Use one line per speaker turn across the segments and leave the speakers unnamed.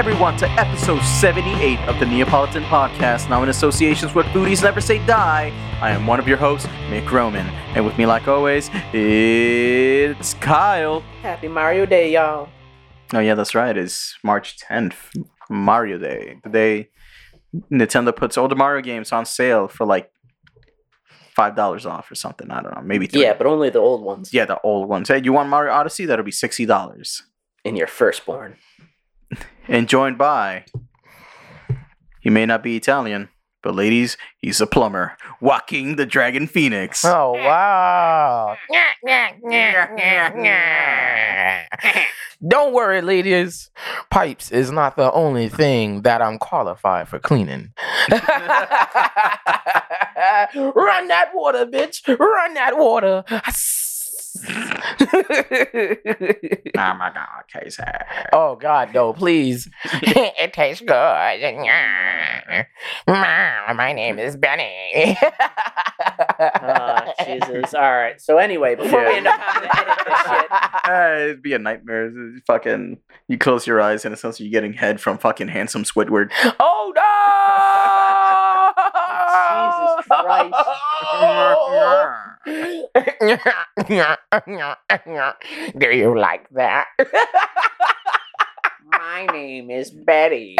everyone to episode 78 of the Neapolitan Podcast, now in associations with Foodies Never Say Die. I am one of your hosts, Mick Roman, and with me, like always, it's Kyle.
Happy Mario Day, y'all.
Oh, yeah, that's right. It's March 10th, Mario Day. The day Nintendo puts all the Mario games on sale for like $5 off or something. I don't know, maybe three.
Yeah, but only the old ones.
Yeah, the old ones. Hey, you want Mario Odyssey? That'll be $60.
In your firstborn.
And joined by he may not be Italian, but ladies, he's a plumber, Walking the Dragon Phoenix.
Oh wow! Don't worry, ladies. Pipes is not the only thing that I'm qualified for cleaning. Run that water, bitch! Run that water!
Oh my god, Casey.
Oh God, no! Please, it tastes good. My name is Benny.
Ah, Jesus. All right. So anyway, before we end up having to edit this shit,
Uh, it'd be a nightmare. It's fucking, you close your eyes and it sounds like you're getting head from fucking handsome Squidward.
Oh no! Do you like that?
my name is Betty.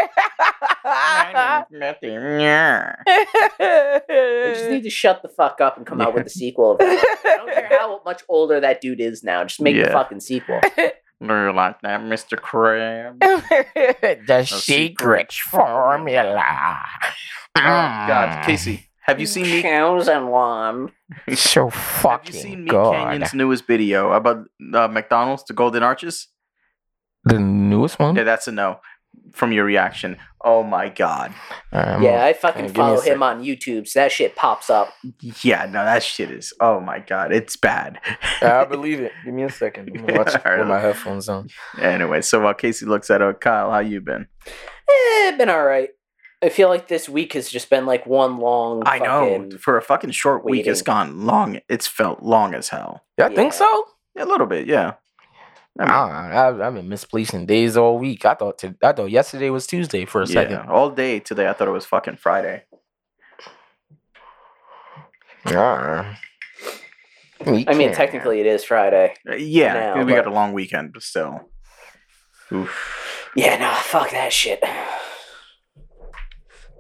My name's Mitty. Yeah.
We just need to shut the fuck up and come out with the sequel. Of it. I don't care how much older that dude is now. Just make the
Yeah.
fucking sequel.
Do you like that, Mr. Crab?
the
secret
secret formula.
Oh, God. Casey, have you seen me?
Chosen one.
So
Have you seen Meat
good.
Canyon's newest video about uh, McDonald's, the Golden Arches?
The newest one?
Yeah, that's a no from your reaction. Oh my god.
Um,
Yeah, I fucking
give
follow him on YouTube, so that shit pops up.
Yeah, no, that shit is. Oh my god, it's bad.
I believe it. Give me a second. I'm gonna watch it with my headphones on.
anyway, so while Casey looks at uh, Kyle, how you been?
Eh, been all right. I feel like this week has just been like one long.
I know for a fucking short week, it's
waiting.
gone long. It's felt long as hell.
Yeah, I think
Yeah.
so.
A little bit, yeah. I mean,
I, I, I've been misplacing days all week. I thought to, I thought yesterday was Tuesday for a
yeah,
second.
all day today. I thought it was fucking Friday.
Yeah.
I mean, technically, it is Friday.
Uh, Yeah,
Now,
'cause we got a long weekend, but still. Oof.
Yeah, nah, fuck that shit.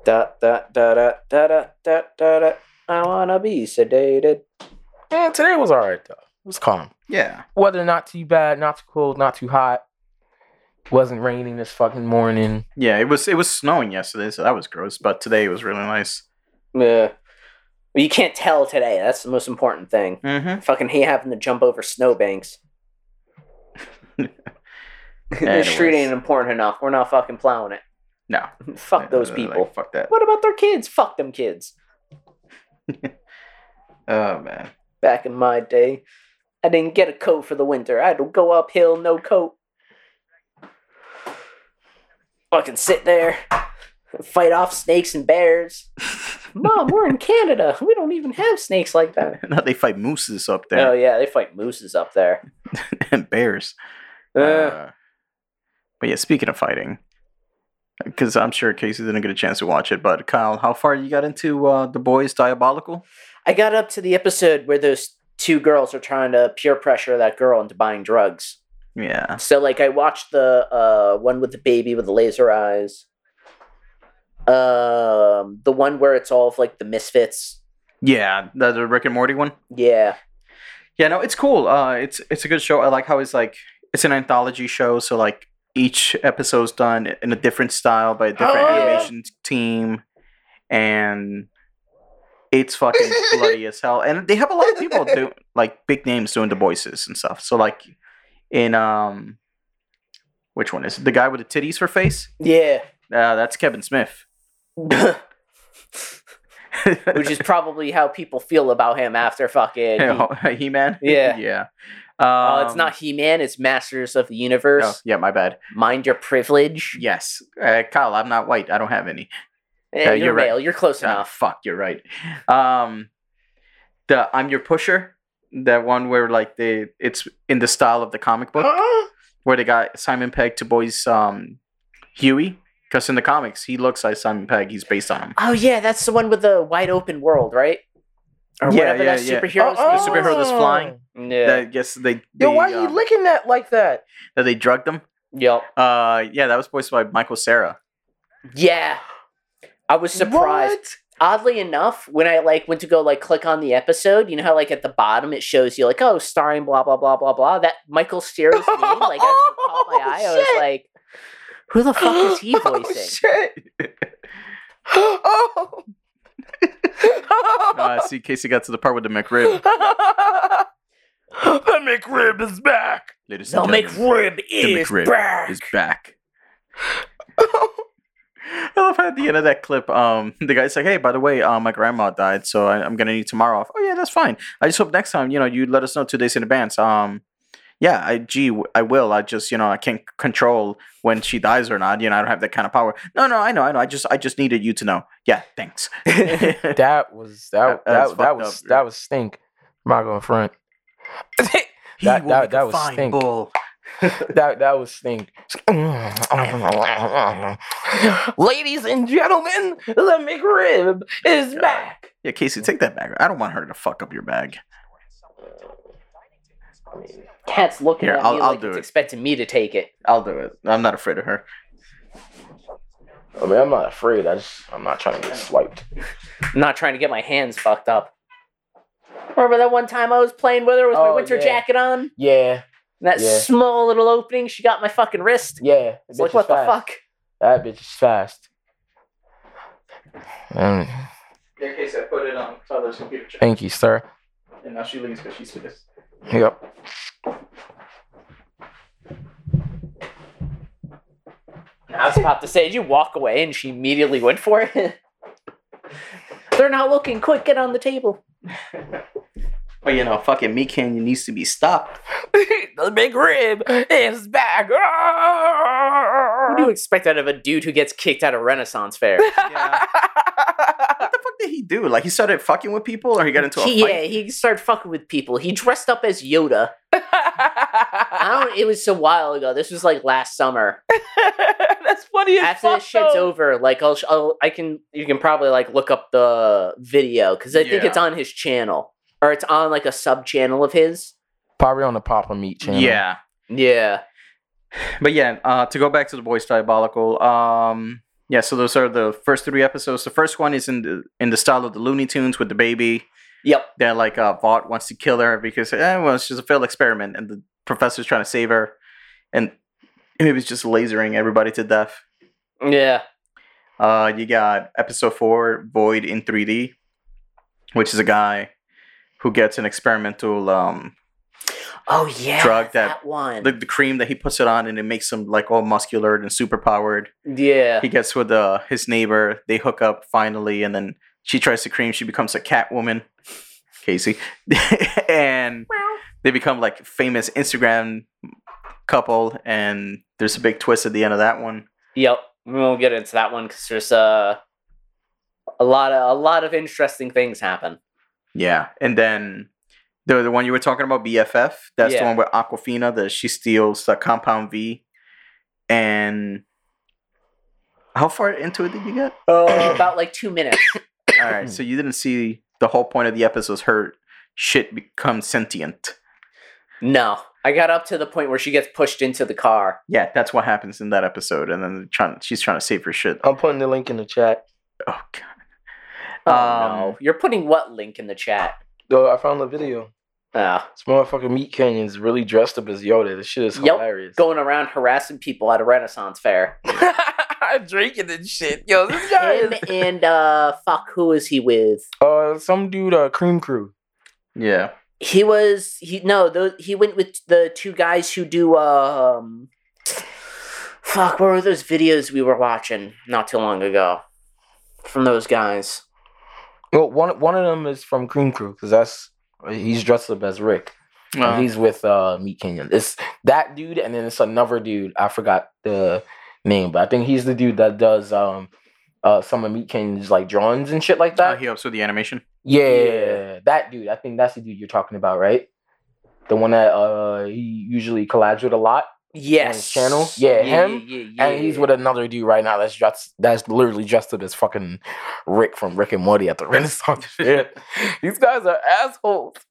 Da da da da da da da da da. I wanna be sedated.
Man, today was all right though. It was calm.
Yeah.
Weather not too bad, not too cold, not too hot. Wasn't raining this fucking morning.
Yeah, it was it was snowing yesterday, so that was gross. But today it was really nice.
Yeah. Well, you can't tell today. That's the most important thing.
Mm-hmm.
Fucking hate having to jump over snowbanks. the street ain't important enough. We're not fucking plowing it.
No.
Fuck those
Uh,
people.
like, fuck that.
What about their kids? Fuck them kids.
Oh man.
Back in my day, I didn't get a coat for the winter. I had to go uphill, no coat. Fucking sit there, fight off snakes and bears. Mom, we're in Canada. We don't even have snakes like that.
No, they fight mooses up there.
Oh yeah, they fight mooses up there.
and bears.
Uh,
Uh, but yeah, speaking of fighting, because I'm sure Casey didn't get a chance to watch it, but Kyle, how far you got into uh, the boys Diabolical?
I got up to the episode where those two girls are trying to peer pressure that girl into buying drugs.
Yeah.
So like I watched the uh one with the baby with the laser eyes. Um the one where it's all of like the misfits.
Yeah, the, the Rick and Morty one.
Yeah.
Yeah, no, it's cool. Uh, it's it's a good show. I like how it's like it's an anthology show, so like each episode's done in a different style by a different
Oh, yeah.
animation team, and it's fucking bloody as hell. And they have a lot of people do like big names doing the voices and stuff. So like in um, which one is it? the guy with the titties for face?
Yeah.
Uh, that's Kevin Smith.
Which is probably how people feel about him after fucking
He Man.
Yeah.
yeah.
Oh, it's
Um,
not He Man, it's Masters of the Universe.
Oh, yeah, my bad.
Mind your privilege.
Yes, uh, Kyle. I'm not white. I don't have any.
Eh,
Yeah,
you're,
you're right.
male, you're close
Ah,
enough.
fuck, you're right. Um, the I'm your pusher. That one where like they it's in the style of the comic book
Huh?
where they got Simon Pegg to boys um Huey, because in the comics he looks like Simon Pegg. He's based on him.
Oh yeah, that's the one with the wide open world, right? Or
Yeah,
whatever
yeah,
that
yeah.
superhero's
Oh,
The superhero that's flying.
Yeah.
That guess they, they
Yo, why are you
um,
licking that like that?
that they drugged them.
Yep.
Uh, yeah, that was voiced by Michael Cera.
Yeah. I was surprised.
What?
Oddly enough, when I like went to go like click on the episode, you know how like at the bottom it shows you like, oh, starring blah blah blah blah blah. That Michael Cera's name like actually caught my eye. I was like, who the fuck is he
Oh,
voicing?
shit. oh.
Uh, see, Casey got to the part with the McRib.
the McRib is back.
Ladies
The
and
McRib is
McRib
back.
is back. I love how at the end of that clip, um, the guy's like, "Hey, by the way, uh, my grandma died, so I, I'm gonna need tomorrow off." Oh yeah, that's fine. I just hope next time, you know, you let us know two days in advance. Um, yeah, I gee, I will. I just, you know, I can't control when she dies or not. You know, I don't have that kind of power. No, no, I know, I know. I just, I just needed you to know. Yeah, thanks.
that was
That-
that that, that,
fucked
was
up,
that was stink. I'm not going front. That- that- that was stink.
bull.
that that was stink. Ladies and gentlemen, the McRib is back.
Yeah, Casey, take that bag. I don't want her to fuck up your bag.
I mean, Cat's looking
Here,
at
I'll-
me
I'll
like
do
it's
it.
expecting me to take it.
I'll do it. I'm not afraid of her.
I mean, I'm not afraid. I just I'm not trying to get swiped.
I'm not trying to get my hands fucked up. Remember that one time I was playing with her with my
Oh,
winter
yeah.
jacket on?
Yeah,
That
Yeah.
small little opening, she got my fucking wrist.
yeah.
It's
bitch
like,
is
what the
fast.
fuck?
That bitch is fast. Um,
Yeah, Casey, I put it on Tyler's computer.
thank you, sir.
And now she leaves because she's pissed.
Yep.
I was about to say, did you walk away and she immediately went for it? They're not looking. Quick, get on the table.
But you know, fucking Meat Canyon needs to be stopped.
the McRib is back.
What do you expect out of a dude who gets kicked out of Renaissance Fair?
Yeah. What the fuck did he do? Like he started fucking with people, or he got into a
He,
fight?
yeah, he started fucking with people. He dressed up as Yoda. I don't. It was a while ago. This was like last summer.
That's funny as
After
fuck,
this shit's
though.
over, like I'll, I'll, I can, you can probably like look up the video because I think
Yeah.
it's on his channel or it's on like a sub channel of his.
Probably on the Papa Meat channel.
Yeah,
Yeah.
but yeah. Uh, to go back to the boys diabolical. Um, yeah. So those are the first three episodes. The first one is in the in the style of the Looney Tunes with the baby.
Yep.
That like uh, Vought wants to kill her because eh, well, it's just a failed experiment, and the professor's trying to save her, and it was just lasering everybody to death.
Yeah.
Uh, you got episode four, Void in 3D, which is a guy who gets an experimental um
Oh yeah.
Drug that-
one.
the, the cream that he puts it on and it makes him like all muscular and super powered.
yeah.
He gets with uh, his neighbor, they hook up finally, and then she tries the cream, she becomes a cat woman, Casey, and they become like famous Instagram couple, and there's a big twist at the end of that one.
Yep. We won't get into that one because there's uh, a lot of a lot of interesting things happen.
Yeah, and then the the one you were talking about, BFF. That's the one with Awkwafina. That she steals the Compound V, and how far into it did you get?
Uh, about like two minutes.
All right, so you didn't see the whole point of the episode. is Her shit becomes sentient.
No, I got up to the point where she gets pushed into the car.
Yeah, that's what happens in that episode, and then trying she's trying to save her shit.
I'm putting the link in the chat.
Oh god.
Oh
Um,
no, you're putting what link in the chat?
Though I found the video.
Oh,
This motherfucking Meat Canyon's really dressed up as Yoda. This shit is
Yep.
hilarious.
going around harassing people at a Renaissance fair.
Drinking and shit. Yo, this guy
Him
is.
and uh, fuck, who is he with?
Uh, some dude, uh, Cream Crew.
Yeah.
He was he no, those he went with the two guys who do um. Fuck, what were those videos we were watching not too long ago? From those guys.
Well, one one of them is from Cream Crew because that's he's dressed up as Rick. And
Uh,
he's with uh Meat Canyon. It's that dude, and then it's another dude. I forgot the name, but I think he's the dude that does um uh some of Meat Canyon's like drawings and shit like
uh,
that.
he helps with the animation.
yeah,
Yeah.
that dude. I think that's the dude you're talking about, right? The one that uh he usually collabs with a lot.
Yes.
channel? Yeah, him,
Yeah, yeah,
and he's with another dude right now that's dressed that's literally dressed up as fucking Rick from Rick and Morty at the Renaissance fair. These guys are assholes.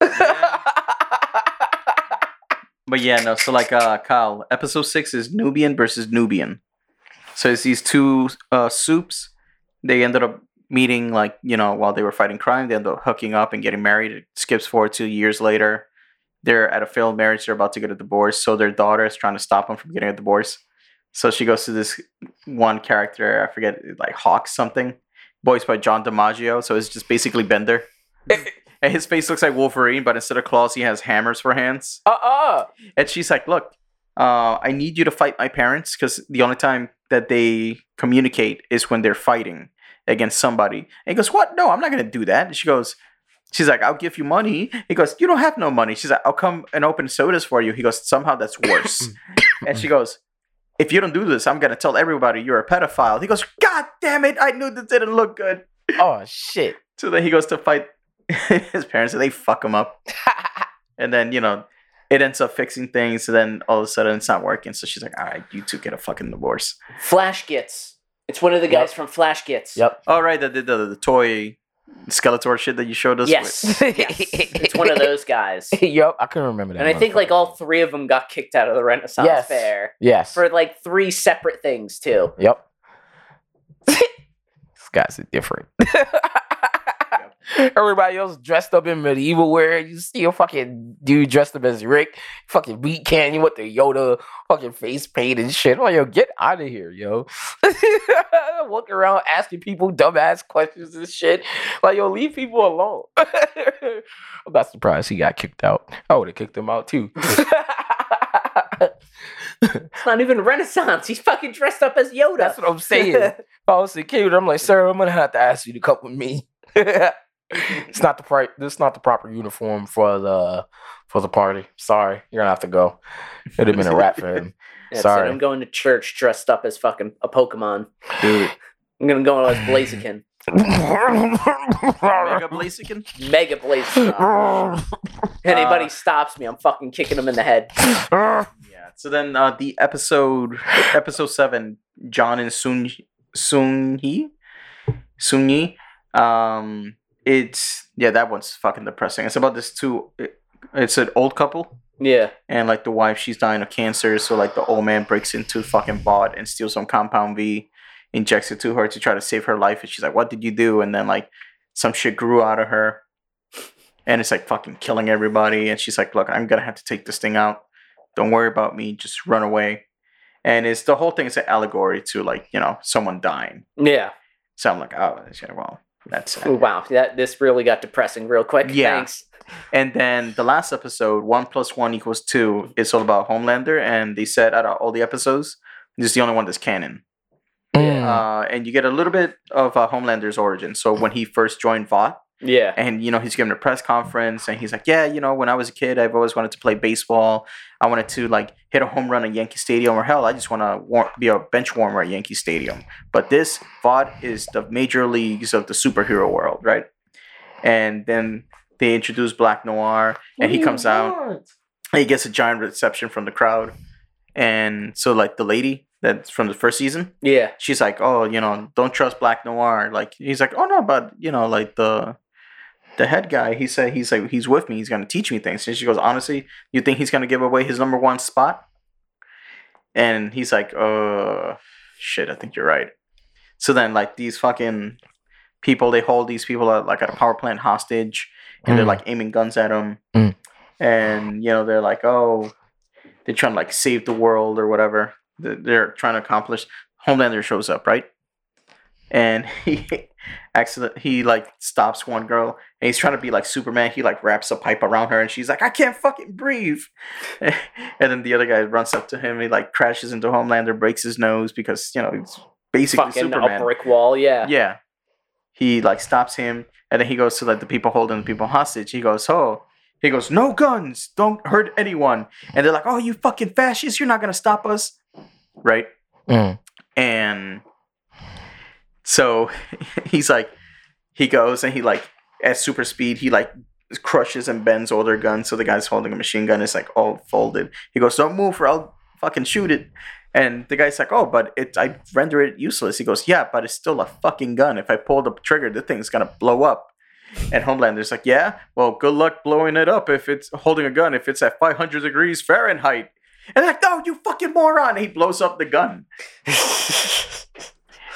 But yeah, no. So like, uh, Kyle, episode six is Nubian versus Nubian. So it's these two uh soups. They ended up meeting like you know while they were fighting crime. They ended up hooking up and getting married. It skips forward two years later. They're at a failed marriage. They're about to get a divorce. So their daughter is trying to stop them from getting a divorce. So she goes to this one character. I forget like Hawk something, voiced by John DiMaggio. So it's just basically Bender. And his face looks like Wolverine, but instead of claws, he has hammers for hands.
uh-uh.
And she's like, "Look, uh, I need you to fight my parents because the only time that they communicate is when they're fighting against somebody." And he goes, "What? No, I'm not gonna do that." And she goes, "She's like, I'll give you money." He goes, "You don't have no money." She's like, "I'll come and open sodas for you." He goes, "Somehow that's worse." and she goes, "If you don't do this, I'm gonna tell everybody you're a pedophile." He goes, "God damn it! I knew this didn't look good."
Oh shit.
So then he goes to fight his parents, and they fuck him up. And then, you know, it ends up fixing things. So then all of a sudden it's not working. So she's like, all right, you two get a fucking divorce.
Flashgitz. It's one of the
Yep.
guys from Flashgitz.
yep.
All right, that did the, the toy Skeletor shit that you showed us.
Yes. yes. It's one of those guys.
yep, I can remember that.
And I think like all three of them got kicked out of the Renaissance
Yes.
Fair
Yes.
for like three separate things too.
Yep. These guys are different. Everybody else dressed up in medieval wear. You see a fucking dude dressed up as Rick, fucking Meat Canyon with the Yoda fucking face paint and shit. I'm like, yo, get out of here, yo. Walk around asking people dumbass questions and shit. Like, yo, leave people alone. I'm not surprised he got kicked out. I would have kicked him out too.
It's not even Renaissance. He's fucking dressed up as Yoda.
That's what I'm saying. If I was a kid, I'm like, sir, I'm gonna have to ask you to come with me. It's not the pri- This is not the proper uniform for the for the party. Sorry, you're gonna have to go. It'd have been a wrap for him.
That's it.
Sorry.
I'm going to church dressed up as fucking a Pokemon.
Dude.
I'm gonna go as Blaziken.
Mega Blaziken?
Mega Blaziken. Anybody
Uh,
stops me, I'm fucking kicking them in the head.
Yeah. So then uh, the episode, episode seven, John and Sun Sun Hee, Sun Yi. Um, it's yeah, that one's fucking depressing. It's about this two. It's an old couple,
Yeah.
and like the wife, she's dying of cancer. So like the old man breaks into fucking Vought and steals some compound V, injects it to her to try to save her life. And she's like, "What did you do?" And then like some shit grew out of her, and it's like fucking killing everybody. And she's like, "Look, I'm gonna have to take this thing out. Don't worry about me. Just run away." And it's the whole thing is an allegory to like you know someone dying.
Yeah.
So I'm like, oh, yeah, well, that's.
Ooh, wow. That this really got depressing real quick.
Yeah.
Thanks.
And then the last episode, one plus one equals two, is all about Homelander. And they said out of all the episodes, this is the only one that's canon.
Mm.
Uh, and you get a little bit of uh, Homelander's origin. So when he first joined Vought,
Yeah.
and you know he's giving a press conference, and he's like, "Yeah, you know, when I was a kid, I've always wanted to play baseball. I wanted to like hit a home run at Yankee Stadium, or hell, I just want to war- be a bench warmer at Yankee Stadium." But this Vought is the major leagues of the superhero world, right? And then they introduce Black Noir, and he comes out and he gets a giant reception from the crowd. And so, like the lady that's from the first season,
Yeah.
she's like, "Oh, you know, don't trust Black Noir." Like he's like, "Oh no, but you know, like the the head guy, he said he's like he's with me. He's gonna teach me things." And she goes, "Honestly, you think he's gonna give away his number one spot?" And he's like, "Uh, shit, I think you're right." So then, like these fucking people, they hold these people at, like at a power plant hostage, and they're
Mm.
like aiming guns at them,
Mm.
and you know they're like, "Oh." They're trying to like save the world or whatever they're trying to accomplish. Homelander shows up, right? And he accident he like stops one girl and he's trying to be like Superman. He like wraps a pipe around her and she's like, I can't fucking breathe. and then the other guy runs up to him. He like crashes into Homelander, breaks his nose because you know he's basically
Fucking
Superman.
a brick wall. Yeah.
Yeah. He like stops him and then he goes to like the people holding the people hostage. He goes, Oh, he goes, No guns, don't hurt anyone. And they're like, Oh, you fucking fascists, you're not gonna stop us. Right?
Mm.
And so he's like, he goes and he like at super speed, he like crushes and bends all their guns. So the guy's holding a machine gun is like all folded. He goes, Don't move or I'll fucking shoot it. And the guy's like, oh, but it I render it useless. He goes, yeah, but it's still a fucking gun. If I pull the trigger, the thing's gonna blow up. And Homelander's like, yeah, well, good luck blowing it up if it's holding a gun if it's at 500 degrees Fahrenheit. And like, no, you fucking moron. He blows up the gun.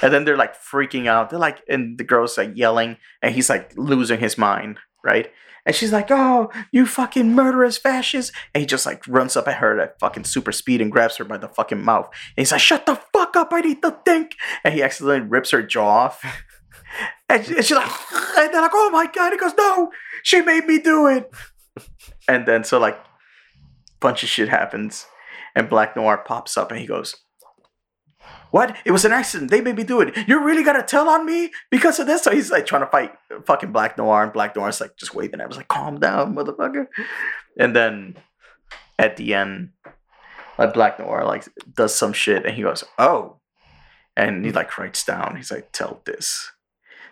And then they're like freaking out. They're like, and the girl's like yelling, and he's like losing his mind, right? And she's like, "Oh, you fucking murderous fascist!" And he just like runs up at her at fucking super speed and grabs her by the fucking mouth. And he's like, "Shut the fuck up! I need to think." And he accidentally rips her jaw off. and, she- and she's like, and they're like, "Oh my god!" He goes, "No, she made me do it." and then so like, bunch of shit happens, and Black Noir pops up, and he goes, what? It was an accident. They made me do it. You're really gonna tell on me because of this? So he's like trying to fight fucking Black Noir, and Black Noir's like just waving. I was like, calm down, motherfucker. And then at the end, like Black Noir like does some shit and he goes, Oh. And he like writes down, he's like, tell this.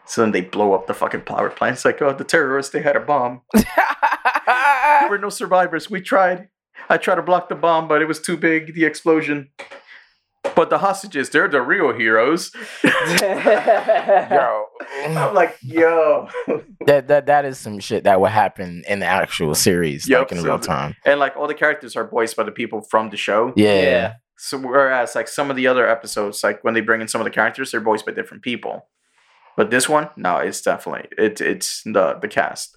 So then they blow up the fucking power plant. It's like, oh, the terrorists, they had a bomb. There were no survivors. We tried. I tried to block the bomb, but it was too big, the explosion. But the hostages, they're the real heroes.
Yo,
I'm like, yo.
that that that is some shit that would happen in the actual series,
Yep,
like in
so-
real time.
And like all the characters are voiced by the people from the show.
Yeah.
Yeah.
So whereas like some of the other episodes, like when they bring in some of the characters, they're voiced by different people. But this one, no, it's definitely it, it's the the cast.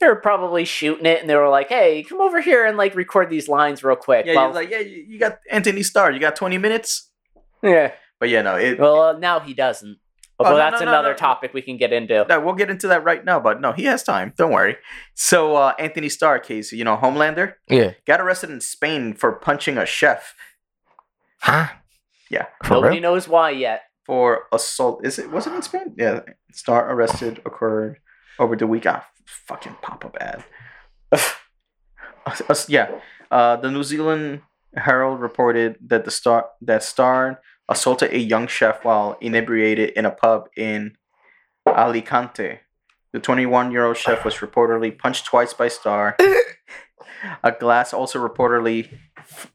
They were probably shooting it, and they were like, "Hey, come over here and like record these lines real quick."
Yeah,
well,
you're like yeah, you you got Antony Starr. You got 20 minutes.
yeah.
But yeah, no, it.
Well, uh, now he doesn't. Although
no,
that's
no, no,
another
no.
topic we can get into.
no, we'll get into that right now, but no, he has time. Don't worry. So uh, Antony Starr, case, you know Homelander,
Yeah.
got arrested in Spain for punching a chef
Huh?
Yeah.
For
Nobody
real?
knows why yet.
for assault. Is it was it in Spain? Yeah, Starr arrested occurred over the week. Ah, fucking pop up ad. Yeah, uh, the New Zealand Herald reported that the star that Starr assaulted a young chef while inebriated in a pub in Alicante. The 21 year old chef was reportedly punched twice by Starr. a glass also reportedly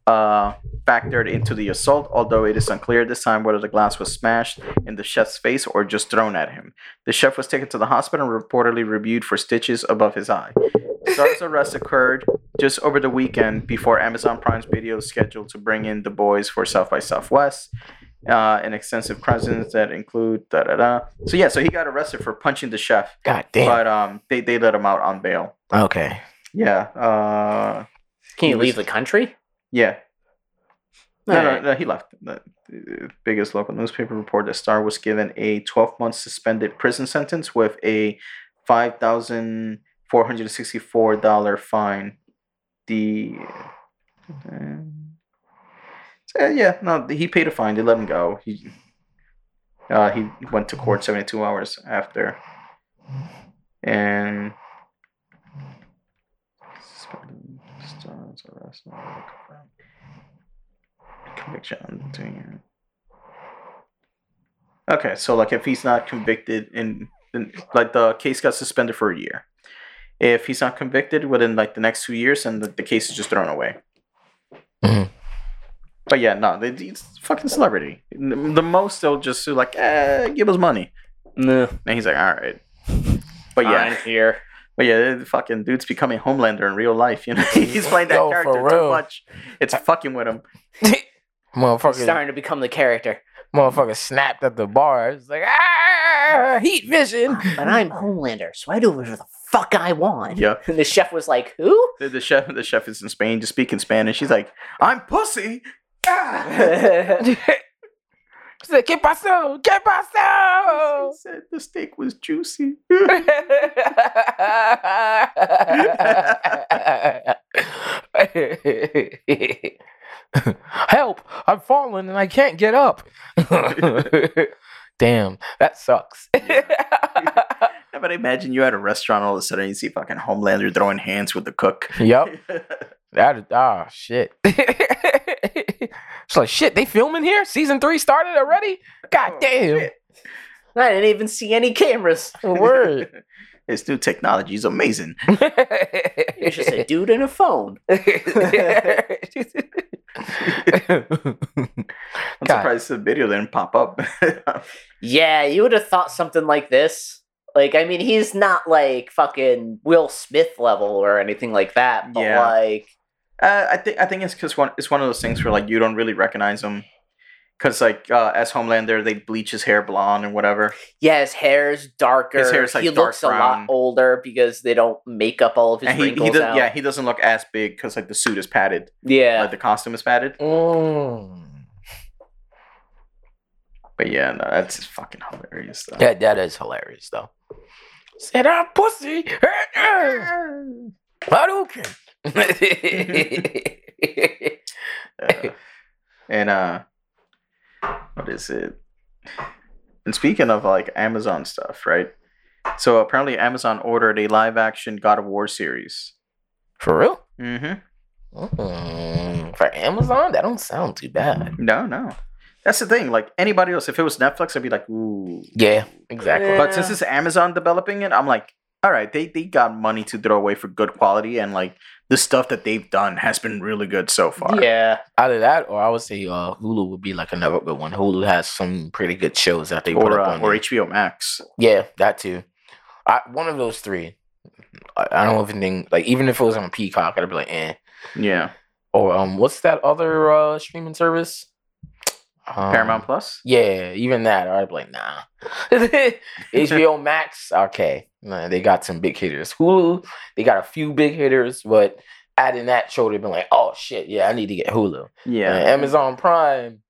uh, factored into the assault, although it is unclear this time whether the glass was smashed in the chef's face or just thrown at him. The chef was taken to the hospital and reportedly reviewed for stitches above his eye. Starr's arrest occurred just over the weekend before Amazon Prime's video is scheduled to bring in the boys for South by Southwest. Uh, an extensive presence that include da da da. So yeah, so he got arrested for punching the chef,
God damn.
but um, they they let him out on bail.
okay.
Yeah, uh,
Can you
He was-
leave the country?
Yeah, No, no, no, he left. The biggest local newspaper report that Starr was given a 12 month suspended prison sentence with a $5,464 fine. The. Uh, yeah, no, he paid a fine. They let him go. He, uh, he went to court 72 hours after. And. Suspended Starr's arrest. conviction I'm doing. Okay, so like if he's not convicted in, in like the case got suspended for a year. If he's not convicted within like the next two years, and the, the case is just thrown away.
Mhm.
But yeah, no, they, he's a fucking celebrity. The the most they'll just do like, eh, give us money,
No.
and he's like, all right. But yeah,
I'm here.
But yeah, the fucking dude's becoming Homelander in real life. You know, he's playing that
Yo, for
character too much. It's fucking with him.
He's
motherfucker,
starting to become the character.
motherfucker snapped at the bar. It's like ah, heat vision.
But I'm Homelander, so I do whatever the fuck I want.
Yeah.
And the chef was like, "Who?"
The, the chef, the chef is in Spain, just speaking Spanish. She's like, "I'm pussy." Ah!
She's like, ¿Qué pasó? ¿Qué pasó?
He said the steak was juicy.
Help! I'm falling and I can't get up. Damn, that sucks.
Yeah, but imagine you at a restaurant all of a sudden you see fucking Homelander throwing hands with the cook.
yep. That ah shit. it's like shit. They filming here. Season three started already. God
Oh,
damn.
shit.
I didn't even see any cameras.
Word.
This new technology is amazing.
It's just a dude and a phone.
I'm
God.
surprised the video didn't pop up.
Yeah, you would have thought something like this. Like, I mean, he's not like fucking Will Smith level or anything like that, but
Yeah.
like,
Uh, I think I think it's because one it's one of those things where like you don't really recognize him, because like uh, as Homelander they bleach his hair blonde or whatever.
yeah, his hair's darker.
His hair's, like,
he
dark
looks a lot older because they don't make up all of his
and
wrinkles
he does,
out.
yeah he doesn't look as big because like the suit is padded,
yeah.
like the costume is padded.
Mm.
But yeah, no, that's just fucking hilarious. Though.
That that is hilarious though. Said I'm pussy. Hadouken.
Uh, and uh, what is it? And speaking of like Amazon stuff, right? So apparently Amazon ordered a live action God of War series.
For real?
Mm-hmm.
Mm, for Amazon, that don't sound too bad.
No, no. That's the thing. Like anybody else, if it was Netflix, I'd be like, ooh.
Yeah, exactly.
Yeah.
But since it's Amazon developing it, I'm like, all right, they they got money to throw away for good quality, and like the stuff that they've done has been really good so far.
yeah.
Either that, or I would say uh, Hulu would be like another good one. Hulu has some pretty good shows that they put
Or
up
uh,
on.
or
there.
HBO Max.
yeah, that too. I, one of those three. I, I don't even think like even if it was on Peacock, I'd be like, eh.
Yeah.
Or um, what's that other uh streaming service? Um,
Paramount Plus.
Yeah, even that, I'd be like, nah. HBO Max, okay. Nah, they got some big hitters. Hulu, they got a few big hitters, but adding that show, they've been like, oh shit, yeah, I need to get Hulu.
Yeah.
And Amazon Prime,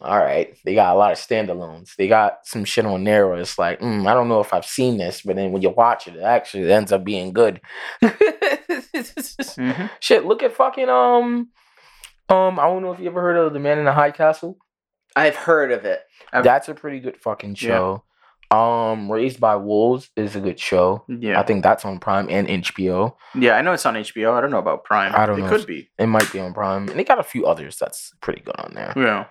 all right, they got a lot of standalones. They got some shit on there where it's like, mm, I don't know if I've seen this, but then when you watch it, it actually ends up being good.
hmm
shit, look at fucking um, um, I don't know if you ever heard of the Man in the High Castle.
I've heard of it.
I've-
That's a pretty good fucking show. Um, Raised by Wolves is a good show.
Yeah.
I think that's on Prime and HBO.
yeah, I know it's on HBO. I don't know about Prime.
I don't
it
know
could be.
It might be on Prime, and they got a few others that's pretty good on there.
Yeah.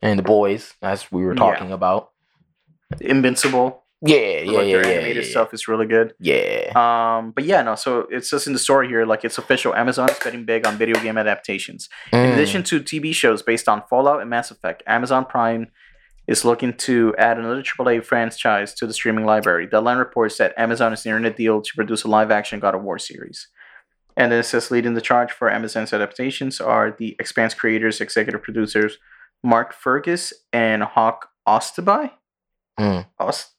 And The Boys, as we were
Yeah.
talking about.
Invincible.
Yeah, yeah,
like
yeah,
their
yeah,
animated
yeah,
stuff is really good.
yeah.
Um, but yeah, no. So it's just in the story here, like it's official. Amazon is betting big on video game adaptations. In
Mm.
addition to TV shows based on Fallout and Mass Effect, Amazon Prime is looking to add another AAA franchise to the streaming library. Deadline reports that Amazon is nearing a deal to produce a live-action God of War series. And then it says leading the charge for Amazon's adaptations are the Expanse creators, executive producers Mark Fergus and Hawk Ostaby.
Mm.
Ost-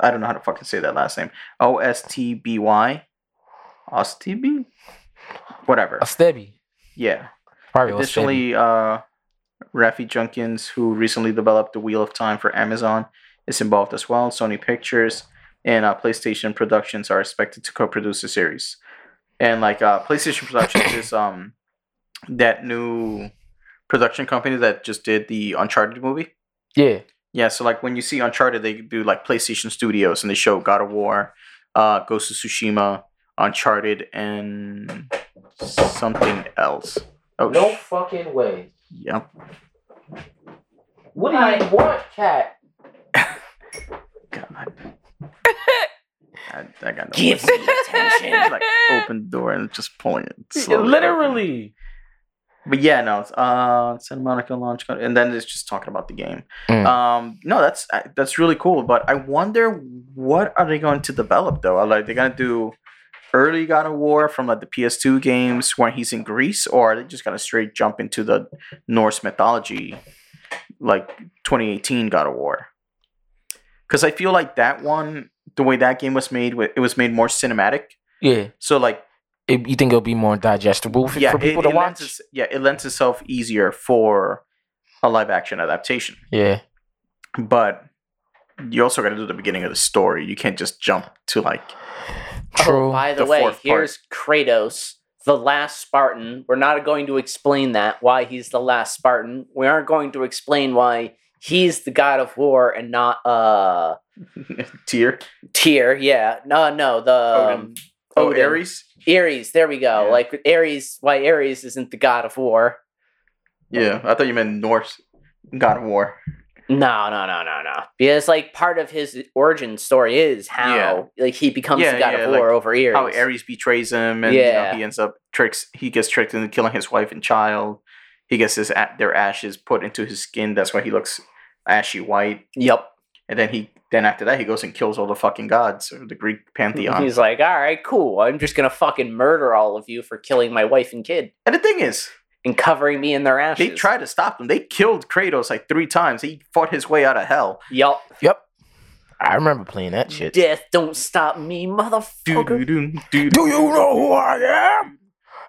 I don't know how to fucking say that last name. O S T B Y. Ostby? Whatever.
a Stebby.
Yeah.
Probably.
Additionally, uh, Rafi Judkins, who recently developed the Wheel of Time for Amazon, is involved as well. Sony Pictures and uh, PlayStation Productions are expected to co-produce the series. And like uh, PlayStation Productions is um that new production company that just did the Uncharted movie.
Yeah.
Yeah, so like when you see Uncharted, they do like PlayStation Studios and they show God of War, uh, Ghost of Tsushima, Uncharted, and something else. Oh,
No
sh-
fucking way.
Yep.
What do you want, cat?
God. I, I got no
Give me attention.
Like open the door and just pulling it. slowly open.
Literally.
But yeah, no. it's, Uh, Santa Monica launch, code, and then it's just talking about the game.
Mm.
Um, no, that's that's really cool. But I wonder what are they going to develop though? Like they're gonna do early God of War from like the PS2 games where he's in Greece, or are they just gonna straight jump into the Norse mythology, like 2018 God of War? Because I feel like that one, the way that game was made, it was made more cinematic.
Yeah.
So like
It, you think it'll be more digestible for,
yeah,
for people
it,
to
it
watch?
lends yeah, it lends itself easier for a live action adaptation.
yeah.
But you also got to do the beginning of the story. You can't just jump to like
True.
Oh, by the,
The
way,
fourth part.
here's Kratos, the last Spartan. We're not going to explain that, why he's the last Spartan. We aren't going to explain why he's the god of war and not uh
tier.
Tyr. Yeah. No, no, the
Odin.
um,
Oh,
Odin.
Ares.
Ares. There we go.
Yeah.
Like Ares, why Ares isn't the god of war.
Yeah, I thought you meant Norse God of War.
No, no, no, no, no. Because like part of his origin story is how like he becomes
Yeah,
the god
yeah,
of war
like,
over Ares.
How Ares betrays him, and you know,
Yeah.
he ends up tricks. He gets tricked into killing his wife and child. he gets his their ashes put into his skin. That's why he looks ashy white.
Yep.
And then he then after that he goes and kills all the fucking gods of the Greek pantheon.
He's like, all right, cool. I'm just gonna fucking murder all of you for killing my wife and kid
and the thing is,
and covering me in their ashes.
they tried to stop him. They killed Kratos like three times. He fought his way out of hell.
Yup.
Yep. I remember playing that shit.
Death don't stop me, motherfucker.
Do you know who I am?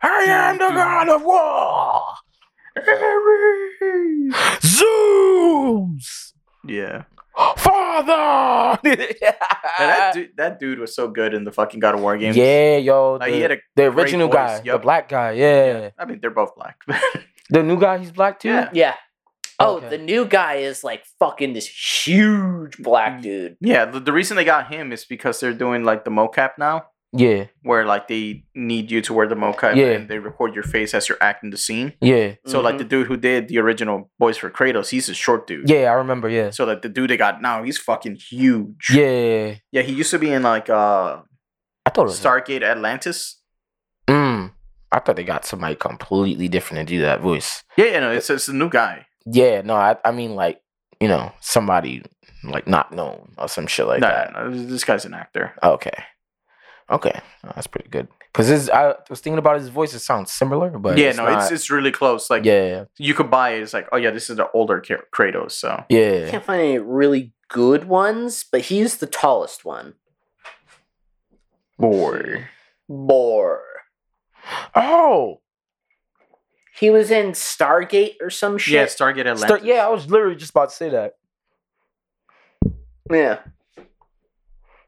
I am the god of war. Ares. Zeus,
Yeah.
Father.
And that dude, that dude was so good in the fucking God of War games.
yeah, yo,
Like,
the,
he had a
the original
voice,
guy, the black guy. Yeah.
I mean, they're both black.
the new guy, he's black too.
Yeah.
yeah. Oh,
Okay.
the new guy is like fucking this huge black mm. dude.
yeah, the, the reason they got him is because they're doing like the mocap now,
yeah,
where like they need you to wear the mocap
Yeah.
and they record your face as you're acting the scene.
yeah,
So like
Mhm.
the dude who did the original voice for Kratos, he's a short dude.
yeah. I remember. Yeah,
So like the dude they got now, he's fucking huge.
yeah.
Yeah, he used to be in like uh
I thought it was.
Stargate Atlantis.
Mm, I thought they got somebody completely different to do that voice.
Yeah, yeah, no, it's it's a new guy.
Yeah, no, I, I mean like you know somebody like not known or some shit like
no,
that.
no, no, this guy's an actor.
Okay, okay, Oh, that's pretty good. Cause I was thinking about his voice; it sounds similar, but
yeah,
it's
no,
not-
it's it's really close. Like
yeah,
you could buy it. It's like, oh yeah, this is the older Kra- Kratos. So
yeah.
Can't find any really good ones, but he's the tallest one.
boy.
Bore.
Oh,
He was in Stargate or some shit.
Yeah, Stargate Atlantis.
Star- yeah, I was literally just about to say that.
Yeah.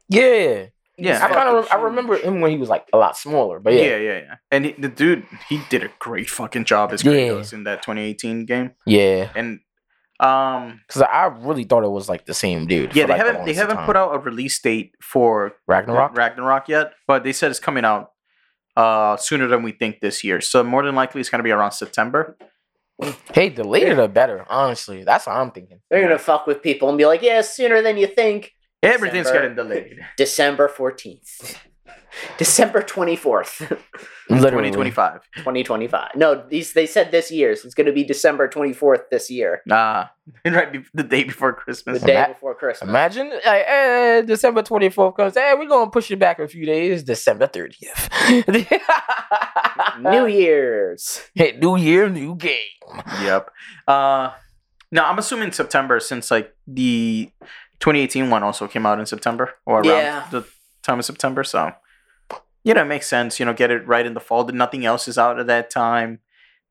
Yeah,
Yeah.
I kind of
fucking
I remember him when he was like a lot smaller, but
yeah,
yeah,
yeah, yeah. And he, the dude, he did a great fucking job as
Yeah.
Kratos in that 2018 game.
yeah.
And um,
Because I really thought it was like the same dude.
yeah, they
like,
haven't they haven't
time.
put out a release date for
Ragnarok.
Ragnarok yet, but they said it's coming out uh sooner than we think this year. So more than likely, it's gonna be around September.
Hey, the later the better. Honestly, that's what I'm thinking.
They're gonna fuck with people and be like, yeah, sooner than you think.
Everything's
December.
getting delayed.
December 14th. December 24th,
Literally,
2025.
2025. No, these they said this year, so it's gonna be December 24th this year.
Nah, right be- the day before Christmas.
The day
Ima-
before Christmas.
Imagine, like, eh, December 24th comes. Hey, we're gonna push it back a few days. December 30th.
New Year's.
Hey, new year, new game.
Yep. Uh, no, I'm assuming September since like the 2018 one also came out in September or around
Yeah.
the time of September. So, you know, it makes sense. You know, get it right in the fall. Nothing else is out at that time.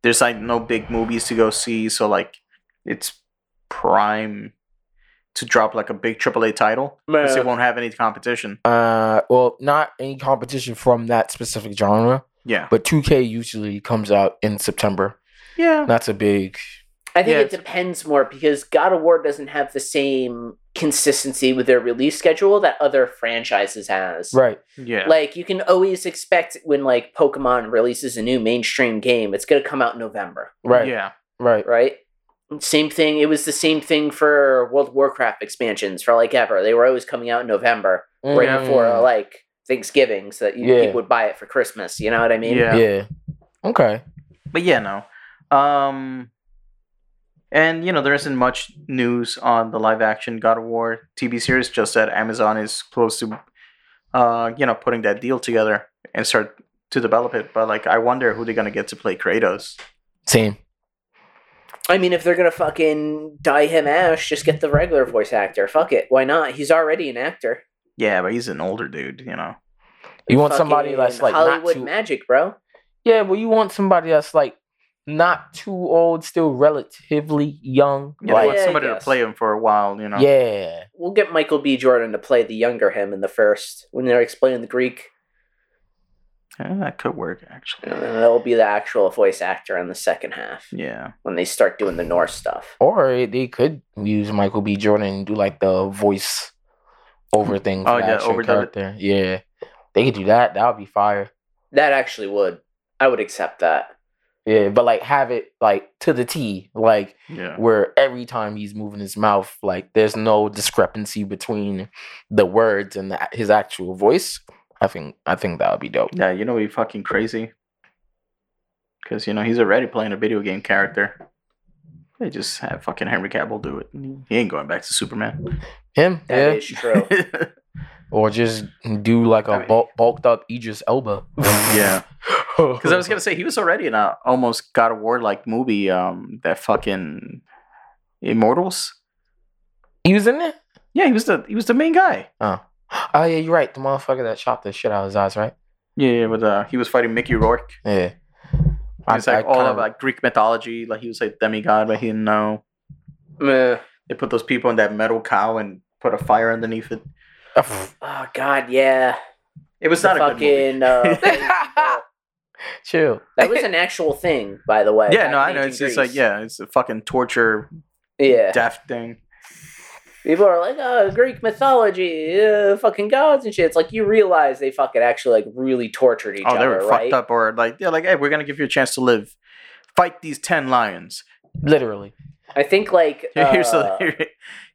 There's like no big movies to go see, so like it's prime to drop like a big AAA title because it won't have any competition.
Uh, well, not any competition from that specific genre,
Yeah.
but 2K usually comes out in September.
Yeah.
That's a big.
I think
Yeah,
it depends more because God of War doesn't have the same consistency with their release schedule that other franchises has.
Right.
Yeah.
Like you can always expect when like Pokemon releases a new mainstream game, it's gonna come out in November,
Right.
Yeah.
Right.
right? Same thing. It was the same thing for World of Warcraft expansions for like ever. They were always coming out in November, right
Mm,
before uh, like Thanksgiving, so that you,
Yeah.
people would buy it for Christmas. You know what I mean?
Yeah.
yeah. Okay.
but yeah, no. Um, and you know there isn't much news on the live action God of War TV series. Just that Amazon is close to, uh, you know, putting that deal together and start to develop it. But like, I wonder who they're gonna get to play Kratos.
Same.
I mean, if they're gonna fucking dye him Ash, just get the regular voice actor. Fuck it. Why not? He's already an actor.
Yeah, but he's an older dude. You know.
You want somebody that's
Fucking
like not
Hollywood
too.
magic, bro.
Yeah, well, you want somebody that's like not too old, still relatively young.
You
like,
want somebody to play him for a while. You know.
yeah.
We'll get Michael B. Jordan to play the younger him in the first when they're explaining the Greek.
Yeah, that could work actually.
And then that'll be the actual voice actor in the second half
Yeah.
when they start doing the Norse stuff.
Or they could use Michael B. Jordan and do like the voice over thing for
Oh, yeah,
actual
overdub it.
character. Yeah. They could do that. That would be fire.
That actually would. I would accept that.
Yeah, but like have it like to the T, like
Yeah.
where every time he's moving his mouth, like there's no discrepancy between the words and the, his actual voice. I think I think that would be dope.
Yeah. You know, be fucking crazy. because you know he's already playing a video game character. They just have fucking Henry Cavill do it. He ain't going back to Superman.
Him,
That
yeah,
is true.
or just do like a
I mean-
bulked up Idris Elba.
yeah, because I was gonna say he was already in a almost God of War like movie. Um, that fucking Immortals.
he was in there.
Yeah, he was the he was the main guy.
Oh, oh yeah, you're right. The motherfucker that shot the shit out of his eyes, right?
Yeah, yeah, with uh, he was fighting Mickey Rourke.
Yeah.
He was like all
kinda-
of like Greek mythology. Like he was like demigod, but he didn't know.
Meh.
They put those people in that metal cow and put a fire underneath it.
Oh God, yeah.
It was
The
not a good movie.
fucking. Uh,
Chill.
that was an actual thing, by the way.
Yeah, no, I know.
ancient
It's just like yeah, it's a fucking torture,
yeah.
death thing.
People are like, oh, Greek mythology, uh, fucking gods and shit. It's like you realize they fucking actually like really tortured each
Oh,
other, Oh,
they were
right?
fucked up, or like they're like, hey, we're gonna give you a chance to live. Fight these ten lions.
Literally.
I think like
Here- here's
uh,
a here,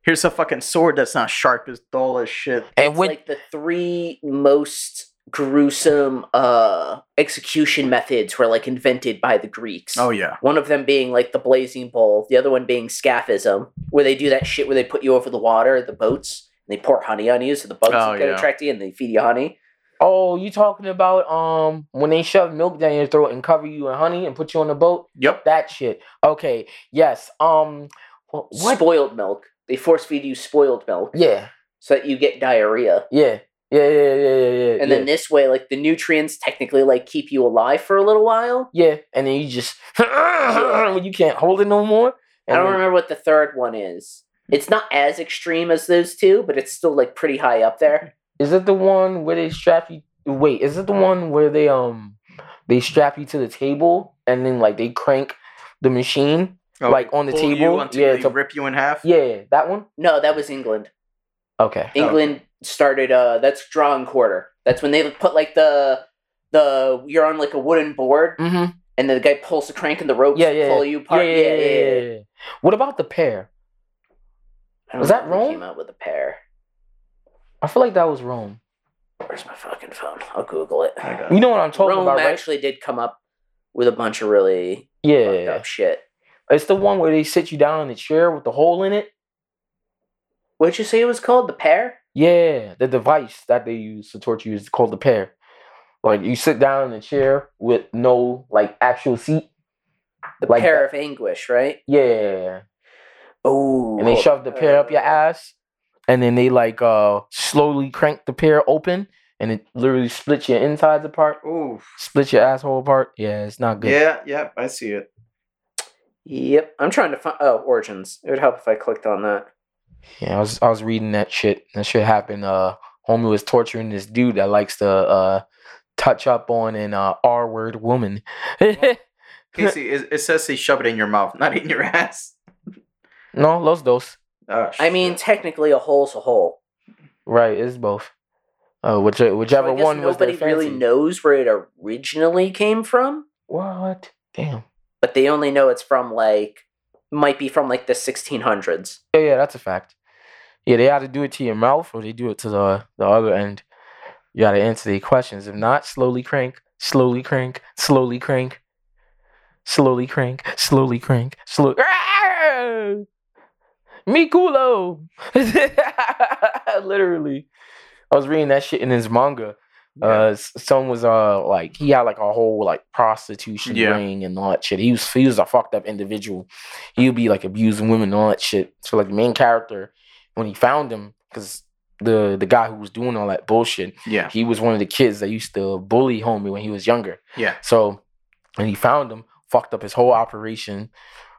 here's a fucking sword that's not sharp, as dull as shit.
And
it's
when
like the three most gruesome uh execution methods were like invented by the Greeks.
Oh yeah,
One of them being like the brazen bull, the other one being scaphism, where they do that shit where they put you over the water, the boats, and they pour honey on you so the bugs
Oh,
get
yeah.
attracted and they feed you honey.
oh, you talking about um when they shove milk down your throat and cover you in honey and put you on the boat?
yep.
That shit. Okay. Yes. Um. wh- What?
Spoiled milk. They force feed you spoiled milk
Yeah.
so that you get diarrhea.
Yeah. Yeah. Yeah. Yeah. Yeah. Yeah.
And
yeah.
then this way, like the nutrients technically like keep you alive for a little while.
Yeah, and then you just when you can't hold it no more.
I don't
then-
remember what the third one is. It's not as extreme as those two, but it's still like pretty high up there.
Is it the one where they strap you? Wait, is it the one where they um they strap you to the table and then like they crank the machine?
Oh,
Like, on the
pull you
table?
until
Yeah,
they
to-
rip you in half.
Yeah, that one.
No, that was England.
Okay.
England started uh that's draw and quarter. That's when they put like the the you're on like a wooden board
Mm-hmm.
and the guy pulls the crank and the ropes
Yeah, yeah,
pull you
Yeah,
apart.
yeah, yeah, yeah, yeah. What about the pear? Was that
who
Rome?
Came out with a pear.
I feel like that was Rome.
Where's my fucking phone? I'll Google it.
I got
You know what I'm talking
Rome
about, right?
actually did come up with a bunch of really
Yeah,
up shit.
it's the one where they sit you down in the chair with the hole in it.
What'd you say it was called? The pear?
Yeah, the device that they use to torture you is called the pear. Like you sit down in a chair with no like actual seat.
The
Like
pear
that.
of anguish, right?
Yeah,
Oh,
and they shove the pear up your ass, and then they like uh slowly crank the pear open, and it literally splits your insides apart,
Ooh.
splits your asshole apart. Yeah, it's not good.
Yeah, yeah, I see it.
Yep, I'm trying to find. Oh, origins. It would help if I clicked on that.
Yeah, I was I was reading that shit. That shit happened. Uh, homie was torturing this dude that likes to uh touch up on an uh, R word woman.
Casey, it, it says they shove it in your mouth, not in your ass.
no, los dos.
Oh,
I mean, technically, a hole's a hole.
Right, it's both. Uh, which,
So
whichever
I guess
one was
nobody really
fancy.
knows where it originally came from,
What? Damn.
but they only know it's from like might be from like the 1600s.
Yeah, yeah, that's a fact. Yeah, they either do it to your mouth or they do it to the the other end. You gotta answer the questions. If not, slowly crank, slowly crank, slowly crank, slowly crank, slowly crank, slow. Me culo. Literally, I was reading that shit in his manga. Uh, s- some was uh like he had like a whole like prostitution
Yeah.
ring and all that shit. He was he was a fucked up individual. He would be like abusing women and all that shit. So like the main character, when he found him, because the the guy who was doing all that bullshit,
yeah,
he was one of the kids that used to bully homie when he was younger.
yeah.
So when he found him, fucked up his whole operation,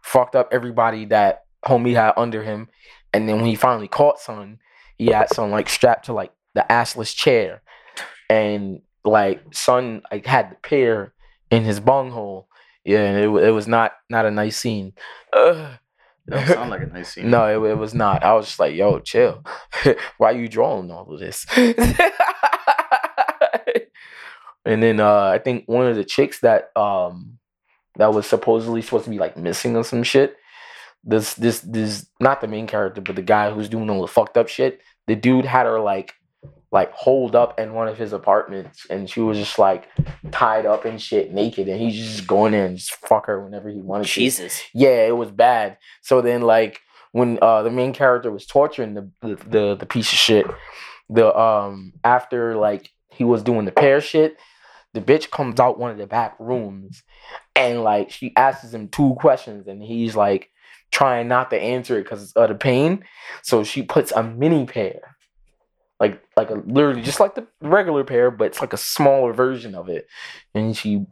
fucked up everybody that homie had under him, and then when he finally caught son, he had son like strapped to like the assless chair, and like son like had the pear in his bunghole. Yeah, and it, it was not not a nice scene. Ugh.
Don't sound like a nice scene.
No, it, it was not. I was just like, yo, chill. Why you drawing all of this? and then uh I think one of the chicks that um that was supposedly supposed to be like missing or some shit. This this this not the main character, but the guy who's doing all the fucked up shit. The dude had her like like holed up in one of his apartments, and she was just like tied up and shit, naked, and he's just going in and just fuck her whenever he wanted to.
Jesus.
Yeah, it was bad. So then, like, when uh the main character was torturing the the the, the piece of shit, the um after like he was doing the pear shit, the bitch comes out one of the back rooms, and like she asks him two questions, and he's like trying not to answer it because of the pain. So she puts a mini pear. Like like a literally just like the regular pear, but it's like a smaller version of it, and she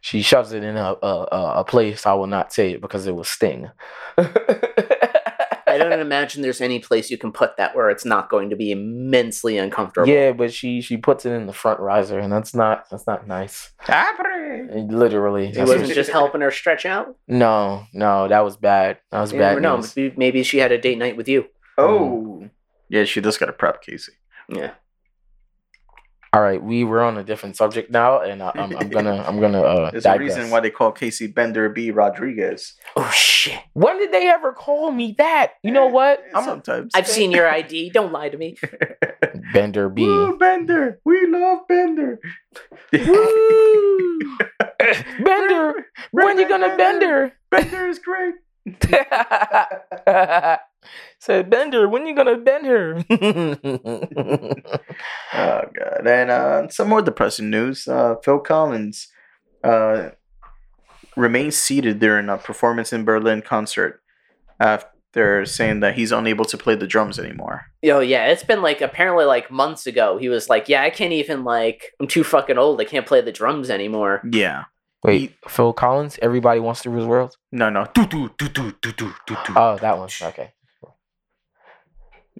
she shoves it in a a, a- a place I will not say it because it will sting.
I don't imagine there's any place you can put that where it's not going to be immensely uncomfortable.
Yeah, but she she puts it in the front riser, and that's not that's not nice. Literally, it
wasn't just helping her stretch out.
no, no, that was bad. That was
You
bad.
never know.
news.
Maybe- Maybe she had a date night with you.
Oh. Mm. Yeah, she just got to prep Casey.
Yeah.
All right, we were on a different subject now, and I, I'm, I'm gonna I'm gonna uh,
There's a reason why they call Casey Bender B. Rodriguez.
Oh shit!
When did they ever call me that? You know what? I'm
Sometimes.
I've seen your ID. Don't lie to me.
Bender B.
Woo, Bender. We love Bender.
Woo! Bender, when you gonna Bender?
Bender is great.
Said Bender, when you gonna bend her?
Oh god. And uh, some more depressing news. Uh, Phil Collins uh, remains seated during a performance in Berlin concert after saying that he's unable to play the drums anymore.
Oh yeah, it's been like apparently like months ago. He was like, "Yeah, I can't even like. I'm too fucking old. I can't play the drums anymore."
Yeah.
Wait, Phil Collins? Everybody wants to rule the world?
No, no. Do, do, do, do, do, do, do, do.
Oh, that one. Okay.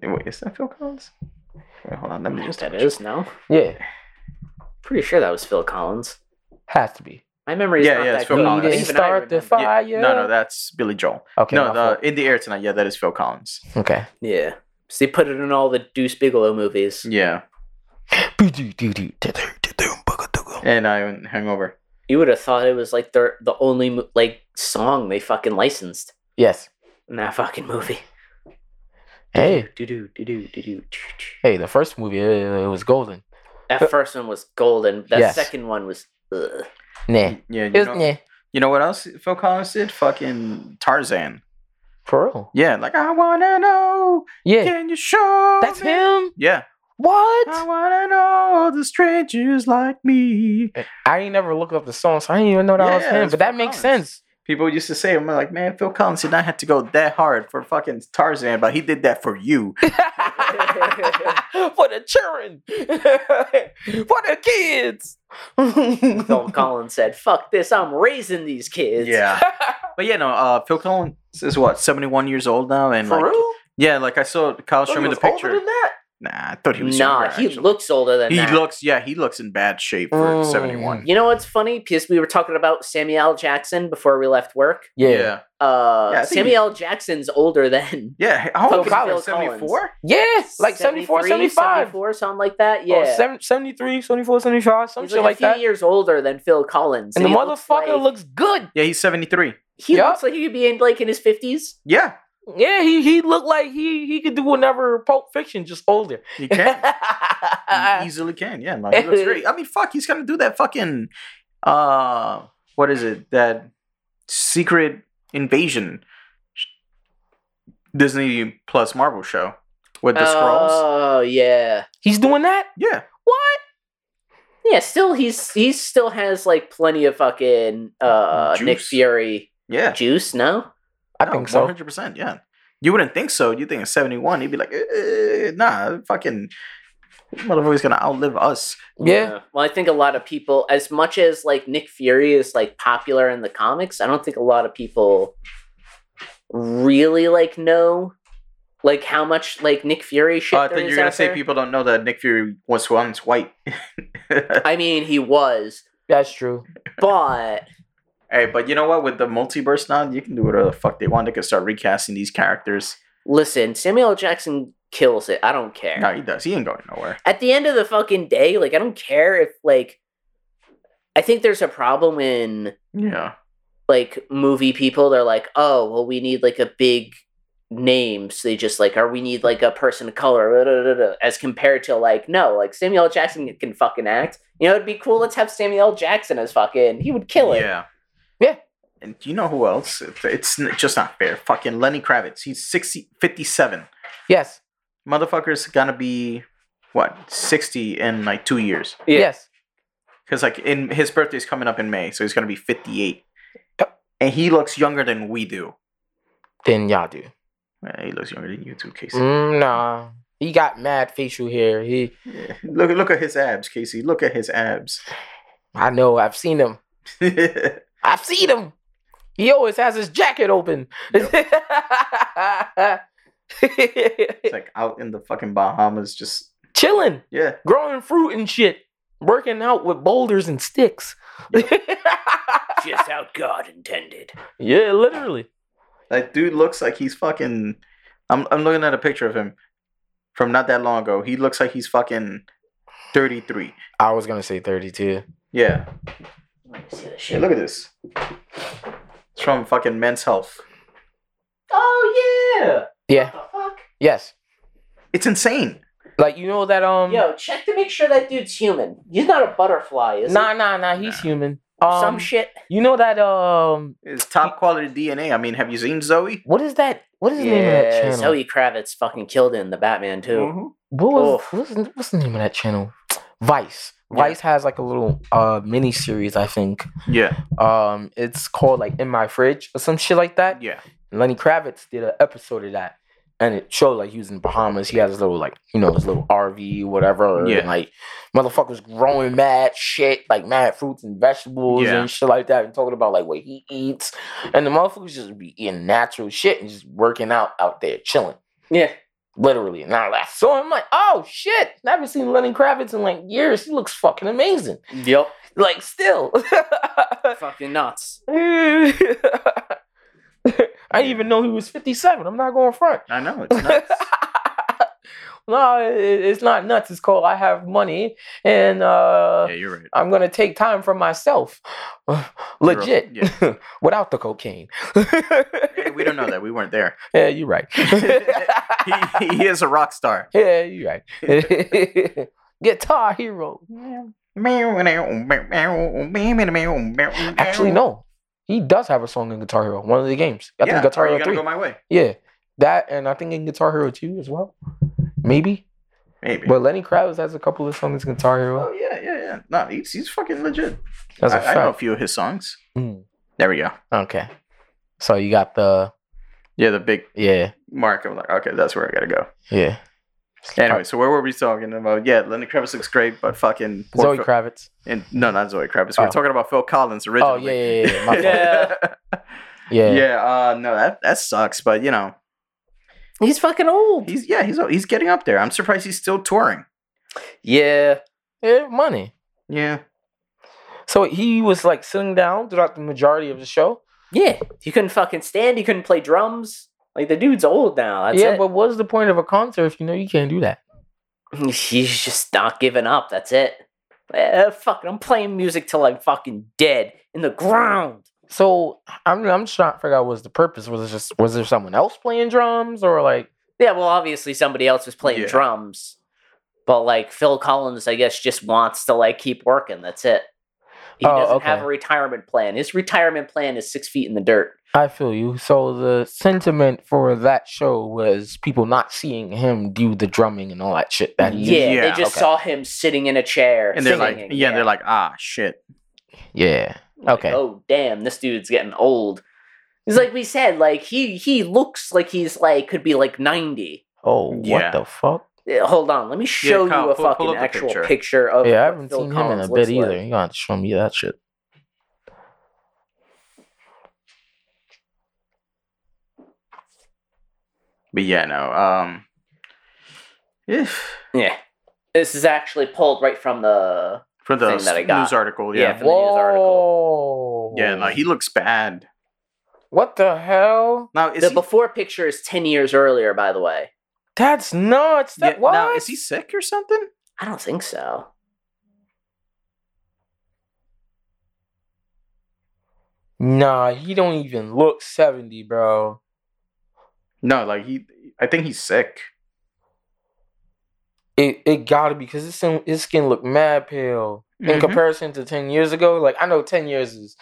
Wait, is that Phil Collins? Wait, hold on. Let me just.
that is no.
Yeah,
Pretty sure that was Phil Collins.
has to be.
My memory's
Yeah,
not
yeah,
that
it's Phil
good.
Collins.
Didn't
Even
start the fire.
Yeah, no, no, that's Billy Joel.
Okay.
no, the
fault.
In the Air Tonight. Yeah, that is Phil Collins.
okay.
Yeah. So they put it in all the Deuce Bigalow movies.
Yeah. And I Hangover.
You would have thought it was like their the only mo- like song they fucking licensed
Yes.
in that fucking movie.
Hey,
Do do do do do do.
hey, the first movie uh, it was golden.
That first one was golden. That
Yes.
second one was. Ugh.
Nah.
Yeah, you
It was
know,
nah.
you know what else Phil Collins did? Fucking Tarzan.
For real.
Yeah, like I wanna know.
Yeah.
Can you show?
That's
me?"
him.
Yeah.
What?
I wanna know the strangers like me.
I ain't never looked up the song, so I didn't even know that was
Yeah,
him. But that makes
Collins.
sense.
People used to say, "I'm like, man, Phil Collins did not have to go that hard for fucking Tarzan, but he did that for you."
for the children, for the kids.
Phil Collins said, "Fuck this! I'm raising these kids."
Yeah. But yeah, no, uh, Phil Collins is what 71 years old now, and
For
like,
real?
yeah, like I saw Kyle show me the picture.
Older than that.
Nah, I thought he was.
Nah,
younger,
he
actually.
looks older than
He
that.
looks, yeah, he looks in bad shape for
Mm.
71.
You know what's funny? Because we were talking about Samuel L. Jackson before we left work.
Yeah.
yeah,
Uh,
Yeah,
Samuel L. Jackson's older than
yeah. How old
Fucking
is
Phil
he?
Collins.
74?
Yes, like 74,
73,
75.
74, something like that.
Yeah.
Yeah,
73, 74, 75, some
he's
shit
like,
like
a few
that.
years older than Phil Collins.
And the
he looks
motherfucker
like,
looks good.
Yeah, he's 73.
He
Yup.
looks like he could be in like in his fifties.
Yeah,
Yeah, he he looked like he he could do another Pulp Fiction, just older.
he can. he easily can. Yeah, no, he looks great. I mean, fuck, he's gonna do that fucking, uh, what is it? That secret invasion Disney Plus Marvel show with the scrolls.
Oh yeah,
He's doing that.
Yeah,
What?
yeah. Still, he's he still has like plenty of fucking uh Nick Fury
yeah.
juice. No,
I think so.
100%. Yeah. You wouldn't think so. You think it's 71. He'd be like, eh, nah, fucking this motherfucker's gonna outlive us.
Yeah.
Well, I think a lot of people, as much as like Nick Fury is like popular in the comics, I don't think a lot of people really like know like how much like Nick Fury shit.
Oh, I
there
thought you're gonna say
there.
people don't know that Nick Fury was once white.
I mean, he was,
That's true.
but
Hey, but you know what? With the multiverse now, you can do whatever the fuck they want. They can start recasting these characters.
listen, Samuel L. Jackson kills it. I don't care.
No, he does. He ain't going nowhere.
At the end of the fucking day, like I don't care if like I think there's a problem in
Yeah.
like movie people they're like oh well we need like a big names. They just like, are we need like a person of color, da, da, da, as compared to like, no, like Samuel L. Jackson can fucking act. You know, it'd be cool. Let's have Samuel L. Jackson as fucking. He would kill it.
Yeah.
Yeah.
And do you know who else? It's, it's just not fair. Fucking Lenny Kravitz. He's 60, 57.
Yes.
Motherfucker's gonna be, what, 60 in like two years.
Yeah.
Yes.
Because like in his birthday's coming up in May, so he's gonna be 58. And he looks younger than we do.
Then y'all do.
He looks younger than you too, Casey.
Mm, nah. He got mad facial hair. He
Yeah. Look, look at his abs, Casey. Look at his abs.
I know, I've seen him.
it's
I've seen him. He always has his jacket open.
It's like out in the fucking Bahamas, just
Chilling,
yeah.
growing fruit and shit, working out with boulders and sticks.
Just how God intended.
yeah, literally.
That dude looks like he's fucking. I'm I'm looking at a picture of him from not that long ago. He looks like he's fucking 33.
I was gonna say 32.
Yeah.
Let me see this
Yeah,
shit.
look at this. It's from fucking Men's Health.
Oh yeah.
Yeah.
What the fuck?
Yes.
It's insane.
Like you know that um.
Yo, check to make sure that dude's human. He's not a butterfly, is he?
Nah, nah, nah. He's human.
he?
Um,
Some shit.
You know that um.
It's top quality DNA. I mean, have you seen Zoe?
What is that? What is the name of that
Yeah,
channel?
Zoe Kravitz fucking killed it in the Batman too.
Mhm.
What was
Oof.
what's, what's the name of that channel? Vice.
Yeah.
Vice has like a little uh mini series, I think.
Yeah.
Um, it's called like In My Fridge or some shit like that.
Yeah.
And Lenny Kravitz did an episode of that, and it showed like he was in Bahamas. He had his little like you know his little RV, whatever.
Yeah.
And, like motherfuckers growing mad shit, like mad fruits and vegetables
Yeah.
and shit like that, and talking about like what he eats. And the motherfuckers just be eating natural shit and just working out out there, chilling.
Yeah.
Literally. And I saw him like, oh shit, never seen Lenny Kravitz in like years. He looks fucking amazing.
Yep.
Like still.
fucking nuts.
I didn't even know he was 57. I'm not going front.
I know. It's nuts.
no, it- it's not nuts. It's called I have money and uh
yeah, you're right.
I'm gonna take time for myself. Legit.
Yeah.
Without the cocaine.
Hey, we don't know that. We weren't there.
Yeah, you're right.
He, he is a rock star.
yeah, you're right. Guitar hero. Actually, no. He does have a song in Guitar Hero, one of the games. I
yeah,
think Guitar Hero 3.
go my way?
yeah. That and I think in Guitar Hero 2 as well. Maybe.
Maybe.
But Lenny Kravitz has a couple of songs in Guitar
oh yeah, yeah, yeah. No, he's he's fucking legit.
That's a
I, I know a few of his songs.
Mm,
There we go.
Okay. So you got the
Yeah, the big
yeah,
mark. I'm like, okay, that's where I gotta go.
yeah.
Anyway, so where were we talking about? Yeah, Lenny Kravitz looks great, but fucking
Zoe
Phil-
Kravitz.
and no, not Zoe Kravitz. We
Oh.
were talking about Phil Collins
Oh
originally.
yeah, yeah, yeah.
Yeah.
yeah.
yeah. Uh, no, that that sucks. But you know,
He's fucking old.
he's yeah, he's he's getting up there. I'm surprised he's still touring.
Yeah.
Yeah, money.
Yeah,
So he was like sitting down throughout the majority of the show.
Yeah. He couldn't fucking stand. He couldn't play drums. Like the dude's old now. That's
yeah,
it.
but what's the point of a concert if you know you can't do that?
He's just not giving up. That's it. Eh, fucking, I'm playing music till I'm fucking dead in the ground.
So I'm I'm just trying to figure out what's the purpose. Was it just was there someone else playing drums or like
Yeah, well, obviously somebody else was playing
Yeah.
drums, but like Phil Collins, I guess, just wants to like keep working. That's it. He
Oh,
doesn't have a retirement plan. His retirement plan is six feet in the dirt.
I feel you. So the sentiment for that show was people not seeing him do the drumming and all that shit that he
Yeah,
Yeah,
they just
okay.
saw him sitting in a chair
and they're like,
singing,
yeah, they're like, ah, shit.
Yeah.
Like,
okay.
oh damn, this dude's getting old. It's like we said, like he he looks like he's like could be like ninety.
Oh,
Yeah.
what the fuck?
Yeah, hold on, let me show
Kyle,
you a
pull- pull
fucking
up the
actual
picture.
picture, of.
Yeah, I
what
haven't
Phil
seen him in a
looks
bit either.
like.
You gotta have to show me that shit.
But yeah, no. Um, if
Yeah, this is actually pulled right from the
for the
Thing that I got.
news article,
Yeah,
yeah,
from the news article.
Whoa.
yeah, no, he looks bad.
What the hell?
Now is
the
he,
before picture is ten years earlier. By the way,
That's nuts. That
yeah,
what?
now is he sick or something?
I don't think so.
Nah, he don't even look 70, bro.
No, like he, I think he's sick.
It it gotta be because his skin, his skin looked mad pale in
Mhm.
comparison to ten years ago. Like I know ten years is,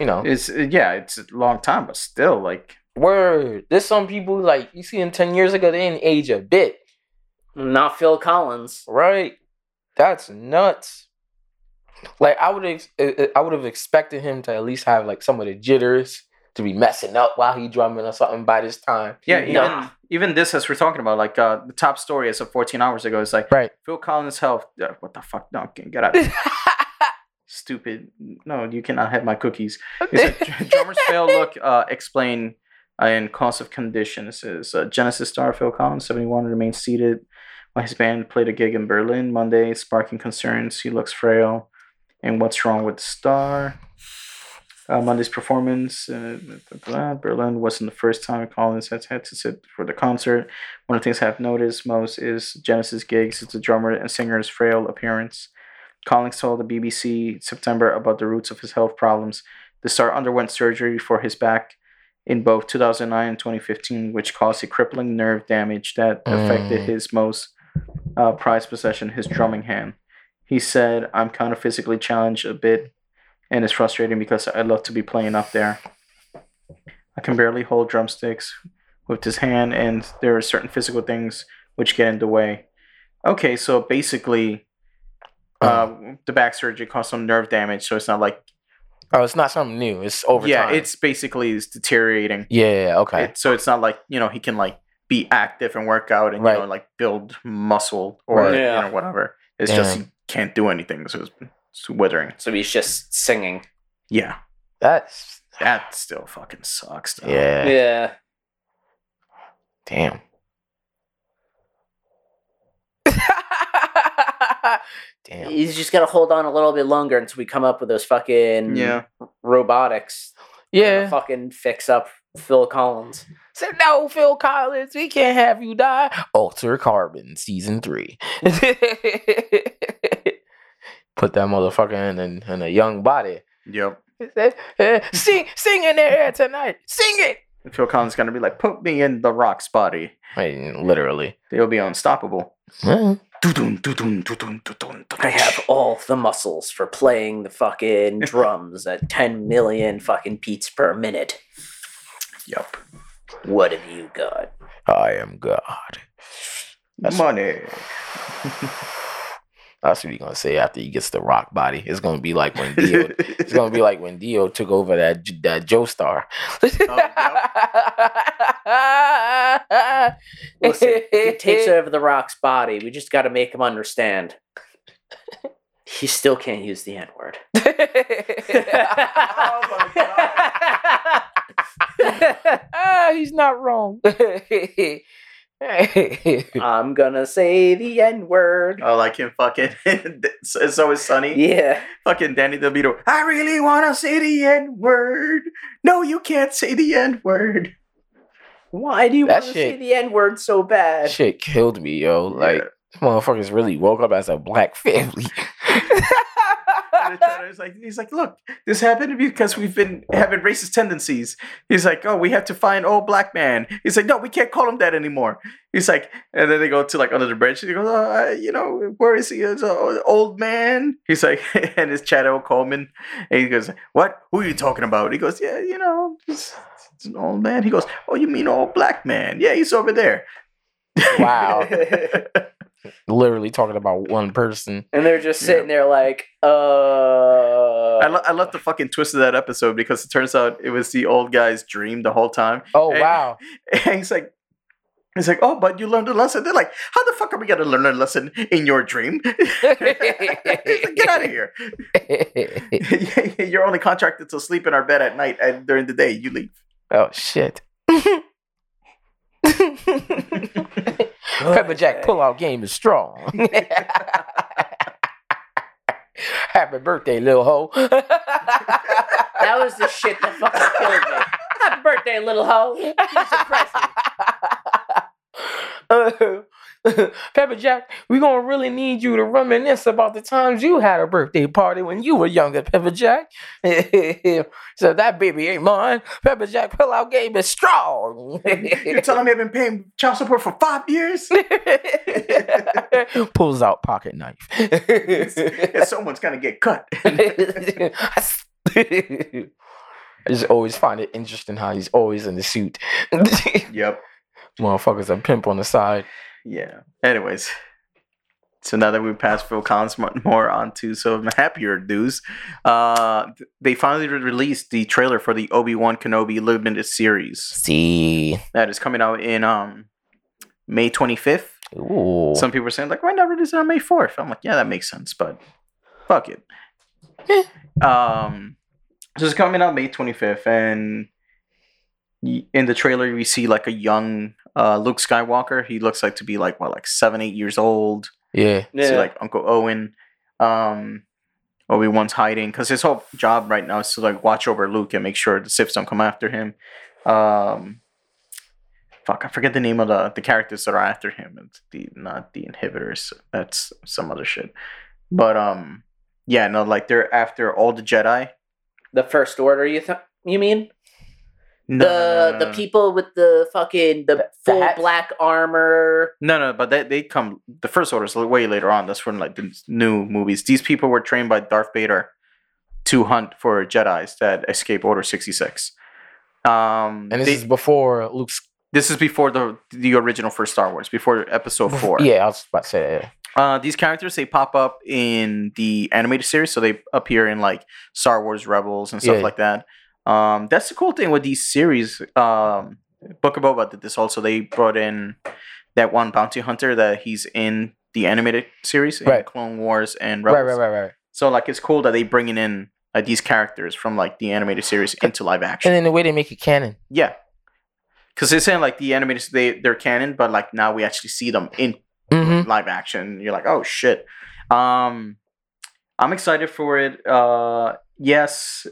you know,
It's yeah, it's a long time, but still, like
word. There's some people like you see them ten years ago, they didn't age a bit,
Not Phil Collins.
right? That's nuts. Like I would ex- uh, I would have expected him to at least have like some of the jitters to be messing up while he drumming or something by this time.
yeah, even
Nah.
Even this as we're talking about, like uh, the top story as of 14 hours ago is like
Right.
Phil Collins' health. uh, what the fuck? No, get out. of here. Stupid. No, you cannot have my cookies. Said, drummers fail look uh, explain uh, in cause of condition. It says uh, Genesis star Phil Collins, 71, remains seated while his band played a gig in Berlin Monday, sparking concerns. He looks frail. And what's wrong with the star? Uh, Monday's performance, uh. Berlin wasn't the first time Collins has had to sit for the concert. One of the things I've noticed most is Genesis gigs. It's the drummer and singer's frail appearance. Collins told the BBC September about the roots of his health problems. The star underwent surgery for his back in both 2009 and 2015, which caused a crippling nerve damage that affected
Mm.
his most uh, prized possession, his drumming hand. He said, I'm kind of physically challenged a bit, and it's frustrating because I love to be playing up there. I can barely hold drumsticks with this hand, and there are certain physical things which get in the way. Okay, so basically, uh, the back surgery caused some nerve damage, so it's not like
Oh, it's not something new. It's over
yeah,
time.
it's basically it's deteriorating.
yeah. Okay.
It- so it's not like you know he can like be active and work out and you know like build muscle or
Right.
you know whatever. It's just he can't do anything, so it's, it's withering.
So he's just singing.
Yeah,
That's
that still fucking sucks. Though.
yeah.
Yeah.
Damn. Damn.
He's just got to hold on a little bit longer until we come up with those fucking
Yeah.
robotics.
Yeah.
Fucking fix up Phil Collins.
Said no, Phil Collins, we can't have you die. Altered Carbon season three. Put that motherfucker in, in, in a young body.
Yep.
Sing, sing in the air tonight. Sing it.
Phil Collins gonna be like, put me in the Rock's body.
I mean, literally.
They'll be unstoppable.
I have all the muscles for playing the fucking drums at 10 million fucking beats per minute.
Yep.
What have you got?
I am God. That's-
Money.
That's what he's gonna say after he gets the rock body. It's gonna be like when Dio. it's gonna be like when Dio took over that that Joestar.
Listen, he takes over the Rock's body. We just got to make him understand. He still can't use the N word.
Oh my ah, he's not wrong.
I'm gonna say the N word.
Oh, like him fucking. it's, it's always sunny.
Yeah.
Fucking Danny DeVito. I really want to say the N word. No, you can't say the N word.
Why do you want to say the N word so bad?
Shit killed me, yo. Like motherfuckers really woke up as a black family.
And the Cheddar like, he's like, look, this happened because we've been having racist tendencies. He's like, oh, we have to find old black man. He's like, no, we can't call him that anymore. He's like, and then they go to like under the bridge. He goes, oh, uh, you know, where is he? It's an old man. He's like, and it's Chad Coleman. And he goes, what? Who are you talking about? He goes, yeah, you know, it's, it's an old man. He goes, oh, you mean old black man? Yeah, he's over there.
Wow. Literally talking about one person.
And they're just sitting there like, uh.
I, lo- I love the fucking twist of that episode because it turns out it was the old guy's dream the whole time.
Oh
Hey.
wow.
And he's like, he's like, oh, but you learned a lesson. They're like, how the fuck are we gonna learn a lesson in your dream? Like, Get out of here! You're only contracted to sleep in our bed at night, and during the day you leave.
oh shit. Pepper Jack pullout game is strong. Happy birthday, little hoe.
That was the shit that fucking killed me. Happy birthday, little hoe. A present.
Uh, Pepper Jack, we're gonna really need you to reminisce about the times you had a birthday party when you were younger, Pepper Jack. so that baby ain't mine. Pepper Jack pullout game is strong.
You're telling me I've been paying child support for five years?
Pulls out pocket knife.
someone's gonna get cut.
I just always find it interesting how he's always in the suit.
yep.
Motherfuckers a pimp on the side.
Yeah. Anyways. So now that we passed Phil Collins more on to some happier news, uh, they finally re- released the trailer for the Obi Wan Kenobi limited series
See.
that is coming out in um May 25th. Some people are saying like, why not release it on May 4th? I'm like, yeah, that makes sense, but fuck it. um, so it's coming out May 25th, and y- in the trailer we see like a young uh Luke Skywalker. He looks like to be like what, like seven, eight years old.
yeah.
You See like Uncle Owen. Um, Obi Wan's hiding because his whole job right now is to like watch over Luke and make sure the Siths don't come after him. Um, fuck, I forget the name of the the characters that are after him. It's the not the inhibitors. That's some other shit. But um, yeah, no, like they're after all the Jedi.
The First Order, you th- you mean?
No,
the
no, no,
the
no, no.
people with the fucking the,
The- the
full
hats?
black armor.
No, no, but they they come. The first order is way later on. That's from like the new movies. These people were trained by Darth Vader to hunt for Jedi's that escape Order sixty six. Um,
And this
they-
is before Luke's.
this is before the the original first Star Wars, before Episode four.
Yeah, I was about to say that.
Uh, these characters they pop up in the animated series, so they appear in like Star Wars Rebels and stuff
Yeah.
like that. Um, that's the cool thing with these series. Um, Book of Boba did this also. They brought in that one bounty hunter that he's in the animated series in
Right.
Clone Wars and Rebels.
right, right, right. right.
So like it's cool that they bringing in uh, these characters from like the animated series into live action.
And then the way they make it canon.
yeah, because they're saying like the animated they they're canon, but like now we actually see them in
Mm-hmm.
live action. You're like, oh shit. Um, I'm excited for it. Uh, yes,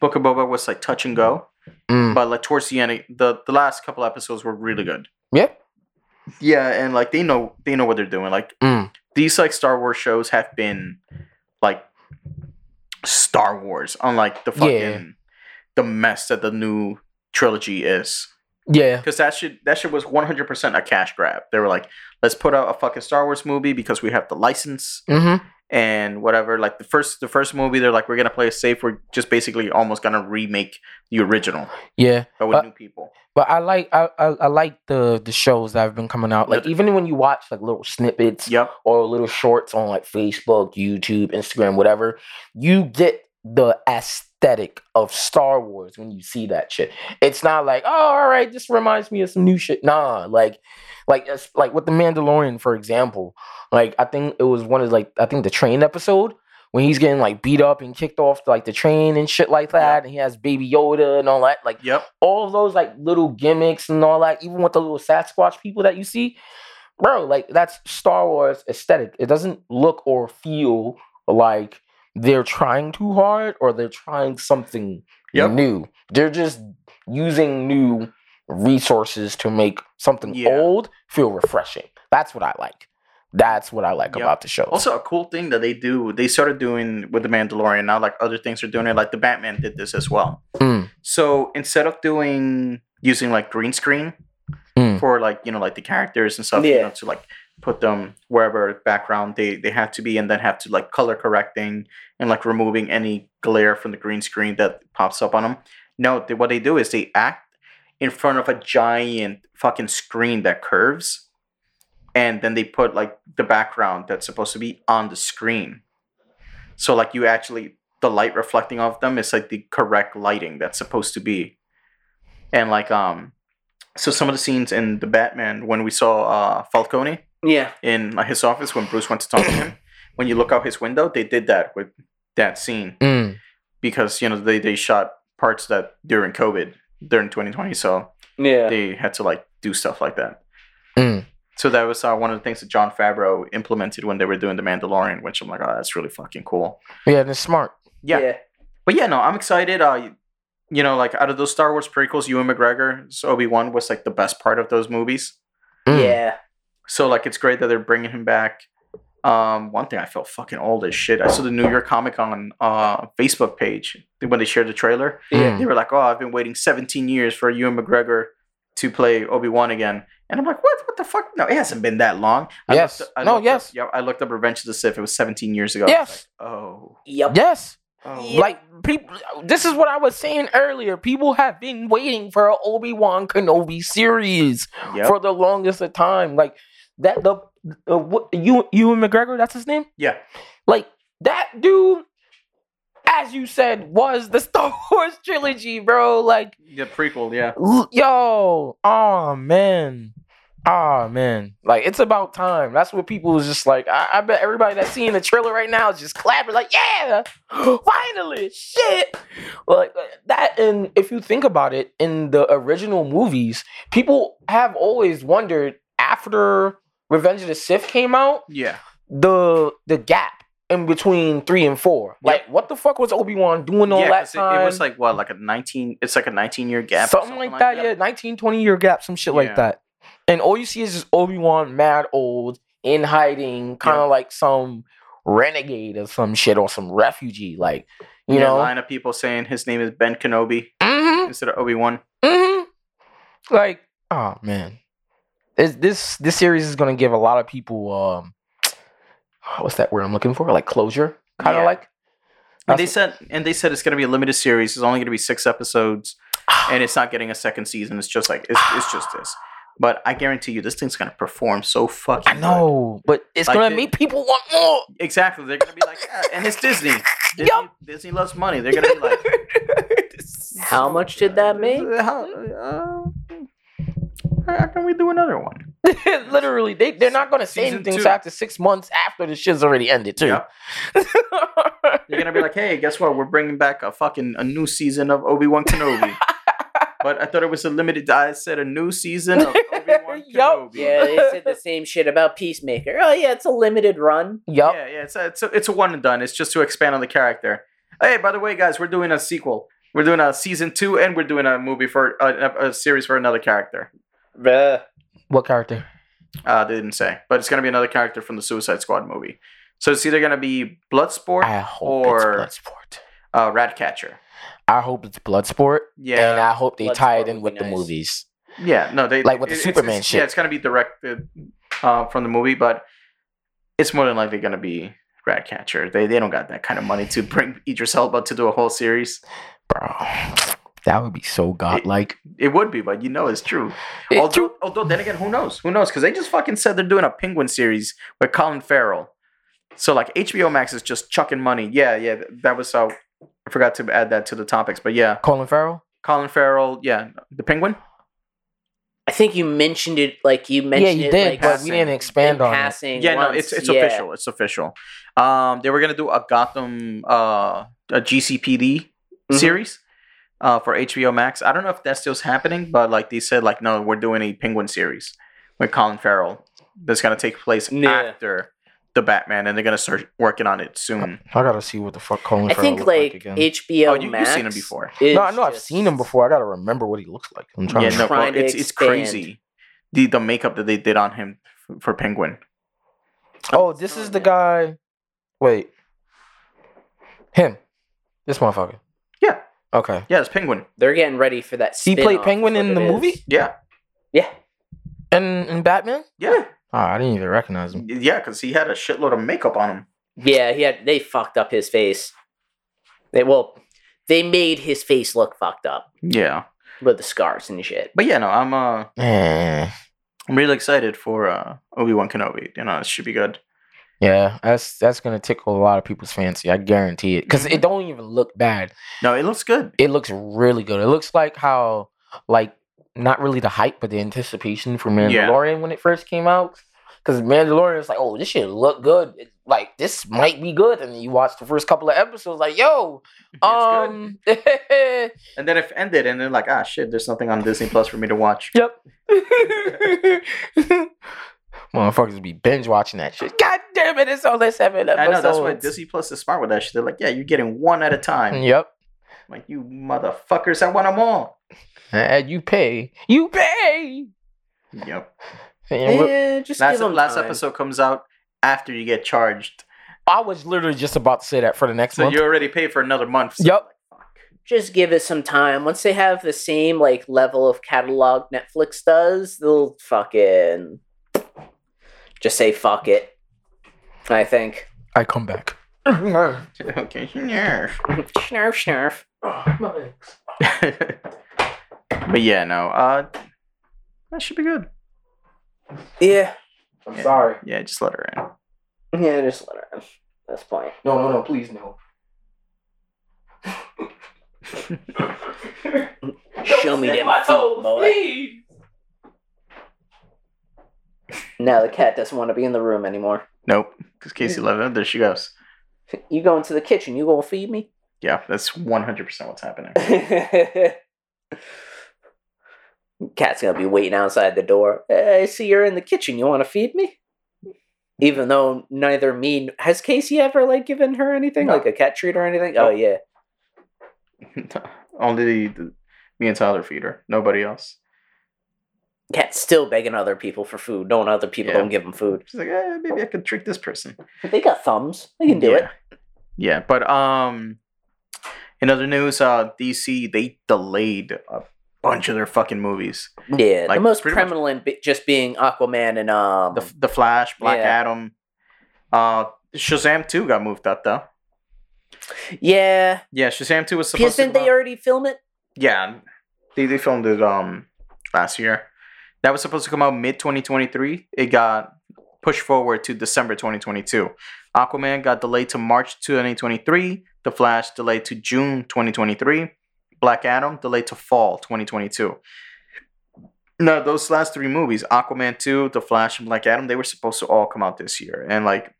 Book of Boba was like touch and go,
Mm.
but like towards the end, the the last couple episodes were really good.
Yep.
Yeah, and like they know they know what they're doing. Like
Mm.
these like Star Wars shows have been like Star Wars, unlike the fucking
Yeah.
the mess that the new trilogy is
Yeah.
because that shit that shit was 100% a cash grab. They were like, let's put out a fucking Star Wars movie because we have the license
Mm-hmm.
And whatever. Like the first the first movie, they're like, we're gonna play it safe. We're just basically almost gonna remake the original,
Yeah.
but with
Uh,
new people.
But I like I, I I like the the shows that have been coming out. Like even when you watch like little snippets
Yep.
or little shorts on like Facebook, YouTube, Instagram, whatever, you get the aesthetic of Star Wars when you see that shit. It's not like, oh, all right, this reminds me of some new shit. Nah, like, like, like with the Mandalorian, for example. Like, I think it was one of like, I think the train episode when he's getting like beat up and kicked off like the train and shit like that, and he has Baby Yoda and all that. Like,
Yep.
all of those like little gimmicks and all that, even with the little Sasquatch people that you see, bro, like that's Star Wars aesthetic. It doesn't look or feel like they're trying too hard or they're trying something
Yep.
new. They're just using new resources to make something
Yeah.
old feel refreshing. That's what I like. That's what I like
Yep.
about the show.
Also, a cool thing that they do, they started doing with the Mandalorian. Now, like other things are doing it. Like the Batman did this as well.
Mm,
So instead of doing using like green screen
Mm.
for like you know like the characters and stuff, you
Yeah.
know, to like put them wherever background they they have to be, and then have to like color correcting and like removing any glare from the green screen that pops up on them. No, they, what they do is they act in front of a giant fucking screen that curves, and then they put like the background that's supposed to be on the screen. So like you actually the light reflecting off them is like the correct lighting that's supposed to be. And like um so some of the scenes in the Batman when we saw uh Falcone
Yeah.
in like, his office when Bruce went to talk to him, when you look out his window, they did that with that scene
mm,
because you know they, they shot parts that during COVID during 2020, so
Yeah.
they had to like do stuff like that.
mm.
So that was uh, one of the things that Jon Favreau implemented when they were doing the Mandalorian, which I'm like, oh, that's really fucking cool.
Yeah, and it's smart.
Yeah. yeah. But yeah, no, I'm excited. Uh, you know, like out of those Star Wars prequels, Ewan McGregor's Obi Wan was like the best part of those movies.
Mm.
Yeah.
So like, it's great that they're bringing him back. Um, one thing I felt fucking old as shit. I saw the New York Comic Con uh Facebook page when they shared the trailer.
Yeah.
They were like, "Oh, I've been waiting 17 years for Ewan McGregor to play Obi Wan again," and I'm like, "What? What the fuck? No, it hasn't been that long." I
Yes.
looked- I
No,
looked
yes.
Up, yeah, I looked up Revenge of the Sith. It was 17 years ago.
Yes.
like, oh.
Yep.
Yes.
Oh.
Like people, this is what I was saying earlier. People have been waiting for an Obi Wan Kenobi series
Yep.
for the longest of time. Like that, the uh, what, Ewan McGregor, that's his name.
yeah.
Like that dude, as you said, was the Star Wars trilogy, bro. Like,
The prequel. Yeah.
l- yo, oh man, oh man, like it's about time. That's what people was just like. I, I bet everybody that's seeing the trailer right now is just clapping, like, yeah, finally, shit. Like uh, that, and if you think about it, in the original movies, people have always wondered after Revenge of the Sith came out
Yeah.
the the gap in between three and four. Like, what the fuck was Obi Wan doing all
yeah,
that
'cause it,
time?
it was like what, like a 19? It's like a 19 year gap. or
something, like that, yeah, 19, 20 year gap, some shit
Yeah.
like that. And all you see is just Obi Wan mad old in hiding, kind of like some renegade or some shit or some refugee, like you
Yeah,
know.
line of people saying his name is Ben Kenobi
hmm
instead of Obi Wan.
hmm Like, oh man, this this this series is gonna give a lot of people um, what's that word I'm looking for? Like closure, kind of
Yeah.
like.
And they said, and they said it's going to be a limited series. It's only going to be six episodes, and it's not getting a second season. It's just like it's, it's just this. But I guarantee you, this thing's going to perform so fucking.
I know, but it's
Like
gonna
the-
make people want more.
Exactly. They're going to be like, yeah, and it's Disney. Disney,
Yup.
Disney loves money. They're going to be like,
How much did that make?
How, uh, how can we do another one?
Literally, they they're not gonna say
Season
anything
two.
until after six months after the shit's already ended too.
Yup. They're gonna be like, hey, guess what? We're bringing back a fucking a new season of Obi Wan Kenobi. but I thought it was a limited. I said a new season of Obi Wan Kenobi.
Yeah, they said the same shit about Peacemaker. Oh yeah, it's a limited run.
Yup.
Yeah, yeah, it's a, it's a, it's a one and done. It's just to expand on the character. Hey, by the way, guys, we're doing a sequel. We're doing a season two, and we're doing a movie for a, a series for another character.
What character?
Uh, they didn't say, but it's gonna be another character from the Suicide Squad movie. So it's either gonna be Bloodsport,
I hope
or-
it's Bloodsport.
uh, Ratcatcher.
I hope it's Bloodsport, Yeah, and
Yeah,
I hope they tie it
Bloodsport
in
would
with
be
the
nice.
movies.
yeah, no, they
Like with the
it- it's-
Superman
it's-
shit.
Yeah, it's gonna be directed uh, from the movie, but it's more than likely gonna be Ratcatcher. They they don't got that kind of money to bring Idris Elba to do a whole series.
Bro, that would be so godlike.
It would be, but you know it's true.
It's
although,
true.
although then again, who knows? Who knows? Because they just fucking said they're doing a Penguin series with Colin Farrell. So like HBO Max is just chucking money. Yeah, yeah. That was how I forgot to add that to the topics. But yeah,
Colin Farrell.
Colin Farrell. Yeah, the Penguin.
I think you mentioned it like you mentioned Yeah,
you
it
did,
like
but we didn't expand
in
on it.
passing.
Yeah, no, it's it's
Yeah.
official. It's official. Um, they were gonna do a Gotham uh a GCPD
Mhm.
series. Uh, for HBO Max, I don't know if that still's happening, but like they said, like no, we're doing a Penguin series with Colin Farrell. That's gonna take place
Yeah.
after the Batman, and they're gonna start working on it soon.
I gotta see what the fuck Colin
I
Farrell
think
look like,
like
again.
HBO
Oh, you- you've seen him before.
no, I know I've seen him before. I gotta remember what he looks like. I'm trying
Yeah,
to.
no,
trying
well,
to
it's it's crazy. The the makeup that they did on him f- for Penguin.
Oh, this is the guy. Wait, him. This motherfucker.
Yeah,
Okay.
yeah, it's Penguin.
They're getting ready for that.
He played
spin-off,
Penguin
is
in the
it is.
movie?
Yeah,
Yeah.
And in Batman?
yeah,
Oh, I didn't even recognize him.
yeah, because he had a shitload of makeup on him.
Yeah, he had they fucked up his face. They well, they made his face look fucked up
Yeah,
with the scars and shit.
but yeah, no, I'm uh.
Eh.
I'm really excited for uh, Obi Wan Kenobi. You know, it should be good.
Yeah, that's that's gonna tickle a lot of people's fancy. I guarantee it, because it don't even look bad.
No, it looks good.
It looks really good. It looks like how, like, not really the hype, but the anticipation for Mandalorian when it first came out. Because Mandalorian is like, oh, this shit look good. It- like, this might be good. And you watch the first couple of episodes, like, yo, um,
And then it ended, and then like, ah, shit, there's nothing on Disney Plus for me to watch.
Yep. Motherfuckers be binge watching that shit. God damn it, it's only seven episodes.
I
episodes.
know that's why Disney Plus is smart with that shit. They're like, yeah, you're getting one at a time.
Yep.
Like you motherfuckers, I want them all.
And you pay. You pay.
Yep.
And
Yeah, just
Last
give them
last
time.
episode comes out after you get charged,
I was literally just about to say that for the next
so
month.
you already pay for another month. So
Yep.
Just give it some time. Once they have the same like level of catalog Netflix does, they'll fucking just say fuck it. I think.
I come back.
okay, yeah.
Snarf, snarf.
but yeah, no. Uh, that should be good.
Yeah.
I'm
Yeah.
sorry.
Yeah, just let her in.
Yeah, just let her in. At this point.
No, no, no, please no.
Show me them feet, boy. Now the cat doesn't want to be in the room anymore.
Nope, because Casey let her. There she goes.
You go into the kitchen, you gonna feed me?
Yeah, that's one hundred percent what's happening.
Cat's gonna be waiting outside the door. "Eh, I see you're in the kitchen. You want to feed me? Even though neither me has Casey ever like given her anything,
No.
like a cat treat or anything. Oh yeah,
Only the, the me and Tyler feed her. Nobody else.
Cat's still begging other people for food. Knowing other people
Yeah.
don't give them food.
She's like, eh, maybe I could trick this person.
They got thumbs. They can do
yeah.
it.
Yeah, but um, in other news, uh, DC they delayed a bunch of their fucking movies.
Yeah, the
Like,
most
pretty much-
just being Aquaman and um.
The the Flash, Black
Yeah.
Adam, uh, Shazam two got moved up though.
yeah,
Yeah, Shazam two was supposed to.
didn't they already film it?
Yeah, they they filmed it um last year. That was supposed to come out mid 2023. It got pushed forward to December 2022. Aquaman got delayed to March 2023. The Flash delayed to June 2023. Black Adam delayed to fall 2022. Now those last three movies, Aquaman 2, The Flash, and Black Adam, they were supposed to all come out this year. And like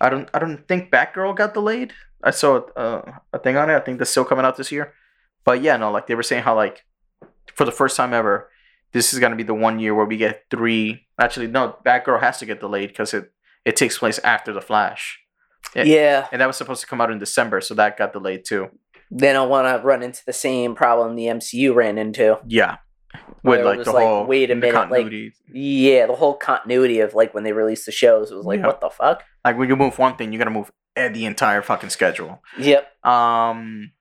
I don't I don't think Batgirl got delayed. I saw uh, a thing on it. I think that's still coming out this year. But yeah, no, like they were saying how like for the first time ever, this is gonna be the one year where we get three. Actually, no, Batgirl has to get delayed because it it takes place after the Flash, Yeah.
Yeah.
and that was supposed to come out in December, so that got delayed too.
They don't want to run into the same problem the MCU ran into.
Yeah, with like the
like,
whole
wait a minute, like- Yeah, the whole continuity of like when they released the shows it was like,
Yeah.
what the fuck?
like when you move one thing, you gotta move the entire fucking schedule.
Yep.
Um,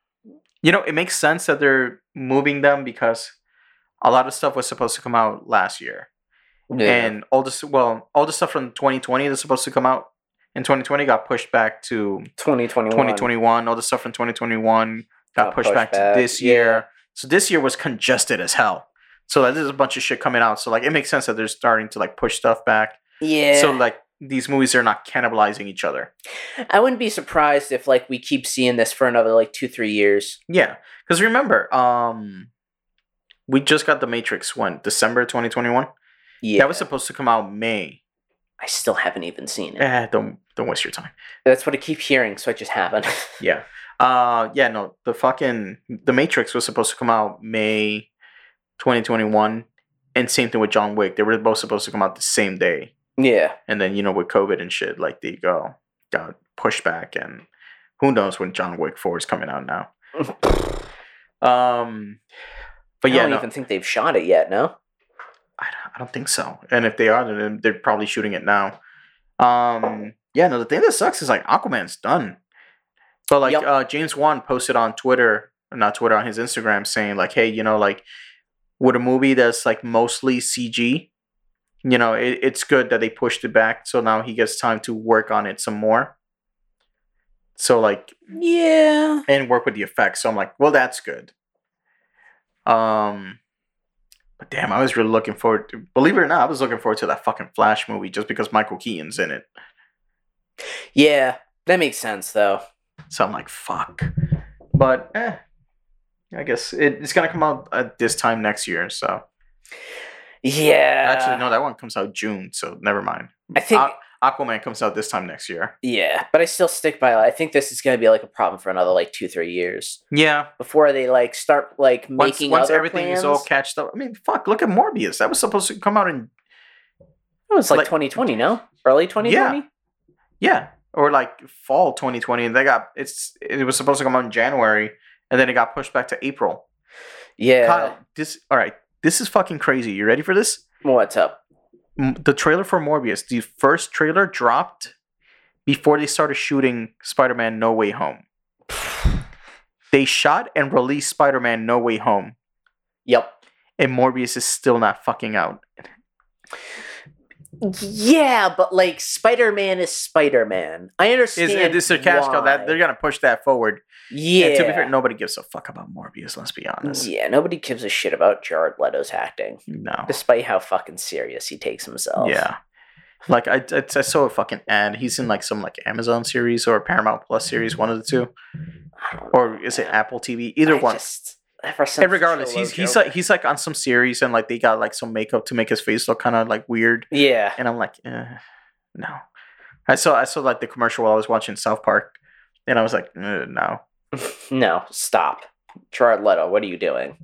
you know, it makes sense that they're moving them because a lot of stuff was supposed to come out last year. and all this well all the stuff from 2020 that's supposed to come out in 2020 got pushed back to
2021.
2021 all the stuff from 2021 got,
Got
pushed,
pushed
back,
back,
to this
yeah.
year so this year was congested as hell so like, there's a bunch of shit coming out so like it makes sense that they're starting to like push stuff back
Yeah.
so like these movies are not cannibalizing each other
I wouldn't be surprised if like we keep seeing this for another like two, three years.
yeah because remember um we just got the matrix when december 2021
Yeah.
that was supposed to come out may
I still haven't even seen it.
eh, don't don't waste your time
That's what I keep hearing, so I just haven't.
Yeah. Uh yeah, no, the fucking The Matrix was supposed to come out May 2021 and same thing with John Wick. They were both supposed to come out the same day.
yeah.
And then, you know, with COVID and shit, like they go got pushed back and who knows when John Wick 4 is coming out now. Um but
I
yeah,
don't
no,
even think they've shot it yet. No.
I, don't- I don't think so. And if they are, then they're probably shooting it now. Um, yeah, no, the thing that sucks is like Aquaman's done. But like
Yep.
uh, James Wan posted on Twitter, not Twitter, on his Instagram saying like, hey, you know, like with a movie that's like mostly CG, you know, it, it's good that they pushed it back. So now he gets time to work on it some more. So like
Yeah.
and work with the effects. So I'm like, well, that's good. Um, but damn, I was really looking forward. To, believe it or not, I was looking forward to that fucking Flash movie just because Michael Keaton's in it.
Yeah. That makes sense though.
So I'm like, fuck. But eh, I guess it, it's gonna come out at this time next year. So
Yeah.
actually, no, that one comes out June. So never mind.
I think.
Aqu- Aquaman comes out this time next year.
yeah, but I still stick by. I think this is going to be like a problem for another like two, three years
Yeah.
before they like start like
Once,
making
once everything
plans.
is all catched up. I mean, fuck. Look at Morbius. That was supposed to come out in
it was like,
like-
2020, no? Early 2020.
Yeah, or like fall 2020, and they got it's it was supposed to come out in January, and then it got pushed back to April.
Yeah.
Kyle, this all right? This is fucking crazy. You ready for this?
What's up?
The trailer for Morbius, the first trailer dropped before they started shooting Spider-Man No Way Home. They shot and released Spider-Man No Way Home,
Yep.
and Morbius is still not fucking out.
Yeah, but like Spider Man is Spider Man. I understand.
Is
understand.
it is sarcastic that
why.
they're gonna push that forward?
yeah.
And to be fair, nobody gives a fuck about Morbius. Let's be honest.
yeah, nobody gives a shit about Jared Leto's acting,
No.
despite how fucking serious he takes himself.
Yeah. Like I, I, I saw a fucking ad. He's in like some like Amazon series or Paramount Plus series, one of the two,
I don't know,
or is it. Apple TV? Either
I
one.
just- ever since
And regardless, he's he's
joke-
like he's like on some series and like they got like some makeup to make his face look kind of like weird,
yeah.
and I'm like, eh, no. I saw I saw like the commercial while I was watching South Park, and I was like, eh, no.
No, stop. Jared Leto, what are you doing?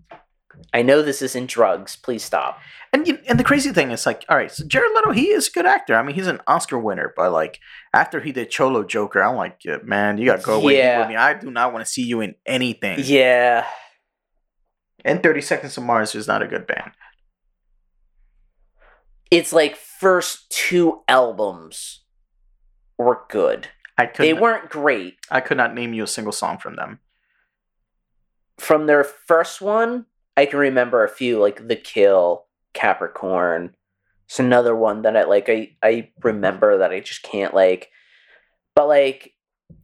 I know this isn't drugs. Please stop.
And you, and the crazy thing is like, all right, so Jared Leto, he is a good actor. I mean, he's an Oscar winner, but like after he did Cholo Joker, I'm like, yeah, man, you gotta go away
Yeah.
with me. I do not want to see you in anything.
Yeah.
And 30 Seconds to Mars is not a good band.
It's like first two albums were good.
I could
They
not,
weren't great.
I could not name you a single song from them.
From their first one, I can remember a few like The Kill, Capricorn. It's another one that I like I I remember that I just can't like but like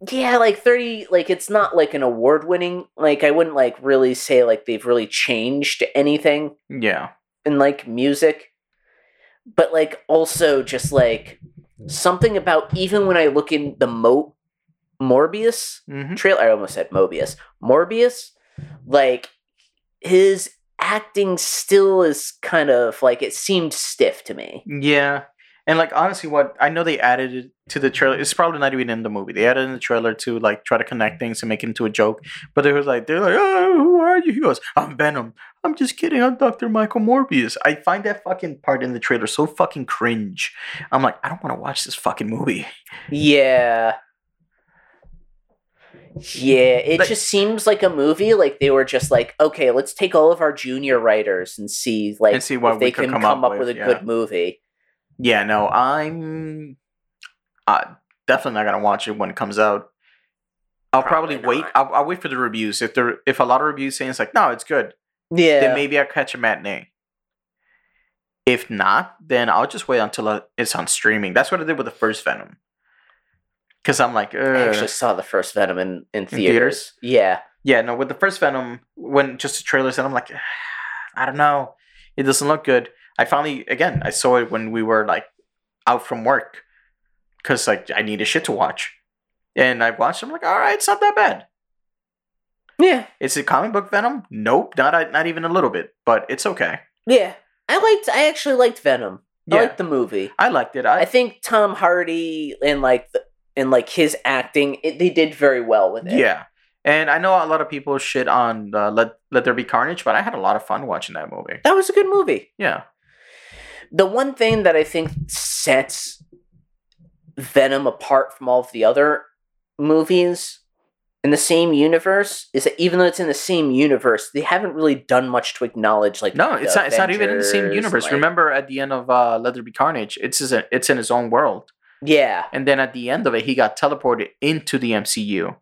yeah, like 30 like it's not like an award winning like I wouldn't like really say like they've really changed anything
Yeah.
in like music but like also just like something about even when I look in the Mo Morbius
hmm
trailer. I almost said Mobius. Morbius, like his acting still is kind of like it seemed stiff to me.
Yeah. And like honestly, what I know they added it to the trailer. It's probably not even in the movie. They added in the trailer to like try to connect things and make it into a joke. But they was like, they're like, oh, who are you? He goes, I'm Venom. I'm just kidding. I'm Doctor Michael Morbius. I find that fucking part in the trailer so fucking cringe. I'm like, I don't want to watch this fucking movie.
Yeah. Yeah, it
Like-
just seems like a movie. Like they were just like, okay, let's take all of our junior writers and see, like,
And see what
if they can
come
come,
up
up with,
with,
a
yeah.
good movie.
Yeah, no, I'm uh, definitely not gonna watch it when it comes out. I'll probably,
Probably
wait. I'll, I'll wait for the reviews. If there, if a lot of reviews saying it's like, no, it's good,
Yeah,
then maybe I'll catch a matinee. If not, then I'll just wait until uh, it's on streaming. That's what I did with the first Venom. Because I'm like,
I actually saw the first Venom in in theaters.
theaters?
Yeah,
yeah, no, with the first Venom, when just the trailers, and I'm like, I don't know, it doesn't look good. I finally, again, I saw it when we were like out from work because like I need a shit to watch, and I watched. I'm like, all right, it's not that bad.
yeah,
Is it comic book Venom? Nope, not not even a little bit, but it's okay.
yeah. I liked. I actually liked Venom. I
Yeah,
liked the movie.
I liked it. I,
I think Tom Hardy and like the, and like his acting, it, they did very well with it.
yeah, and I know a lot of people shit on uh, Let Let There Be Carnage, but I had a lot of fun watching that movie.
that was a good movie.
Yeah,
The one thing that I think sets Venom apart from all of the other movies in the same universe is that even though it's in the same universe, they haven't really done much to acknowledge like
no, it's not. It's not even in the same universe.
like-
Remember, at the end of uh, Be Carnage, it's his, it's in his own world.
Yeah,
and then at the end of it, he got teleported into the MCU.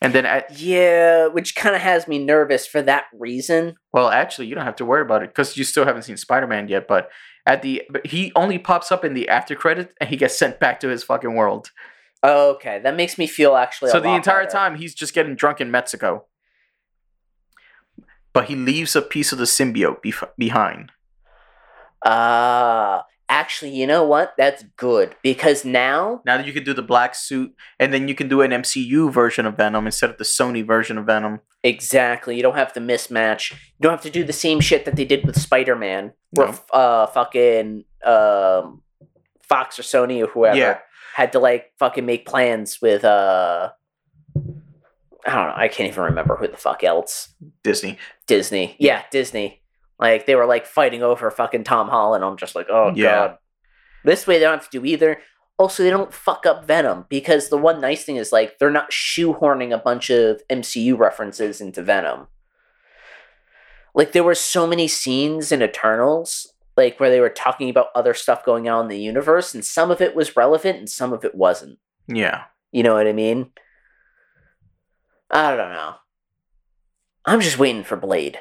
And then, at,
yeah, which kind of has me nervous for that reason.
well, actually, you don't have to worry about it because you still haven't seen Spider Man yet. But at the, but he only pops up in the after credit, and he gets sent back to his fucking world.
Okay, that makes me feel actually.
so the entire
better.
time, he's just getting drunk in Mexico. But he leaves a piece of the symbiote bef- behind.
Uh actually, you know what? That's good because now
Now that you can do the black suit, and then you can do an MCU version of Venom instead of the Sony version of Venom.
exactly, you don't have to mismatch. You don't have to do the same shit that they did with Spider-Man, where
No.
uh fucking um Fox or Sony or whoever
Yeah.
had to like fucking make plans with uh I don't know, I can't even remember who the fuck else.
Disney.
Disney. Yeah, Disney. Like they were like fighting over fucking Tom Holland. I'm just like, oh
Yeah.
god. This way they don't have to do either. Also, they don't fuck up Venom because the one nice thing is like they're not shoehorning a bunch of MCU references into Venom. Like there were so many scenes in Eternals like where they were talking about other stuff going on in the universe, and some of it was relevant and some of it wasn't.
Yeah.
You know what I mean? I don't know. I'm just waiting for Blade.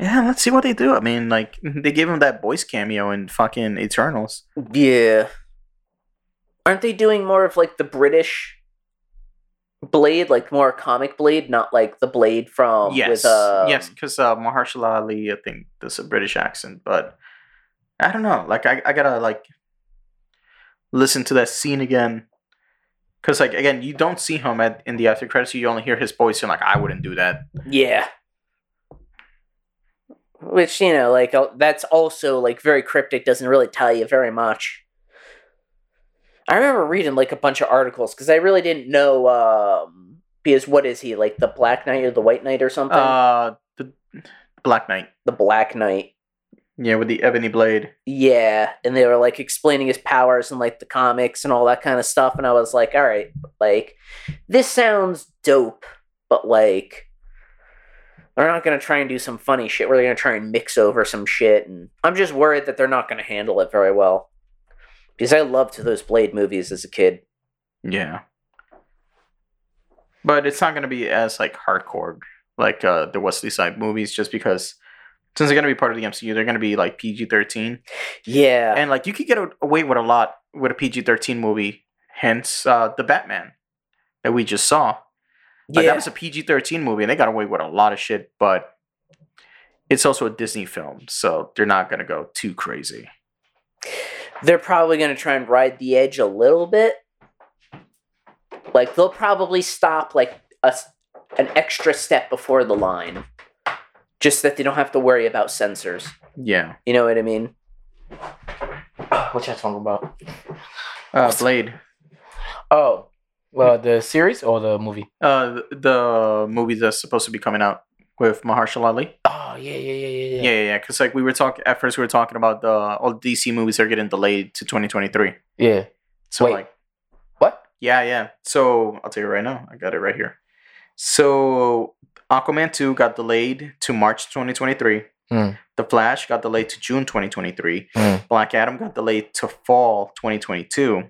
Yeah, let's see what they do. I mean, like they gave him that voice cameo in fucking Eternals.
Yeah. Aren't they doing more of like the British Blade, like more comic Blade, not like the Blade from
yes,
with um,
yes, because uh, Mahershala Ali, I think, does a British accent, but I don't know. Like, I, I gotta like listen to that scene again, because like again, you don't see him at in the after credits. You only hear his voice, and like, I wouldn't do that.
Yeah. Which, you know, like, uh, that's also, like, very cryptic, doesn't really tell you very much. I remember reading, like, a bunch of articles, because I really didn't know, um, because what is he, like, the Black Knight or the White Knight or something?
Uh, the Black Knight,
the Black Knight.
yeah, with the ebony blade.
Yeah, and they were, like, explaining his powers and, like, the comics and all that kind of stuff, and I was like, alright, like, this sounds dope, but, like, they're not going to try and do some funny shit. where they're going to try and mix over some shit. And I'm just worried that they're not going to handle it very well. Because I loved those Blade movies as a kid.
Yeah, but it's not gonna be as like hardcore like uh the Wesley Snipes movies, just because since they're gonna be part of the MCU, they're gonna be like PG thirteen.
Yeah.
and like you could get away with a lot with a PG thirteen movie. Hence, uh, the Batman that we just saw. Like
yeah.
that was a PG thirteen movie, and they got away with a lot of shit. But it's also a Disney film, so they're not gonna go too crazy.
they're probably going to try and ride the edge a little bit. Like, they'll probably stop, like, a, an extra step before the line. Just that they don't have to worry about censors.
Yeah,
You know what I mean?
What you talking about?
uh, Blade,
Oh, well, the series or the movie?
uh, the movie that's supposed to be coming out with Mahershala Ali.
Oh, yeah, yeah, yeah, yeah,
Yeah, yeah, yeah. Because like we were talking at first, we were talking about the all DC movies are getting delayed to 2023.
Yeah.
So
Wait.
like,
What?
yeah, yeah. So I'll tell you right now, I got it right here. So Aquaman 2 got delayed to March 2023.
Hmm.
The Flash got delayed to June 2023.
Hmm.
Black Adam got delayed to fall 2022.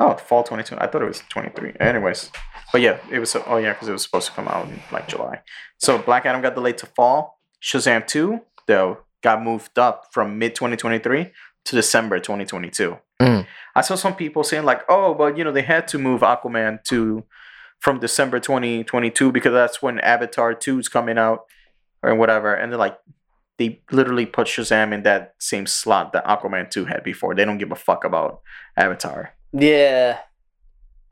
Oh, fall 22. I thought it was 23. Anyways, but yeah, it was. Oh yeah, because it was supposed to come out in like July. So Black Adam got delayed to fall. Shazam 2 though got moved up from mid 2023 to December 2022.
Mm.
I saw some people saying like, oh, but you know they had to move Aquaman to from December 2022 because that's when Avatar 2 is coming out or whatever, and they're like. They literally put Shazam in that same slot that Aquaman 2 had before. They don't give a fuck about Avatar.
Yeah.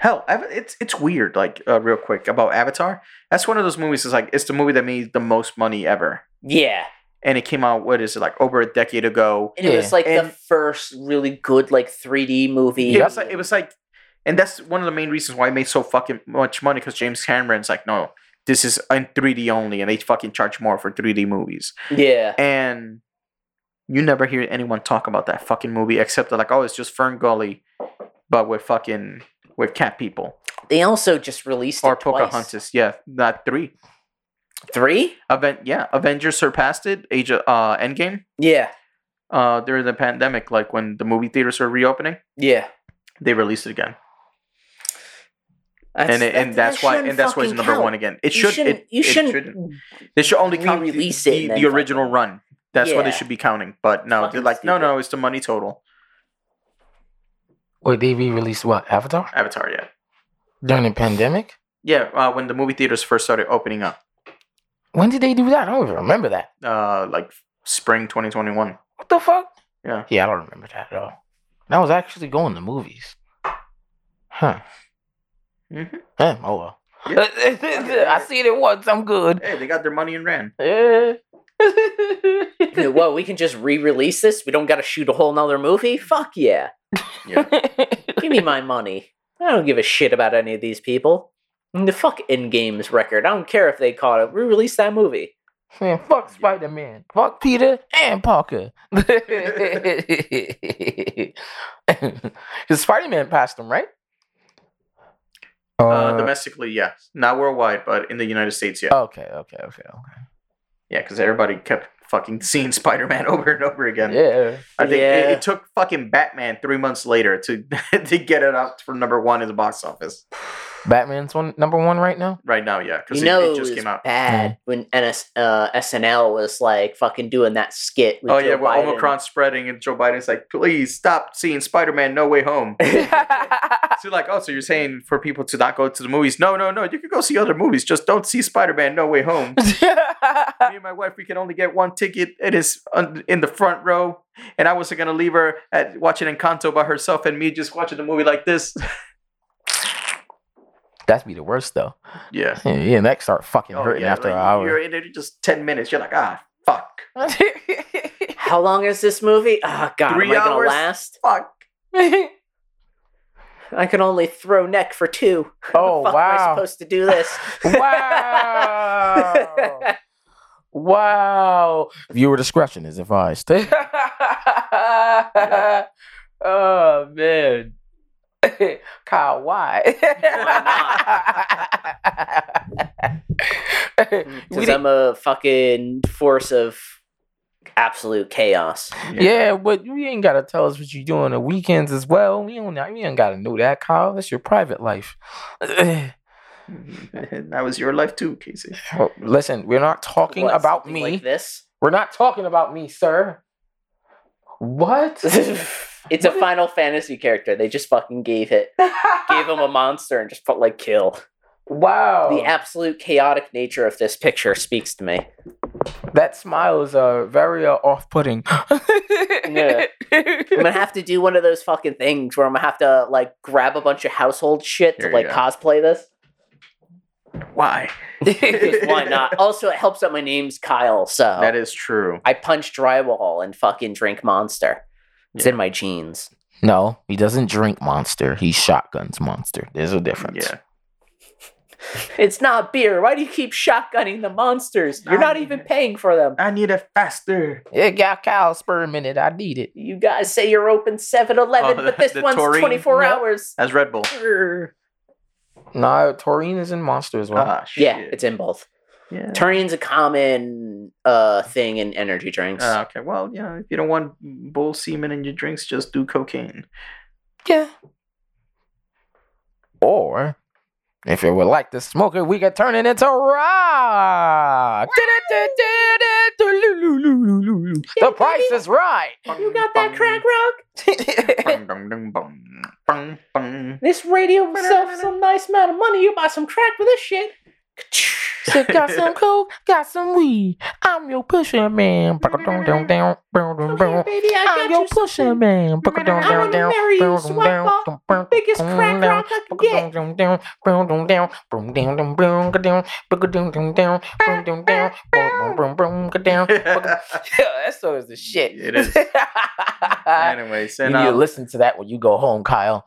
Hell, it's it's weird. Like uh, real quick about Avatar, that's one of those movies. Is like it's the movie that made the most money ever,
Yeah.
and it came out what is it like over a decade ago.
And it was
Yeah.
like the first really good like 3D movie.
It was like it was like, and that's one of the main reasons why it made so fucking much money because James Cameron's like, no, this is in 3D only, and they fucking charge more for 3D movies.
Yeah.
And you never hear anyone talk about that fucking movie except they're like, oh, it's just Fern Gully, but with fucking with cat people
They also just released
or
it twice.
Pocahontas. Yeah, not three.
Three?
Event, yeah, Avengers surpassed it. Age of uh, Endgame.
Yeah.
Uh, during the pandemic, like when the movie theaters were reopening,
Yeah.
they released it again,
That's,
and it, and that's
that
why and that's why it's number
count.
one again. It
You
should.
shouldn't-
It,
you
it
shouldn't
shouldn't. They should only count the,
it
the, the original run. That's what they should be counting. But no, they're like, no, no, it's the money total.
Wait, they re-released what? Avatar
Avatar, yeah,
during the pandemic?
yeah. Uh, when the movie theaters first started opening up,
When did they do that? I don't even remember that.
uh, like spring 2021.
What the fuck?
Yeah.
Yeah, I don't remember that at all. I was actually going to movies. Huh.
Mhm.
Eh, oh well.
Yeah.
I seen it once. I'm good.
Hey, they got their money and ran.
Yeah.
Yeah, Whoa, we can just re-release this? We don't gotta shoot a whole nother movie? Fuck yeah. Give me my money. I don't give a shit about any of these people. And the fuck Endgame's record. I don't care if they caught it. Re-release that movie.
Man, fuck Spider Man. Fuck Peter and Parker. Because Spider Man passed him, right?
Uh, domestically, yes, not worldwide, but in the United States, yeah,
okay, okay, okay, okay.
Yeah, because everybody kept fucking seeing Spider-Man over and over again.
Yeah.
I think it, it took fucking Batman three months later to to get it up for number one in the box office.
Batman's one number one right now.
Right now, yeah, because
You
it,
know
it
it,
just
was
came out.
bad when NS, uh, SNL was like fucking doing that skit. With
Oh
Joe
yeah, well,
Biden.
Omicron spreading, and Joe Biden's like, "Please stop seeing Spider-Man No Way Home." so like, oh, so you're saying for people to not go to the movies? No, no, no. You can go see other movies, just don't see Spider-Man No Way Home. Me and my wife, we can only get one ticket. It is in the front row, and I wasn't gonna leave her at watching Encanto by herself, and me just watching the movie like this.
That's be the worst though.
Yeah.
Yeah, yeah neck start fucking
Oh,
hurting
yeah,
after
like,
an hour.
You're in it just ten minutes. You're like, ah, fuck,
How long is this movie? Oh god,
Three
am I gonna
hours?
last?
fuck.
I can only throw neck for two.
Oh,
How the fuck am I supposed to do this?
wow. wow. Viewer discretion is advised. oh man. Kyle, why? Mm, we
Because I'm a fucking force of absolute chaos.
yeah, but you ain't gotta tell us what you do on the weekends as well. We don't we ain't gotta know that, Kyle. That's your private life.
that was your life too, Casey.
Well, Listen, we're not talking
What,
about me.
Like this.
We're not talking about me, sir. What?
It's a Final Fantasy character. They just fucking gave it, gave him a monster and just put like kill.
wow.
The absolute chaotic nature of this picture speaks to me.
that smile is uh, very uh, off-putting.
Yeah. I'm gonna have to do one of those fucking things where I'm gonna have to like grab a bunch of household shit
There
to
you
like
go.
cosplay this.
Why?
'Cause why not? Also, it helps that my name's Kyle, so
That is true.
I punch drywall and fucking drink Monster. It's
Yeah.
in my genes.
no, he doesn't drink Monster. He shotguns Monster. There's a difference.
Yeah.
It's not beer. Why do you keep shotgunning the monsters? You're not
I-
even paying for them.
I need it faster.
It got cow sperm in it. I need it.
You guys say you're open 7 Eleven,
Oh,
but this
the
one's
taurine?
24
Yep.
hours.
That's Red Bull.
Grr.
No, Taurine is in Monster as well.
Ah.
Yeah, it's in both.
Yeah.
Taurine's a common uh thing in energy drinks.
Ah, okay. Well, yeah. If you don't want bull semen in your drinks, just do cocaine.
yeah. Or if you would like to smoke it, we could turn it into rock. The price is right.
you got that crack rock? This radio sells some nice amount of money. You buy some crack for this shit.
So got some coke, got some weed. I'm your pusher man.
Baby,
I'm your
you
pusher man.
I'm gonna marry you, sweat Biggest crack rock I could get.
Yeah, that song is the shit.
It is. Anyways,
you need to
um,
listen to that when you go home, Kyle.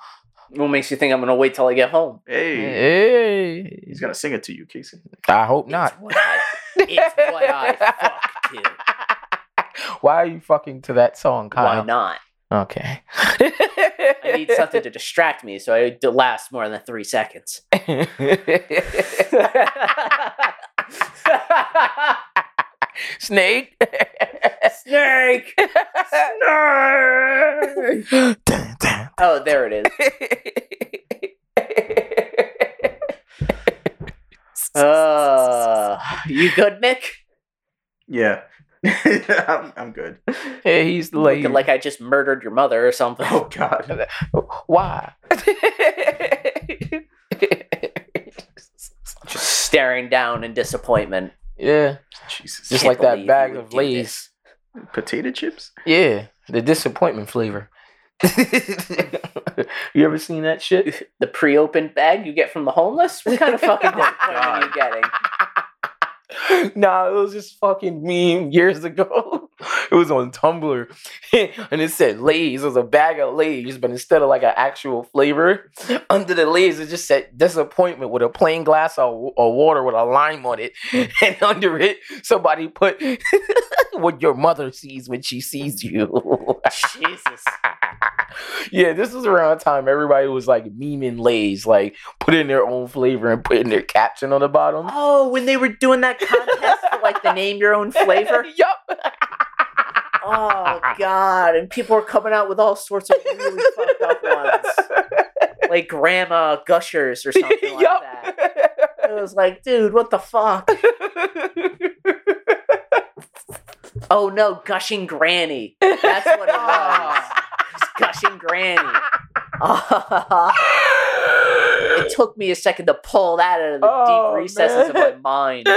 What makes you think I'm gonna wait till I get home?
hey,
Hey,
he's gonna sing it to you, Casey.
I hope not.
It's what I, it's what I fuck to.
Why are you fucking to that song,
Why not?
Okay.
I need something to distract me so I last more than three seconds.
Snake.
Snake! Snake!
Dun, dun.
Oh, there it is. Uh, you good, Mick?
Yeah, I'm, I'm good.
yeah, he's the lady.
Looking like I just murdered your mother or something.
Oh God.
Why?
Just staring down in disappointment.
Yeah,
Jesus.
just like that bag of
do
Lay's.
Potato chips.
Yeah, the disappointment flavor. you ever seen that shit?
The pre-opened bag you get from the homeless? What kind of fucking disappointment are you getting?
nah, it was just fucking meme years ago. It was on Tumblr, and it said Lay's. It was a bag of Lay's, but instead of like an actual flavor, under the Lay's it just said disappointment with a plain glass of, of water with a lime on it, hmm. and under it somebody put what your mother sees when she sees you.
Jesus.
yeah, this was around the time everybody was like memeing Lay's, like putting their own flavor and putting their caption on the bottom.
Oh, when they were doing that contest for like the name your own flavor.
yup.
Oh god, and people were coming out with all sorts of really fucked up ones, like Grandma Gushers or something like that. It was like, dude, what the fuck? Oh no, Gushing Granny. That's what it was. It's Gushing Granny. it took me a second to pull that out of the
Oh,
deep recesses of my mind.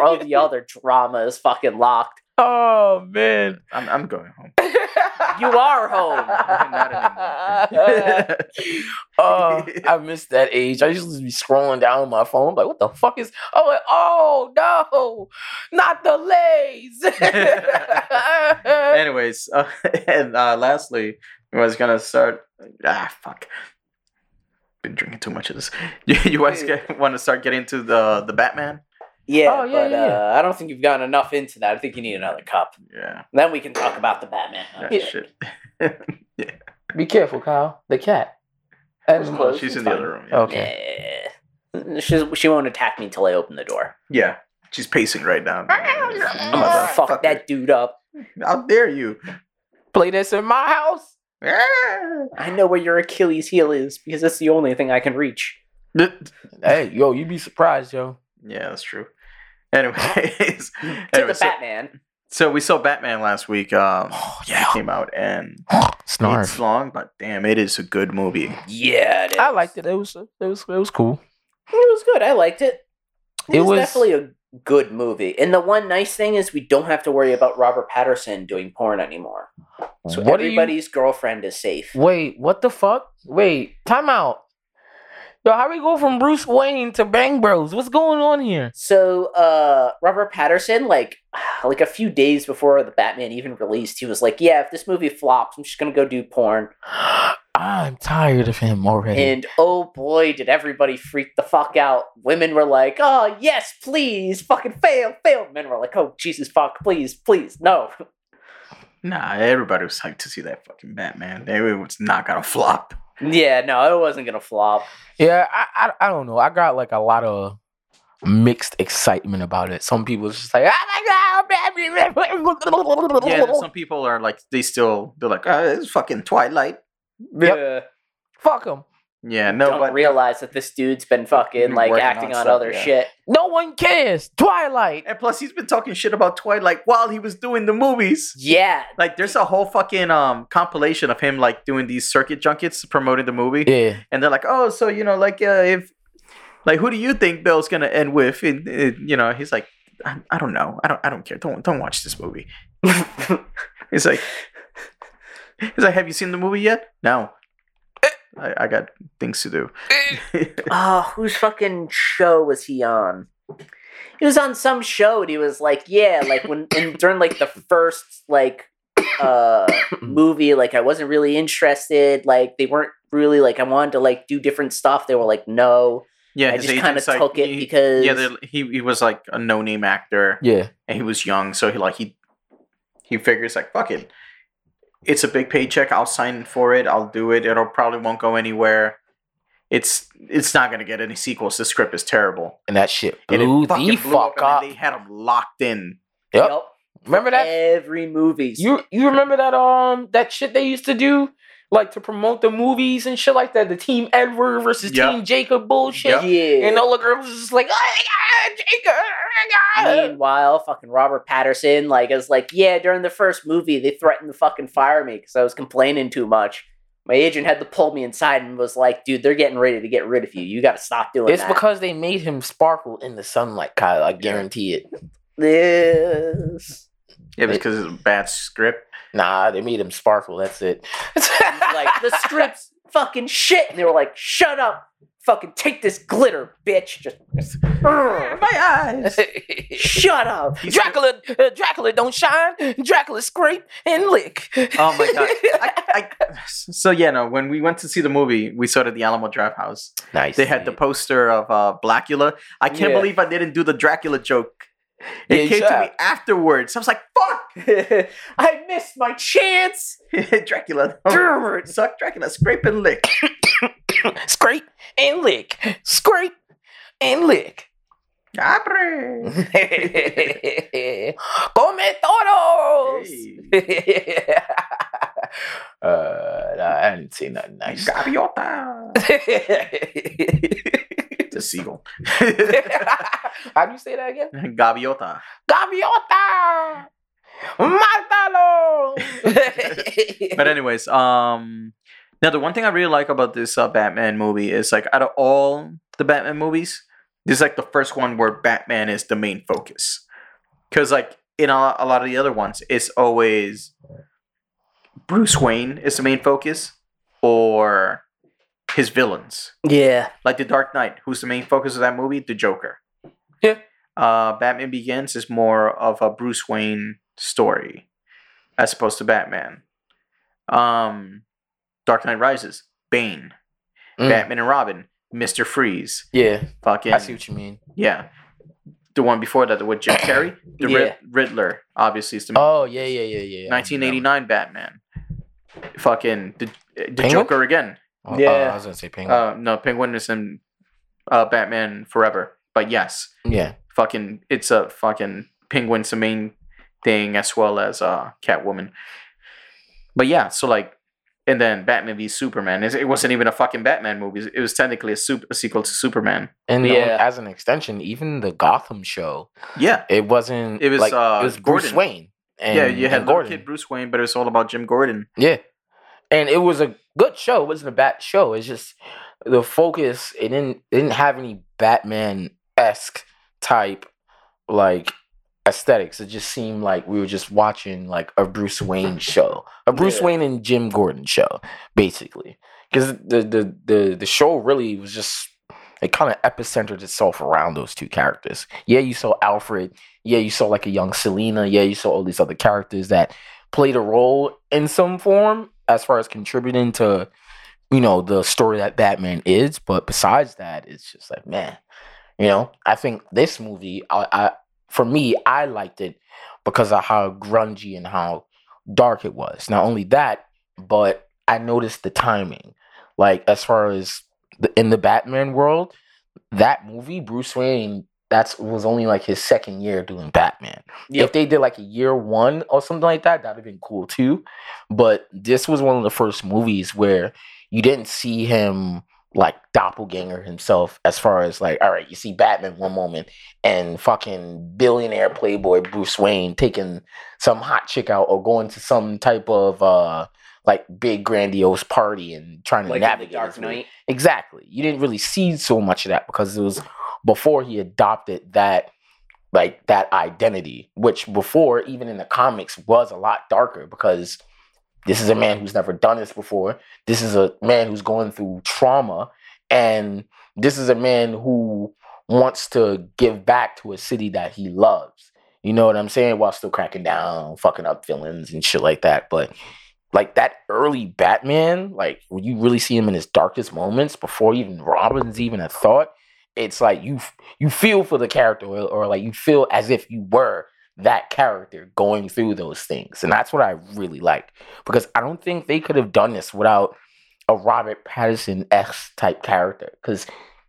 All the other drama is fucking locked.
Oh man.
I'm, I'm going home.
You are home.
Not anymore.
oh, I missed that age. I used to be scrolling down on my phone, like, what the fuck is? Oh, like, oh no, not the lays.
Anyways, uh, and uh, lastly, I was gonna start. Ah, fuck. Been drinking too much of this. You, you guys get, want to start getting to the the Batman?
Yeah,
Oh, yeah,
but
yeah, yeah.
Uh, I don't think you've gotten enough into that. I think you need another cup.
Yeah,
Then we can talk about the Batman.
that
Yeah.
shit.
Be careful, Kyle. The cat. And
Close.
Well, she's in the other room. Yeah.
Okay.
Yeah. She's, she won't attack me until I open the door.
yeah, she's pacing right now.
I'm gonna fuck that dude up.
How dare you?
play this in my house.
I know where your Achilles heel is because that's the only thing I can reach.
Hey, yo, you'd be surprised, yo.
Yeah, that's true. Anyways,
To
anyway,
the
so,
Batman.
so we saw Batman last week. Um,
Oh
it came out and it's
Snarf.
long, but damn, it is a good movie.
Yeah, it
I liked it. It was it was it was cool.
It was good. I liked it. It,
It
was,
was-
definitely a good movie. And the one nice thing is we don't have to worry about Robert Pattinson doing porn anymore. So
what do you
everybody's girlfriend is safe.
Wait, what the fuck? Wait, time out. Yo, how we go from Bruce Wayne to Bang Bros? What's going on here?
So uh Robert Pattinson, like like a few days before the Batman even released, he was like, Yeah, if this movie flops, I'm just gonna go do porn.
I'm tired of him already.
And oh boy, did everybody freak the fuck out. Women were like, Oh yes, please, fucking fail, fail. Men were like, Oh Jesus fuck, please, please, no.
Nah, everybody was hyped to see that fucking Batman. It was not gonna flop.
Yeah, no, it wasn't gonna flop.
yeah, I, I I don't know. I got like a lot of mixed excitement about it. Some people just like, oh my god,
Yeah, some people are like, they still, they're like, oh, it's fucking Twilight.
Yep.
Yeah.
fuck him.
Yeah, no,
don't
but
realize that this dude's been fucking like acting
on
on,
stuff,
other
yeah.
shit.
No one cares. Twilight.
and plus he's been talking shit about Twilight while he was doing the movies.
Yeah.
Like, there's a whole fucking um compilation of him like doing these circuit junkets promoting the movie,
Yeah.
and they're like, oh, so you know, like, uh, if, like, who do you think Bill's gonna end with? And, uh, you know, he's like, I, I don't know, I don't, I don't care. Don't, don't watch this movie. He's like, he's like, have you seen the movie yet? No. I, I got things to do.
Oh, whose fucking show was he on? He was on some show and he was like, yeah, like when in, during like the first like uh movie, like I wasn't really interested. Like they weren't really like I wanted to like do different stuff. They were like, no.
yeah,
I just kind of
like,
took it
he-
because
yeah, he he was like a no name actor,
Yeah.
and he was young, so he like he he figures like fuck it, it's a big paycheck. I'll sign for it. I'll do it. It'll probably won't go anywhere. It's it's not gonna get any sequels. The script is terrible.
And that shit
And it
blew the
blew
fuck
and
up.
They had them locked in.
Yep.
Yep.
Remember that?
Every movie.
You you remember that um that shit they used to do like to promote the movies and shit like that? The Team Edward versus
Yep.
Team Jacob bullshit.
Yep.
yeah.
And all the girls was just like, oh my god, Jacob, oh my god.
Meanwhile, fucking Robert Pattinson, like, is like, yeah, during the first movie, they threatened to fucking fire me because I was complaining too much. My agent had to pull me inside and was like, dude, they're getting ready to get rid of you. You got to stop doing
It's
that.
because they made him sparkle in the sunlight, Kyle. I guarantee it.
this.
Yeah, because it's a bad script.
Nah, they made him sparkle. That's it.
like, the strip's fucking shit. And they were like, shut up. Fucking take this glitter, bitch. Just,
My eyes.
shut up.
Dracula, uh, Dracula don't shine. Dracula scrape and lick.
Oh my god. I, I, so yeah, no. When we went to see the movie, we saw it at the Alamo Draft House.
nice.
They had the poster of uh, Blackula. I can't
Yeah.
believe I didn't do the Dracula joke. It
you
came to me afterwards. I was like, "Fuck!"
I missed my chance.
Dracula.
It.
Suck Dracula. Scrape and lick.
Scrape and lick. Scrape and lick.
Abre.
Come todos.
Hey.
uh, I didn't say nothing nice.
Gaviota. A seagull.
How do you say that again?
Gaviota.
Gaviota! Mátalo!
But anyways, um, now the one thing I really like about this uh, Batman movie is like out of all the Batman movies, this is like the first one where Batman is the main focus. Because like in a, a lot of the other ones, it's always Bruce Wayne is the main focus, or his villains.
yeah.
Like the Dark Knight, who's the main focus of that movie? The Joker.
Yeah.
Uh, Batman Begins is more of a Bruce Wayne story, as opposed to Batman. Um, Dark Knight Rises, Bane,
Mm,
Batman and Robin, Mister Freeze,
yeah,
fucking
I see what you mean.
yeah. The one before that with Jim Carrey, the Rid-
Yeah.
Riddler, obviously is the
Oh yeah, yeah, yeah, yeah.
1989 Batman. Fucking the, the Joker again.
Oh,
Yeah.
oh, I was gonna say penguin.
Uh, no, Penguin is in uh, Batman Forever. But yes,
yeah,
fucking, it's a fucking Penguin's the main thing as well as uh, Catwoman. But yeah, so like, and then Batman v Superman. It it wasn't even a fucking Batman movie. It was technically a, super, a sequel to Superman.
and
Yeah.
uh, as an extension, even the Gotham show,
Yeah,
it wasn't.
It was,
like,
uh,
it was Bruce
Gordon.
Wayne. And,
yeah. You had
and
little
Gordon.
kid Bruce Wayne, but it was all about Jim Gordon.
Yeah. And it was a good show. It wasn't a bad show. It's just the focus, it didn't it didn't have any Batman esque type like aesthetics. It just seemed like we were just watching like a Bruce Wayne show. A Bruce
Yeah.
Wayne and Jim Gordon show, basically. Because the, the the the show really was just it kind of epicentered itself around those two characters. Yeah, you saw Alfred. Yeah, you saw like a young Selina. Yeah, you saw all these other characters that played a role in some form as far as contributing to you know the story that Batman is. But besides that, it's just like man, you know. I think this movie, I, I for me, I liked it because of how grungy and how dark it was. Not only that, but I noticed the timing. Like as far as the, in the Batman world, that movie, Bruce Wayne, that's was only like his second year doing Batman.
Yep.
If they did like a year one or something like that, that'd have been cool too. But this was one of the first movies where you didn't see him like doppelganger himself as far as like, all right, you see Batman one moment and fucking billionaire playboy Bruce Wayne taking some hot chick out or going to some type of uh like big grandiose party and trying to
Like
navigate
Dark. Knight.
Exactly. You didn't really see so much of that because it was before he adopted that like that identity, which before even in the comics was a lot darker because this is a man who's never done this before. This is a man who's going through trauma and this is a man who wants to give back to a city that he loves. You know what I'm saying? While still cracking down, fucking up villains and shit like that. But like that early Batman, like when you really see him in his darkest moments before even Robin's even a thought, it's like you you feel for the character or, or like you feel as if you were that character going through those things. And that's what I really like because I don't think they could have done this without a Robert Pattinson X type character because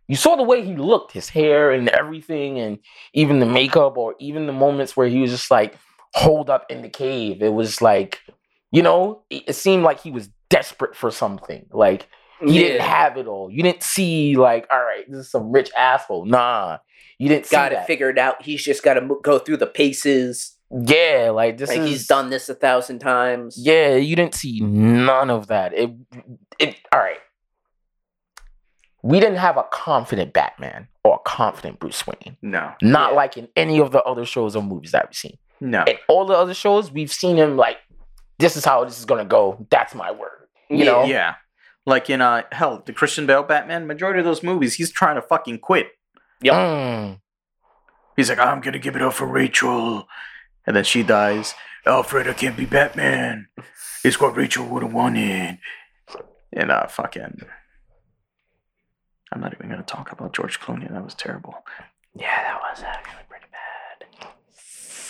you saw the way he looked, his hair and everything, and even the makeup, or even the moments where he was just like holed up in the cave. It was like, you know, it it seemed like he was desperate for something. Like he didn't have it all. You didn't see like, all right, this is some rich asshole. Nah, you didn't see
got it
that.
figured out. He's just got to mo- go through the paces.
yeah, like this
like
is
he's done this a thousand times.
Yeah, you didn't see none of that. It, it. All right. We didn't have a confident Batman or a confident Bruce Wayne.
No,
Not
Yeah.
like in any of the other shows or movies that we've seen.
no.
In all the other shows, we've seen him like, this is how this is gonna go. That's my word. You
Yeah.
know?
Yeah. Like in uh hell, the Christian Bale Batman, majority of those movies, he's trying to fucking quit.
Yep.
Mm.
He's like, I'm gonna give it up for Rachel. And then she dies. Alfred, I can't be Batman. It's what Rachel would have wanted. And uh fucking I'm not even gonna talk about George Clooney. That was terrible.
Yeah, that was actually pretty bad.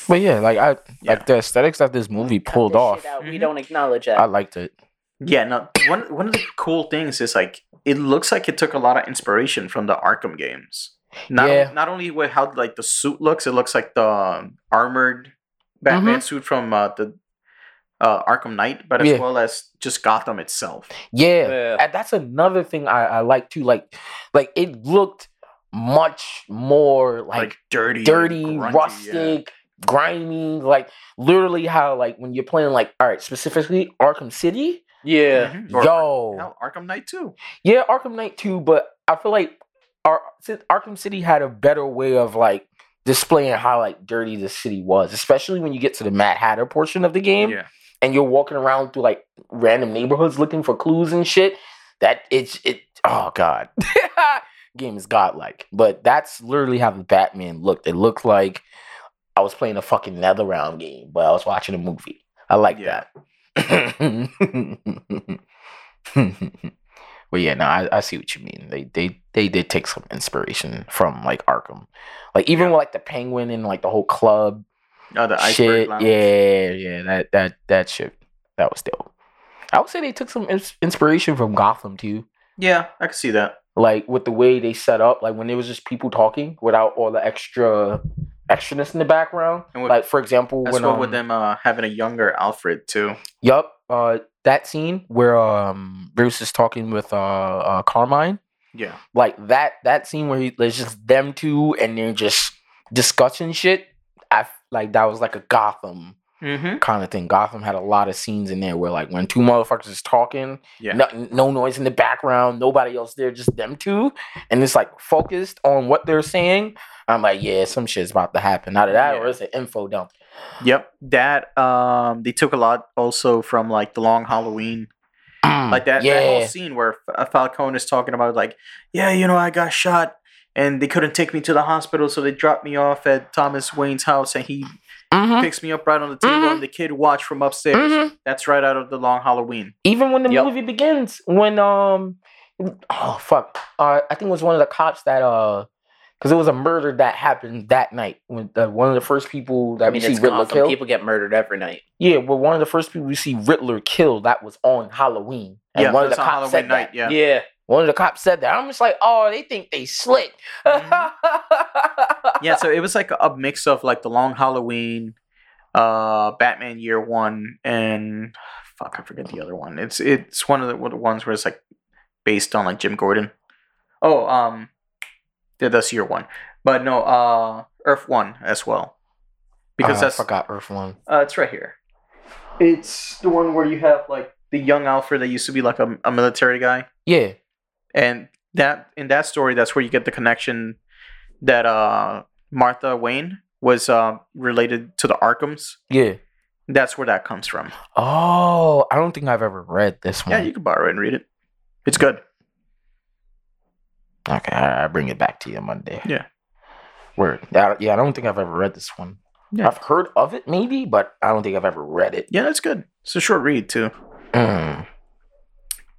But yeah, like I
Yeah.
like the aesthetics that this movie pulled off.
shit out. We don't acknowledge that.
I liked it.
Yeah, no. One one of the cool things is like it looks like it took a lot of inspiration from the Arkham games. Not
Yeah.
not only with how like the suit looks, it looks like the um, armored Batman suit from uh, the uh, Arkham Knight, but as
Yeah.
well as just Gotham itself.
Yeah,
Yeah.
and that's another thing I, I like too. Like, like it looked much more
Like,
like,
dirty,
dirty,
grungy,
rustic, grimy. Like literally how like when you're playing like all right, specifically Arkham City.
Yeah.
yeah.
Mhm.
Yo,
hell, Arkham Knight too.
yeah, Arkham Knight too. But I feel like Ar- Arkham City had a better way of like displaying how like dirty the city was, especially when you get to the Mad Hatter portion of the game.
Yeah.
and you're walking around through like random neighborhoods looking for clues and shit. That it's it. Oh god, game is godlike. But that's literally how the Batman looked. It looked like I was playing a fucking NetherRealm game, but I was watching a movie. I like
Yeah.
that. but yeah, no, I, I see what you mean. They they they did take some inspiration from like Arkham, like even
Yeah.
with like the Penguin and like the whole club
Oh, the iceberg
shit. Yeah, yeah, that that that shit that was dope. I would say they took some inspiration from Gotham too,
Yeah, I could see that.
like with the way they set up, like when it was just people talking without all the extra extraness in the background.
And with-
like for example,
As
when
well
um,
with them uh, having a younger Alfred too.
yup, uh, that scene where um Bruce is talking with uh, uh Carmine,
Yeah.
like that that scene where he, there's just them two and they're just discussing shit. I like that was like a Gotham
Mm-hmm.
kind of thing. Gotham had a lot of scenes in there where like when two motherfuckers is talking,
Yeah.
no, no noise in the background, nobody else there, just them two, and it's like focused on what they're saying. I'm like, yeah, some shit's about to happen. Out of that, or
Yeah.
it's an info dump.
Yep. That um they took a lot also from like the long Halloween. Like that, that whole scene where uh, Falcone is talking about like, yeah, you know, I got shot and they couldn't take me to the hospital, so they dropped me off at Thomas Wayne's house and he
Mhm,
picks me up right on the table
Mhm.
and the kid watched from upstairs.
mhm.
That's right out of the long Halloween.
Even when the
Yep.
movie begins, when um, oh fuck, uh, I think it was one of the cops that uh. Because it was a murder that happened that night. When the, one of the first people that
I
we see
it's
Riddler
Gotham.
kill.
People get murdered every night.
Yeah, well, one of the first people we see Riddler kill that was on Halloween, and
yeah,
one of the
that's on
cops said
night.
that.
Yeah.
Yeah.
One of the cops said that. I'm just like, oh, they think they slick.
yeah, so it was like a, a mix of like the long Halloween, uh, Batman Year One, and fuck, I forget the other one. It's it's one of the, one of the ones where it's like based on like Jim Gordon. Oh, um, yeah, that's Year One, but no, uh, Earth One as well, because
Oh,
that's
I forgot Earth One.
uh, it's right here. It's the one where you have like the young Alfred that used to be like a, a military guy
Yeah,
and that in that story that's where you get the connection that uh martha wayne was uh related to the arkhams
yeah.
that's where that comes from
Oh, I don't think I've ever read this one.
yeah you can borrow it and read it it's good
okay, I, I bring it back to you Monday.
Yeah.
Word. Yeah, yeah, I don't think I've ever read this one.
Yeah.
I've heard of it maybe, but I don't think I've ever read it.
yeah it's good it's a short read too
Mm.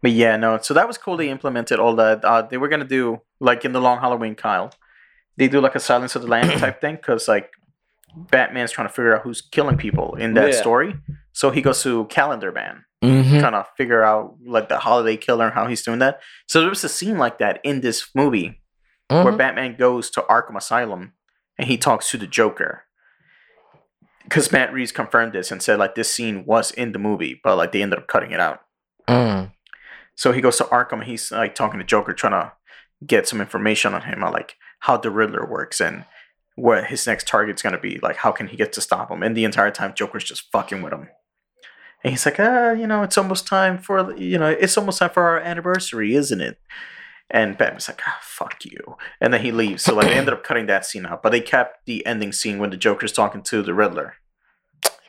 But yeah no so that was cool they implemented all that uh they were gonna do like in the long halloween kyle they do like a silence of the lambs type thing because like batman's trying to figure out who's killing people in that
Yeah.
story so he goes to calendar man
Mhm.
kind of figure out like the holiday killer and how he's doing that. So there was a scene like that in this movie where
Mhm.
Batman goes to Arkham Asylum and he talks to the Joker. Because Matt Reeves confirmed this and said like this scene was in the movie, but like they ended up cutting it out.
Mm.
So he goes to Arkham and he's like talking to Joker, trying to get some information on him on like how the Riddler works and what his next target's gonna be. Like how can he get to stop him? And the entire time Joker's just fucking with him. And he's like, ah, you know, it's almost time for you know, it's almost time for our anniversary, isn't it? And Batman's like, ah, fuck you. And then he leaves. So like they ended up cutting that scene out, but they kept the ending scene when the Joker's talking to the Riddler.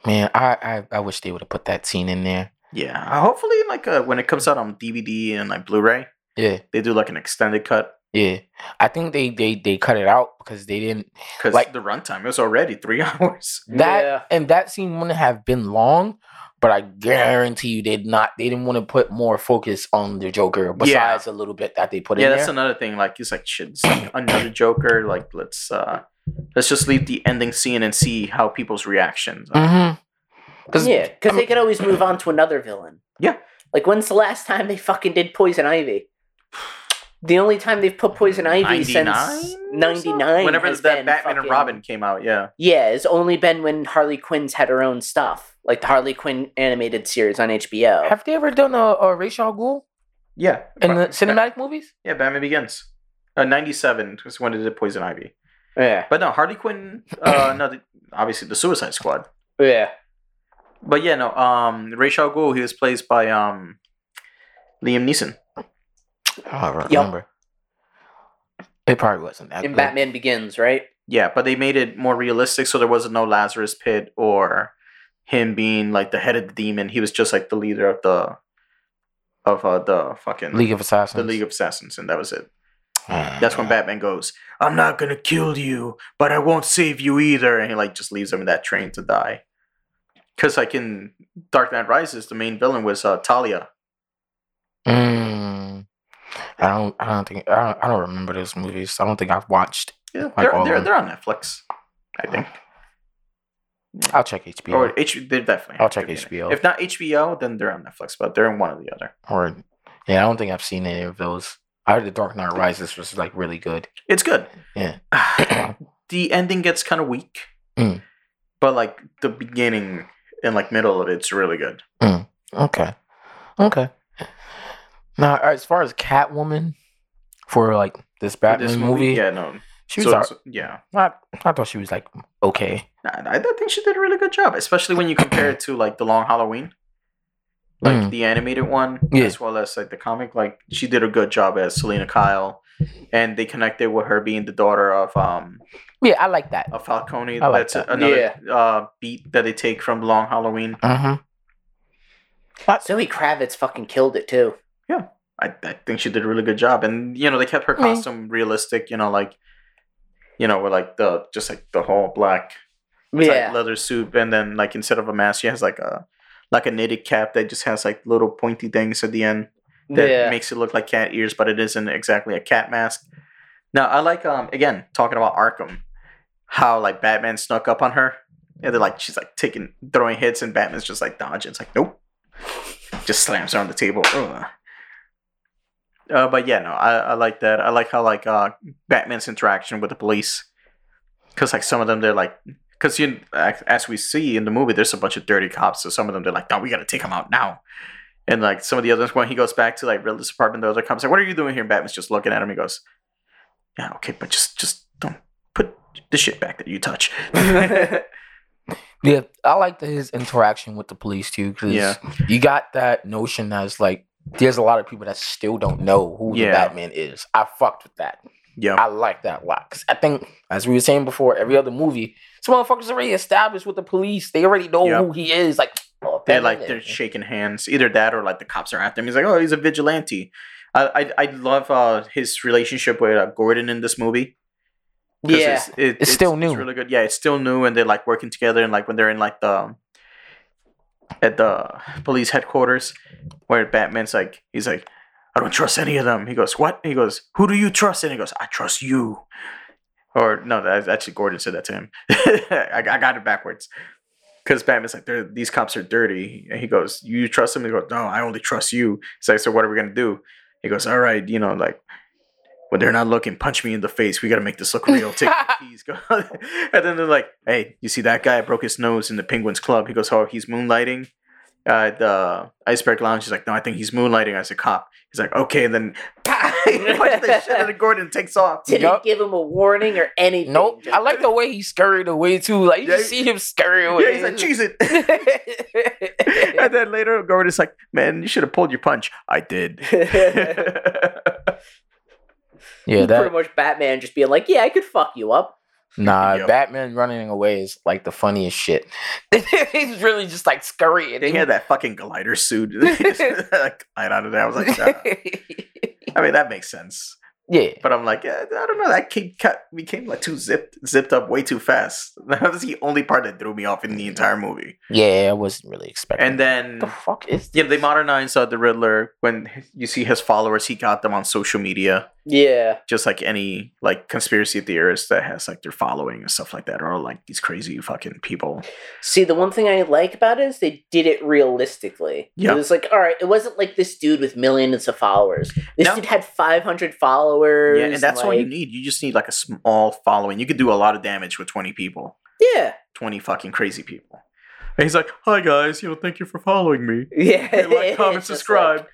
Man, I, I I wish they would have put that scene in there.
Yeah. Uh, hopefully like uh, when it comes out on DVD and like Blu-ray,
Yeah,
they do like an extended cut.
yeah. I think they they they cut it out because they didn't
Because
Like-
the runtime was already three hours.
that
Yeah.
and that scene wouldn't have been long. But I guarantee you, they'd not. They didn't want to put more focus on the Joker besides a little bit that they put
yeah,
in Yeah,
that's
there.
another thing. Like he's like, shit, it's like another Joker. Like let's uh let's just leave the ending scene and see how people's reactions. are.
Mm-hmm. Because
Yeah, because they could always move on to another villain.
Yeah.
Like when's the last time they fucking did Poison Ivy? The only time they've put Poison Ivy since
99 or so?
ninety nine.
Whenever
has
that Batman and Robin came out, yeah.
Yeah, it's only been when Harley Quinn's had her own stuff, like the Harley Quinn animated series on HBO.
have they ever done a, a Ra's al Ghul
Yeah.
in the cinematic movies?
Yeah, Batman Begins. Uh, 97 was when they did Poison Ivy.
yeah,
But no, Harley Quinn, uh, no, the, obviously the Suicide Squad.
yeah.
But yeah, no, um, Ra's al Ghul, he was played by um, Liam Neeson.
I don't
Yup.
remember. It probably wasn't that
In
good.
Batman Begins, right?
Yeah, but they made it more realistic, so there wasn't no Lazarus Pit or him being like the head of the demon. He was just like the leader of the of uh, the fucking
League of Assassins.
the League of Assassins, and that was it.
Ah.
That's when Batman goes, "I'm not gonna kill you, but I won't save you either," and he like just leaves him in that train to die. Because like in Dark Knight Rises, the main villain was uh, Talia.
Mm. I don't. I don't think. I don't, I don't remember those movies. I don't think I've watched.
Yeah,
Like
they're they're, they're on Netflix, I think.
I'll check HBO.
Or H, they're definitely.
I'll check. HBO.
If not HBO, then they're on Netflix, but they're in one or the other.
Or yeah, I don't think I've seen any of those. I heard the Dark Knight Rises was like really good.
It's good.
Yeah.
the ending gets kind of weak,
Mm.
but like the beginning and like middle of it's really good.
Okay. Okay. Now, as far as Catwoman for like this Batman
this
movie,
yeah, no,
she was.
so, so- yeah.
I, I thought she was like okay.
I, I think she did a really good job, especially when you compare it to like the Long Halloween, like
Mm.
the animated one,
Yeah.
as well as like the comic. Like she did a good job as Selina Kyle, and they connected with her being the daughter of um
Yeah, I like that.
of Falcone.
I like
That's
that.
another uh, beat that they take from Long Halloween.
Mm-hmm.
Zoe Kravitz fucking killed it too.
I, I think she did a really good job, and you know they kept her
Me.
costume realistic. You know, like you know with like the just like the whole black
Yeah,
leather suit, and then like instead of a mask, she has like a like a knitted cap that just has like little pointy things at the end that
yeah.
makes it look like cat ears, but it isn't exactly a cat mask. Now I like um again talking about Arkham, how like Batman snuck up on her, and they're like she's like taking throwing hits, and Batman's just like dodging. It's like nope, just slams her on the table. Ugh. Uh, but yeah, no, I, I like that. I like how like uh Batman's interaction with the police, because like some of them they're like, because you as we see in the movie, there's a bunch of dirty cops. So some of them they're like, no, we got to take them out now. And like some of the others, when he goes back to like Riddler's apartment, the other cops like, "What are you doing here?" And Batman's just looking at him. He goes, "Yeah, okay, but just just don't put the shit back that you touch."
Yeah, I like the, his interaction with the police too, because
Yeah.
you got that notion that's like there's a lot of people that still don't know who
Yeah.
the Batman is. I fucked with that.
yeah,
I like that a lot. Cause I think, as we were saying before, every other movie, some motherfuckers already established with the police. They already know
Yep.
who he is. Like, oh,
they're like they're shaking hands. Either that or like the cops are after him. He's like, "Oh, he's a vigilante." I I, I love uh, his relationship with uh, Gordon in this movie.
Yeah.
it's, it-
It's still new.
It's really good. Yeah, it's still new, and they're like working together. And like when they're in like the at the police headquarters, where Batman's like, he's like, I don't trust any of them. He goes, what? He goes, who do you trust? And he goes, I trust you. Or no, that's actually Gordon said that to him. I, I got it backwards. Because Batman's like, these cops are dirty. And he goes, you trust them? He goes, no, I only trust you. He's like, so what are we gonna do? He goes, all right, you know, like when they're not looking, punch me in the face. We got to make this look real. Take the keys. Go. and then they're like, hey, you see that guy broke his nose in the Penguins Club? He goes, oh, he's moonlighting. Uh, the Iceberg Lounge. He's like, no, I think he's moonlighting as a cop. He's like, okay, then he punches the shit out of Gordon and takes off.
Didn't
Yup.
give him a warning or anything.
Nope.
Just-
I like the way he scurried away too. Like you
Yeah,
just see him scurry away.
Yeah, he's like, cheese it. and then later, Gordon's like, man, you should have pulled your punch. I did.
yeah,
pretty much Batman just being like, "Yeah, I could fuck you up."
nah.
Yup.
Batman running away is like the funniest shit. he's really just like scurrying.
he had that fucking glider suit. like, glide out of there. I was like. I mean, that makes sense.
Yeah.
But I'm like, yeah, I don't know. That kid cut became like too zipped, zipped up way too fast. That was the only part that threw me off in the entire movie.
Yeah, I wasn't really expecting.
And then,
the fuck is
yeah, they modernized uh, the Riddler. When you see his followers, he got them on social media.
Yeah.
just like any like conspiracy theorist that has like their following and stuff like that, or like these crazy fucking people.
See, the one thing I like about it is they did it realistically.
Yeah.
It was like, all right, it wasn't like this dude with millions of followers. This
No.
dude had 500 followers.
Yeah, and that's all you need. You just need like a small following. You could do a lot of damage with twenty people,
Yeah.
twenty fucking crazy people. And he's like, "Hi guys, you know, thank you for following me.
Yeah.
Hey, like, comment, subscribe."
like,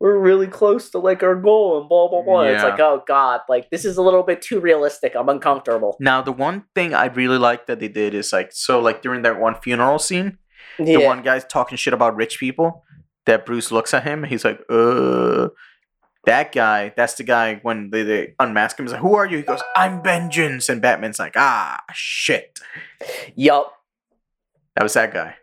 we're really close to like our goal and blah blah blah. It's like, oh god, like this is a little bit too realistic. I'm uncomfortable.
Now, the one thing I really like that they did is like, so like during that one funeral scene,
Yeah.
the one guy's talking shit about rich people. That Bruce looks at him. He's like, uh. That guy, that's the guy when they, they unmask him. He's like, Who are you? He goes, I'm Vengeance. And Batman's like, Ah, shit.
Yup.
That was that guy.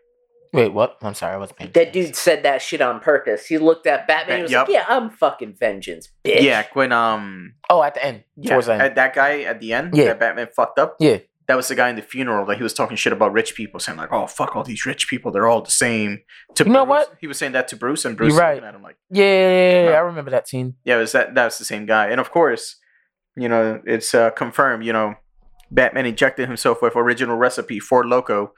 Wait, what? I'm sorry, I wasn't paying
That dude said that shit on purpose. He looked at Batman and was
Yup.
like, Yeah, I'm fucking vengeance, bitch.
Yeah, when, um,
Oh, at the end.
yeah,
Towards the end.
at that guy at the end,
Yeah.
that Batman fucked up.
Yeah.
That was the guy in the funeral that he was talking shit about rich people, saying, like, Oh, fuck all these rich people. They're all the same. To
You know what?
He was saying that to Bruce, and Bruce
You're
was
right.
looking at him like,
yeah, yeah, yeah, yeah,
No.
I remember that scene.
Yeah, it was that that was the same guy. And of course, you know, it's uh, confirmed, you know, Batman injected himself with original recipe for Loco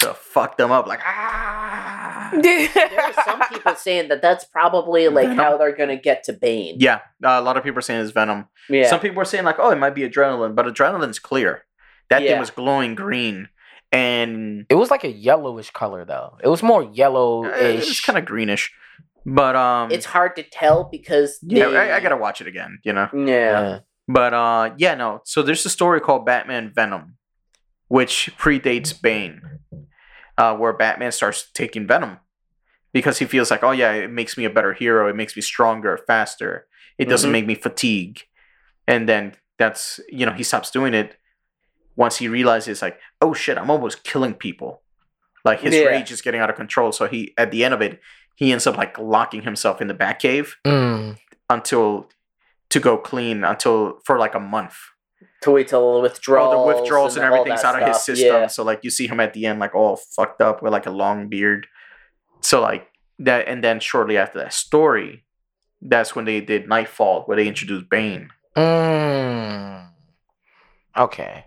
to fuck them up like ah.
There were some people saying that that's probably like
Venom.
how they're gonna get to Bane.
Yeah, uh, a lot of people are saying it's Venom.
Yeah.
Some people are saying like, oh, it might be adrenaline, but adrenaline's clear. That thing was glowing green, and
It was like a yellowish color though. It was more
uh,
yellowish.
it's kind of greenish. But um,
it's hard to tell because
yeah,
they-
I, I gotta watch it again. You know.
Yeah.
yeah.
But uh yeah, no. So there's a story called Batman Venom, which predates Bane. Uh where Batman starts taking venom. Because he feels like, oh yeah, it makes me a better hero, it makes me stronger, faster. It doesn't
Mhm.
make me fatigue. And then that's you know, he stops doing it once he realizes like, oh shit, I'm almost killing people. Like his
Yeah.
rage is getting out of control. So he at the end of it, he ends up like locking himself in the Batcave
Mm.
until to go clean until for like a month.
To wait till the withdrawals.
All the withdrawals and,
all
everything's out of his system.
Yeah.
So like you see him at the end like all fucked up with like a long beard. So like that and then shortly after that story, that's when they did Knightfall where they introduced Bane.
Mm. Okay.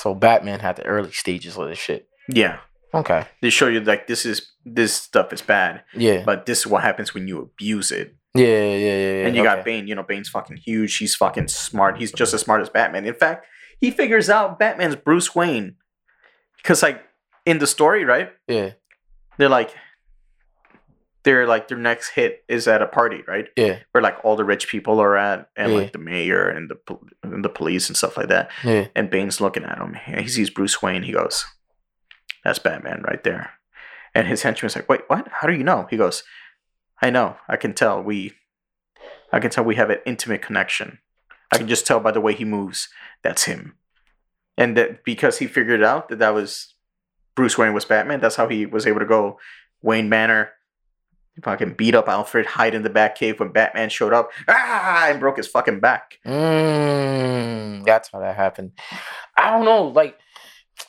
So Batman had the early stages of this shit.
Yeah.
Okay.
They show you like this is this stuff is bad,
Yeah.
but this is what happens when you abuse it.
Yeah, yeah, yeah, yeah.
and you
okay.
got Bane, you know, Bane's fucking huge. He's fucking smart. He's just as smart as Batman. In fact, he figures out Batman's Bruce Wayne. Because like in the story, right?
Yeah,
they're like they're like their next hit is at a party, right?
yeah,
Where like all the rich people are at, and
Yeah.
like the mayor and the and the police and stuff like that.
yeah.
And Bane's looking at him. He sees Bruce Wayne. He goes, "That's Batman right there." And his henchman's like, "Wait, what? How do you know?" He goes, "I know. I can tell. We, I can tell we have an intimate connection. I can just tell by the way he moves. That's him." And that because he figured out that that was Bruce Wayne was Batman. That's how he was able to go Wayne Manor. Fucking beat up Alfred, hide in the Batcave when Batman showed up, ah, and broke his fucking back.
Mm, that's how that happened. I don't know. Like,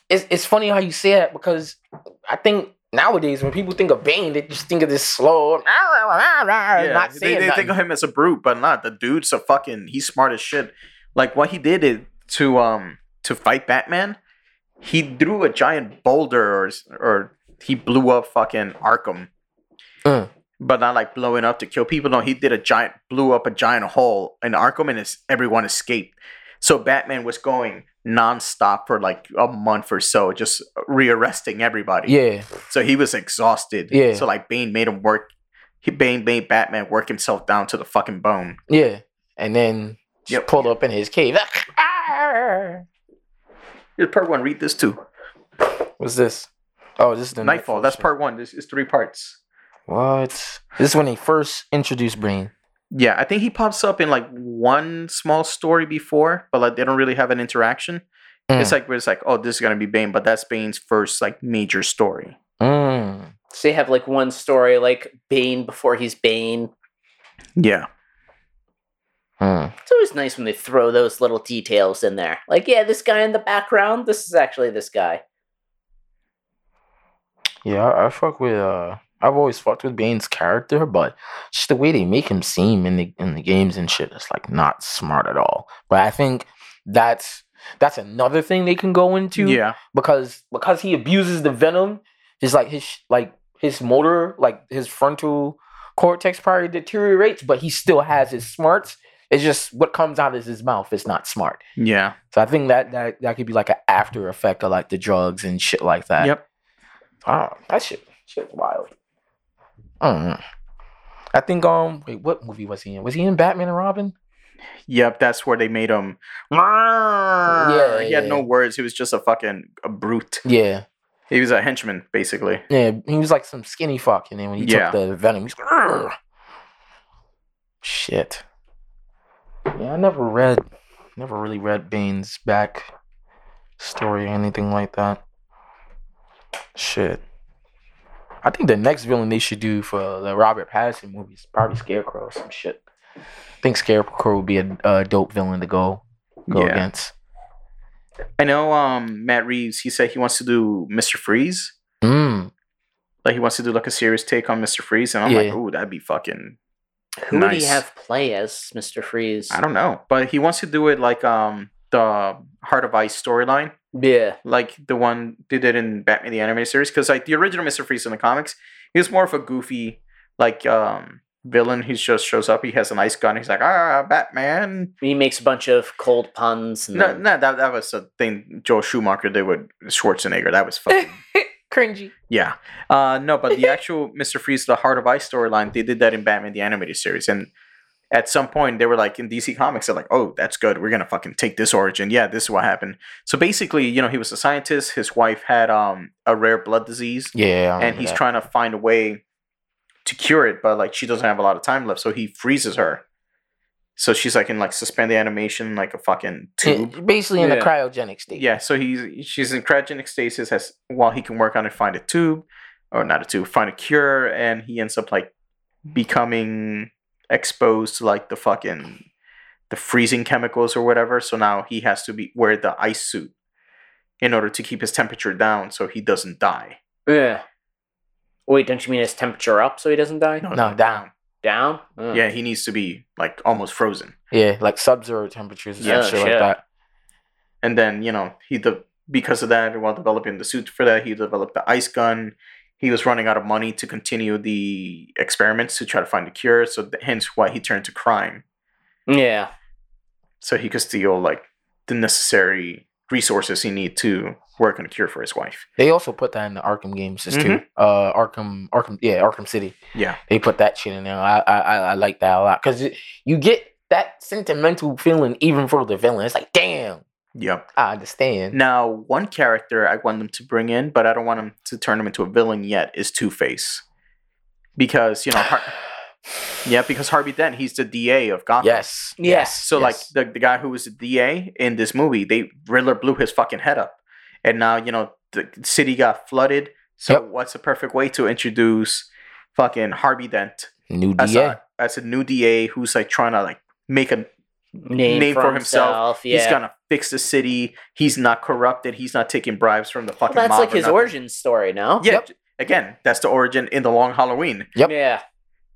it's it's funny how you say that because I think nowadays when people think of Bane, they just think of this slow, not
they,
saying
they think of him as a brute, but not. The dude's a fucking. He's smart as shit. Like what he did it to um to fight Batman, he threw a giant boulder or or he blew up fucking Arkham,
Mm.
but not like blowing up to kill people. No, he did a giant blew up a giant hole in Arkham, and it's, everyone escaped. So Batman was going nonstop for like a month or so, just rearresting everybody.
yeah,
So he was exhausted.
Yeah.
So like Bane made him work. He Bane made Batman work himself down to the fucking bone.
yeah, and then just
Yep.
pulled up in his cave.
Here's part one. Read this too.
What's this? Oh, this is the
Knightfall. That's
shit.
part one. This is three parts.
What? This is when they first introduced Bane.
Yeah, I think he pops up in like one small story before, but like they don't really have an interaction.
Mm.
It's like where it's like, oh, this is gonna be Bane, but that's Bane's first like major story.
Mm.
So they have like one story like Bane before he's Bane.
Yeah.
Mm.
It's always nice when they throw those little details in there. Like, yeah, this guy in the background, this is actually this guy.
Yeah, I, I fuck with uh I've always fucked with Bane's character, but just the way they make him seem in the in the games and shit is like not smart at all. But I think that's that's another thing they can go into.
Yeah.
because because he abuses the venom, his like his like his motor, like his frontal cortex probably deteriorates, but he still has his smarts. It's just what comes out of his mouth is not smart.
Yeah.
So I think that that that could be like an after effect of like the drugs and shit like that.
Yep.
Oh, that shit shit's wild. Know. I think um wait, what movie was he in? Was he in Batman and Robin?
Yep. That's where they made him.
Yeah,
He had
yeah.
no words. He was just a fucking a brute.
Yeah.
He was a henchman, basically.
Yeah, he was like some skinny fuck, and then when he
Yeah.
took the venom, he's like, shit. Yeah, I never read, never really read Bane's back story or anything like that. Shit. I think the next villain they should do for the Robert Pattinson movie is probably Scarecrow or some shit. I think Scarecrow would be a, a dope villain to go go
Yeah.
against.
I know. Um, Matt Reeves. He said he wants to do Mister Freeze.
Mm.
Like he wants to do like a serious take on Mister Freeze, and I'm like,
Yeah.
ooh, that'd be fucking.
Who would he have play as Mr. Freeze?
I don't know, but he wants to do it like um the Heart of Ice storyline,
Yeah.
like the one they did in Batman the Animated Series. Because like the original Mister Freeze in the comics, he was more of a goofy like um villain. He just shows up. He has an ice gun. He's like, ah, Batman.
He makes a bunch of cold puns. And
No,
then-
no, that that was a thing Joel Schumacher did with Schwarzenegger. That was fucking.
Cringy.
Yeah. Uh no, but the actual Mr. Freeze, the Heart of Ice storyline, they did that in Batman the Animated Series. And at some point they were like in DC Comics, they're like, oh, that's good. We're gonna fucking take this origin. Yeah, this is what happened. So basically, you know, he was a scientist, his wife had um a rare blood disease,
Yeah,
and he's
that.
trying to find a way to cure it, but like she doesn't have a lot of time left, so he freezes her. So she's like in like suspended animation, like a fucking tube.
Yeah, basically in a
Yeah.
cryogenic state.
Yeah, so he's she's in cryogenic stasis as while he can work on it, find a tube, or not a tube, find a cure, and he ends up like becoming exposed to like the fucking the freezing chemicals or whatever. So now he has to be wear the ice suit in order to keep his temperature down so he doesn't die.
yeah. Wait, don't you mean his temperature up so he doesn't die?
No, no down.
Down? Oh.
Yeah, he needs to be like almost frozen.
Yeah, like sub-zero temperatures and
Yeah,
shit
shit.
like that.
And then, you know, he the because of that, while developing the suit for that, he developed the ice gun. He was running out of money to continue the experiments to try to find a cure, so hence why he turned to crime,
Yeah.
so he could steal like the necessary resources he need to work on a cure for his wife.
They also put that in the Arkham games too.
Mhm.
Uh, Arkham, Arkham, yeah, Arkham City.
Yeah,
They put that shit in there. I, I, I, I like that a lot because you get that sentimental feeling even for the villain. It's like, damn,
yep.
I understand.
Now, one character I want them to bring in, but I don't want them to turn him into a villain yet, is Two Face, because you know, Har- yeah, because Harvey Dent, he's the DA of Gotham.
Yes,
Yes.
So
yes.
like the, the guy who was the DA in this movie, they Riddler blew his fucking head up, and now you know the city got flooded. So
Yep.
what's the perfect way to introduce fucking Harvey Dent
new
as
DA.
a as a new DA who's like trying to like make a
Name,
Name
for,
for
himself.
himself.
Yeah.
he's gonna fix the city. He's not corrupted. He's not taking bribes from the
well,
fucking.
that's
mob
like
or
his
nothing.
origin story, no?
Yeah.
Yep.
Again, that's the origin in the Long Halloween.
Yep.
Yeah.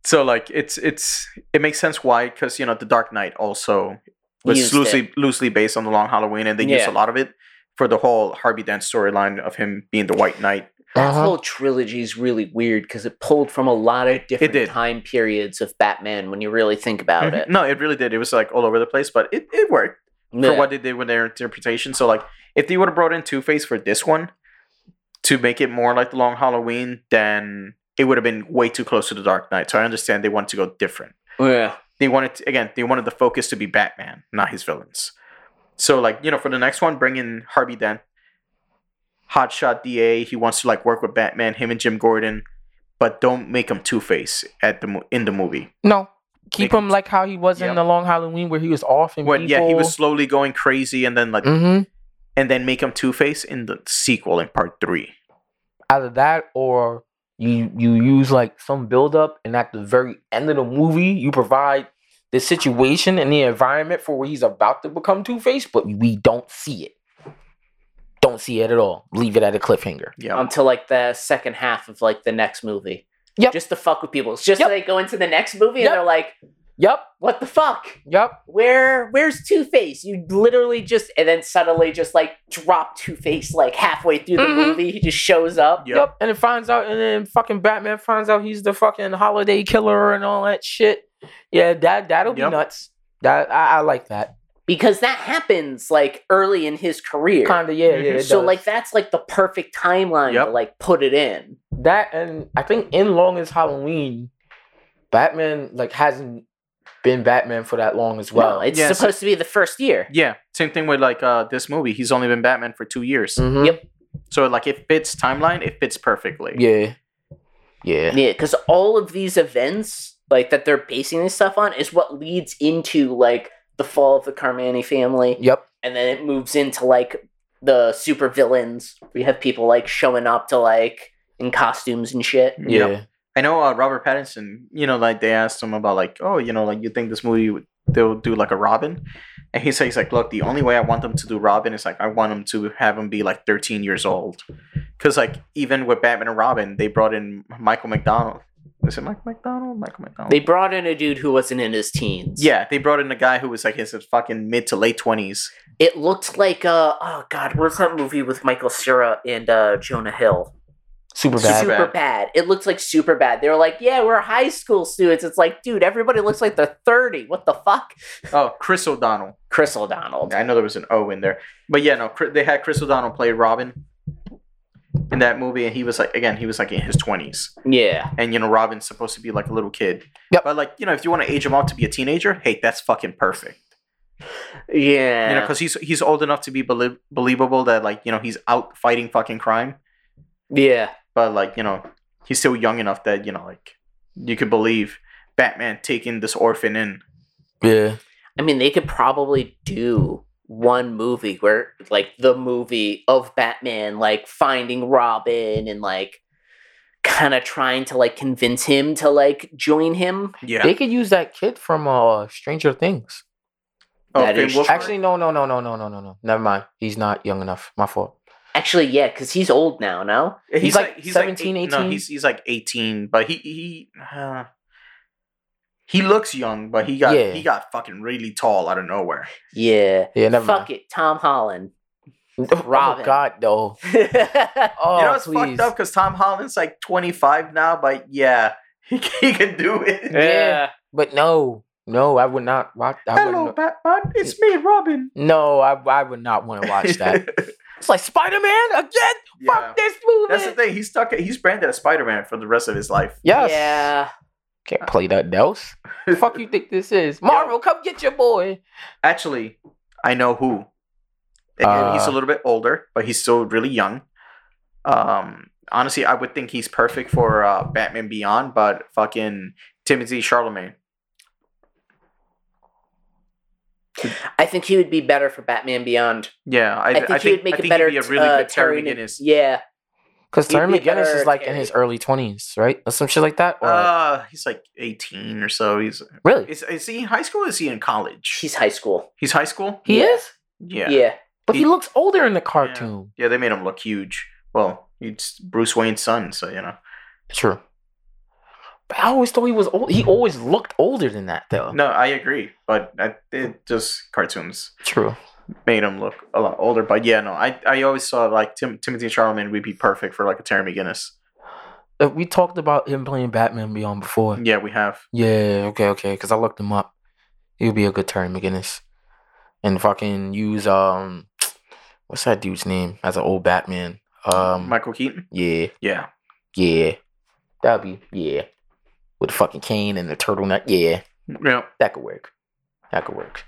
So like it's it's it makes sense why because you know the Dark Knight also was
Used
loosely loosely based on the Long Halloween, and they used a lot of it for the whole Harvey Dent storyline of him being the White Knight.
That
Uh-huh.
whole trilogy is really weird because it pulled from a lot of different time periods of Batman when you really think about
Mhm.
it.
No, it really did. It was like all over the place, but it, it worked for what they did with their interpretation. So like if they would have brought in Two Face for this one to make it more like the Long Halloween, then it would have been way too close to the Dark Knight. So I understand they wanted to go different.
Yeah.
they wanted to, again they wanted the focus to be batman not his villains so like you know for the next one bring in harvey dent hotshot da he wants to like work with batman him and jim gordon but don't make him two-face at the in the movie.
No, keep
Make
him like how he was
Yep.
in the Long Halloween, where he was off and
when yeah he was slowly going crazy and then like
hmm
and then make him two-face in the sequel in part three.
Either that, or you you use like some build up, and at the very end of the movie, you provide the situation and the environment for where he's about to become Two Face, but we don't see it. Don't see it at all. Leave it at a cliffhanger.
yeah
Until like the second half of like the next movie.
Yep.
Just to fuck with people. It's just
Yep.
so they go into the next movie
Yep.
and they're like,
Yep.
what the fuck?
Yep.
Where where's Two Face? You literally just and then suddenly just like drop Two Face like halfway through the
Mhm.
movie. He just shows up.
Yep.
Yep. And it finds out, and then fucking Batman finds out he's the fucking holiday killer and all that shit. Yeah, that that'll be
Yep.
nuts. That I, I like that.
Because that happens like early in his career.
Kind of, yeah, yeah.
Mhm.
it
so
does.
like that's like the perfect timeline to like put it in.
that, and I think in Longest Halloween, Batman like hasn't been Batman for that long as well.
Well, it's
Yeah, so-
supposed to be the first year.
Yeah, same thing with like uh this movie. He's only been Batman for two years,
Mhm.
Yep.
so like it fits timeline. It fits perfectly.
Yeah. Yeah.
Yeah, because all of these events, like that they're basing this stuff on, is what leads into like the fall of the Carmani family,
Yep.
and then it moves into like the super villains. We have people like showing up to like in costumes and shit.
Yeah.
Yep. I know uh, Robert Pattinson. You know, like they asked him about like, oh, you know, like you think this movie would- they'll do like a Robin, and he says like, look, the only way I want them to do Robin is like I want them to have him be like 13 years old, because like even with Batman and Robin, they brought in Michael McDonald. Is it Michael McDonald? Michael McDonald.
They brought in a dude who wasn't in his teens.
yeah, they brought in a guy who was like his fucking mid to late 20s.
It looked like uh oh god, what's that movie with Michael Cera and uh Jonah Hill?
Super
Super
bad.
super
bad.
bad. It looks like super bad. They were like, yeah, we're high school students. It's like, dude, everybody looks like they're 30. What the fuck?
Oh, Chris O'Donnell.
Chris O'Donnell.
I know there was an O in there, but yeah, no, they had Chris O'Donnell play Robin in that movie, and he was like, again, he was like in his twenties,
Yeah.
and you know, Robin's supposed to be like a little kid.
Yep.
But like, you know, if you want to age him up to be a teenager, hey, that's fucking perfect.
Yeah.
You know, because he's he's old enough to be belie- believable that like you know he's out fighting fucking crime,
yeah.
but like you know he's still young enough that you know like you could believe Batman taking this orphan in.
Yeah.
I mean, they could probably do one movie where, like, the movie of Batman, like, finding Robin and, like, kind of trying to, like, convince him to, like, join him.
Yeah.
They could use that kid from uh Stranger Things.
oh,
that
Finn
is-
Actually, no, no, no, no, no, no, no, no. Never mind. He's not young enough. My fault.
Actually, yeah, because he's old now, no?
he's like 17,
eight- No, he's he's like eighteen, but he he uh, he looks young, but he got
Yeah.
he got fucking really tall out of nowhere.
Yeah.
Yeah, never
Fuck
mind.
it. Tom Holland.
Oh, oh
Robin.
Oh God, though. Oh,
you know it's
please.
fucked up because Tom Holland's like twenty five now, but yeah, he, he can do it.
Yeah. But no, no, I would not watch. I
Hello,
would
Batman. It's me, Robin.
no, I, I would not want to watch that. it's like Spider Man again.
yeah.
Fuck this movie.
That's the thing. He's stuck. He's branded as Spider Man for the rest of his life.
Yes.
Yeah.
Can't play that else. Fuck you think this is? Marvel, come get your boy.
Actually, I know who. And he's a
Uh.
little bit older, but he's still really young. Um, honestly, I would think he's perfect for uh, Batman Beyond, but fucking Timothée Chalamet.
I think he would be better for Batman Beyond.
Yeah, I,
I think, he would make
I
better
he'd be a really
uh,
good Terry McGinnis.
Yeah.
Because
He'd
Terry
be
McGinnis
better
is like in his early twenties, right? Or some shit like that. Or
Uh, he's like eighteen or so. He's
really?
is, is he in high school? or Is he in college?
He's high school.
He's high school.
He
Yeah.
is,
Yeah,
Yeah.
but he,
He-
looks older in the cartoon.
Yeah, they made him look huge. Well, he's Bruce Wayne's son, so you know.
True. But I always thought he was old. He always looked older than that, though.
No, I agree, but I, it just cartoons
True.
Made him look a lot older. But yeah, no, I, I always saw like Tim, Timothée Chalamet would be perfect for like a Terry McGinnis.
Uh, we talked about him playing Batman Beyond before.
Yeah, we have.
Yeah, okay, okay. Because I looked him up. He would be a good Terry McGinnis. And fucking use um, what's that dude's name as an old Batman? Um,
Michael Keaton.
yeah,
Yeah,
yeah, that'd be yeah, with the fucking cane and the turtleneck. Yeah,
yeah.
that could work. That could work.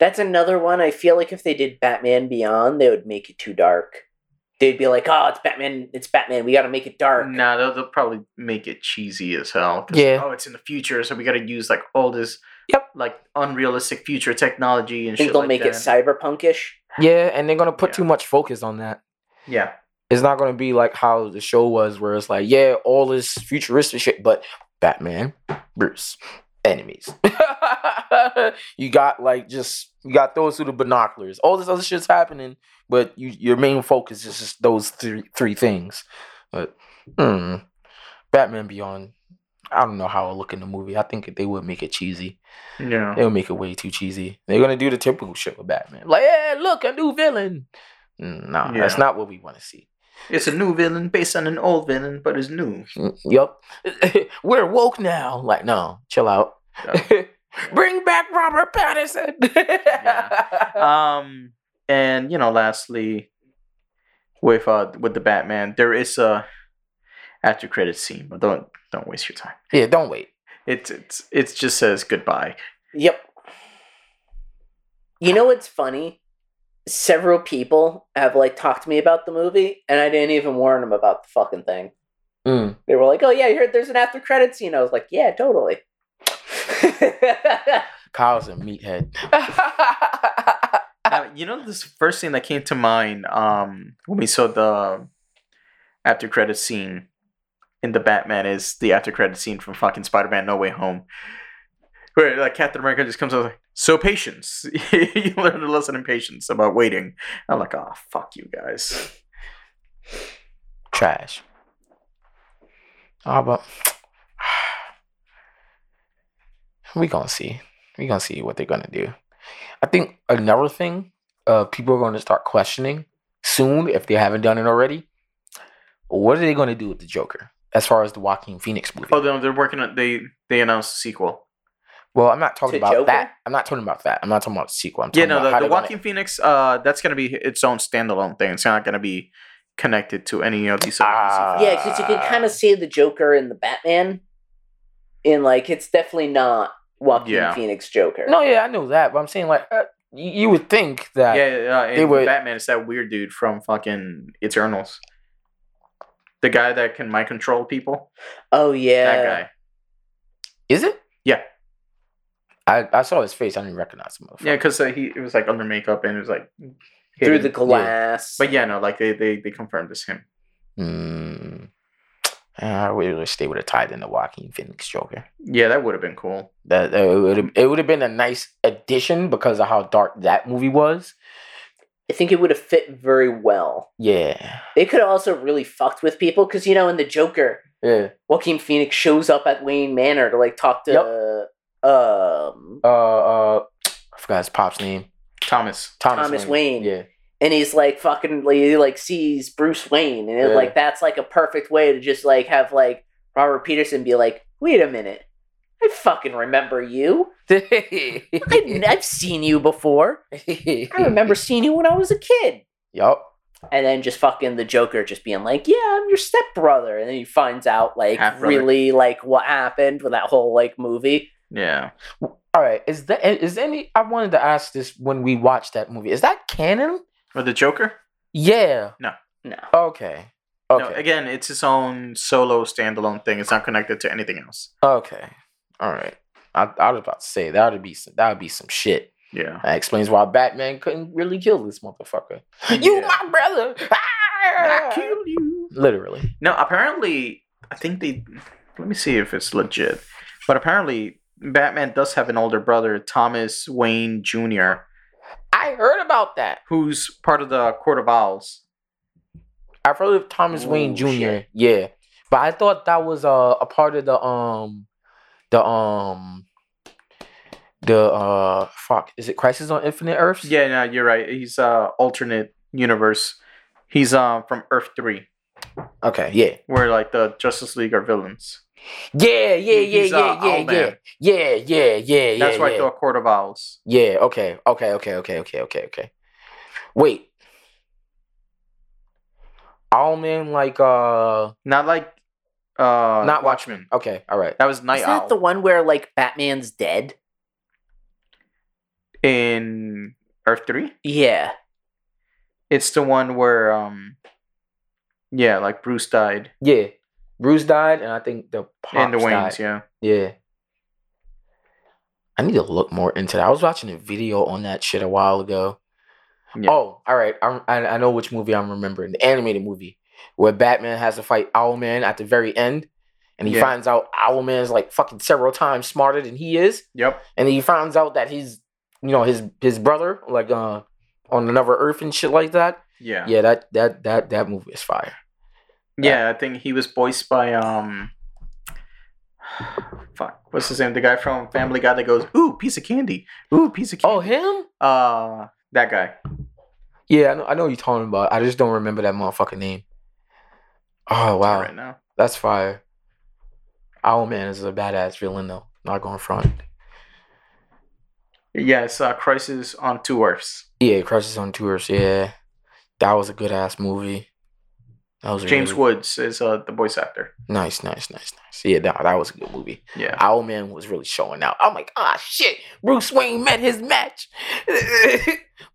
That's another one. I feel like if they did Batman Beyond, they would make it too dark. They'd be like, "Oh, it's Batman! It's Batman! We got to make it dark."
Nah, they'll, they'll probably make it cheesy as hell.
Yeah.
Oh, it's in the future, so we got to use like all this.
Yep.
Like unrealistic future technology and
I think
shit
they'll
like
make
that.
it cyberpunkish.
Yeah, and they're gonna put
Yeah.
too much focus on that.
yeah.
It's not gonna be like how the show was, where it's like, yeah, all this futuristic shit, but Batman, Bruce, enemies. you got like just you got those through the binoculars. All this other shit's happening, but you your main focus is just those three three things. But hmm, Batman Beyond. I don't know how it'll look in the movie. I think they would make it cheesy.
Yeah.
They would make it way too cheesy. They're gonna do the typical shit with Batman. Like, yeah, look, a new villain. Mm, Nah, that's not what we want to see.
It's a new villain based on an old villain, but it's new.
Mm, Yup. We're woke now. Like, no, chill out. Bring back Robert Pattinson. yeah.
Um, and you know, lastly, with uh with the Batman, there is a after credit scene, but don't don't waste your time.
yeah, don't wait.
It's it's it just says goodbye.
Yep. You know what's funny? Several people have like talked to me about the movie, and I didn't even warn them about the fucking thing.
Mm.
They were like, "Oh yeah, you heard there's an after credit scene." I was like, "Yeah, totally."
Kyle's a meathead.
Uh, you know, this first thing that came to mind um when we saw the after credit scene in the Batman is the after credit scene from fucking Spider Man No Way Home. Where like Captain America just comes out like, so patience. you learn a lesson in patience about waiting. I'm like, oh fuck you guys.
Trash. Oh, but we gonna see. We gonna see what they're gonna do. I think another thing, uh, people are gonna start questioning soon if they haven't done it already. What are they gonna do with the Joker as far as the Joaquin Phoenix movie?
Oh, no, they're working on they they announced a sequel.
Well, I'm not talking about
Joker?
that. I'm not talking about that. I'm not talking about the sequel. I'm
Yeah,
talking
no,
about
the,
how
the
they're gonna-
Joaquin Phoenix, uh, that's gonna be its own standalone thing. It's not gonna be connected to any of these. other DC
Ah.
yeah, because you can kind of see the Joker and the Batman, in like it's definitely not Joaquin
Yeah.
Phoenix Joker.
No, yeah, I know that, but I'm saying like uh, you, you would think that.
Yeah, yeah, yeah.
They
And
would-
Batman is that weird dude from fucking Eternals. The guy that can mind control people.
Oh yeah,
That guy.
Is it?
Yeah.
I, I saw his face. I didn't recognize him.
Yeah, because uh, he it was like under makeup and it was like
through the glass.
But yeah, no, like they they they confirmed it's him.
Mm. I would wish they would have tied in the Joaquin Phoenix Joker.
Yeah, that would have been cool.
That, that would it would have been a nice addition because of how dark that movie was.
I think it would have fit very well.
Yeah.
They could have also really fucked with people because you know in the Joker,
Yeah.
Joaquin Phoenix shows up at Wayne Manor to like talk to um
Uh, uh, I forgot his pop's name.
Thomas.
Thomas,
Thomas Wayne.
Yeah.
and he's like fucking like, he like sees Bruce Wayne and it,
Yeah.
like that's like a perfect way to just like have like Robert Pattinson be like, wait a minute, I fucking remember you. I, I've seen you before. I remember seeing you when I was a kid.
Yup.
And then just fucking the Joker just being like, yeah, I'm your stepbrother. And then he finds out like
Half-brother.
really like what happened with that whole like movie.
Yeah.
All right. Is that is any? I wanted to ask this when we watched that movie. Is that canon?
Or the Joker?
Yeah.
No. No.
Okay. Okay.
No, again, it's its own solo standalone thing. It's not connected to anything else.
Okay. All right. I, I was about to say that would be some that would be some shit.
Yeah.
That explains why Batman couldn't really kill this motherfucker. You my brother.
I ah! kill you.
Literally.
No, apparently, I think they. Let me see if it's legit. But apparently, Batman does have an older brother, Thomas Wayne Jr.,
I heard about that.
who's part of the Court of Owls.
I've heard of Thomas Wayne Jr.
shit.
Yeah, but I thought that was uh, a part of the um, the um, the uh, fuck. Is it Crisis on Infinite Earths?
Yeah, no, you're right. He's uh alternate universe. He's um from Earth Three,
Okay. Yeah.
where like the Justice League are villains.
Yeah. Yeah. Yeah.
He's,
Yeah.
uh,
Yeah.
Owlman.
Yeah. Yeah. Yeah. Yeah.
That's
yeah,
why
yeah.
the Court of Owls.
Yeah. Okay. Okay. Okay. Okay. Okay. Okay. Okay. Wait. Owlman, like uh,
Not like uh
not
Watchmen.
Watchmen. Okay. All right.
That was Night
Is that
Owl
the one where like Batman's dead?
in Earth Three.
Yeah.
It's the one where um yeah, like Bruce died
Yeah. Bruce died, and I think the pops
and the
died.
Yeah.
Yeah. I need to look more into that. I was watching a video on that shit a while ago.
Yeah.
Oh, all right. I I know which movie I'm remembering. The animated movie where Batman has to fight Owlman at the very end, and he
Yeah.
finds out Owlman is like fucking several times smarter than he is,
Yep.
and he finds out that he's, you know, his his brother like uh on another Earth and shit like that.
Yeah.
Yeah, that that that that movie is fire.
Yeah, I think he was voiced by um. Fuck, what's his name? The guy from Family Guy that goes, "Ooh, piece of candy. Ooh, piece of candy."
Oh, him?
Uh, that guy.
Yeah, I know, I know what you're talking about. I just don't remember that motherfucking name. Oh wow,
Right now.
that's fire. Owlman is a badass villain though. Not going front.
Yeah, it's uh, Crisis on Two Earths.
Yeah, Crisis on Tours. Yeah, that was a good ass movie. That was
James
really-
Woods is uh, the voice actor.
Nice, nice, nice, nice. Yeah, that, that was a good movie.
Yeah.
Owlman was really showing out. I'm like, ah, shit. Bruce Wayne met his match.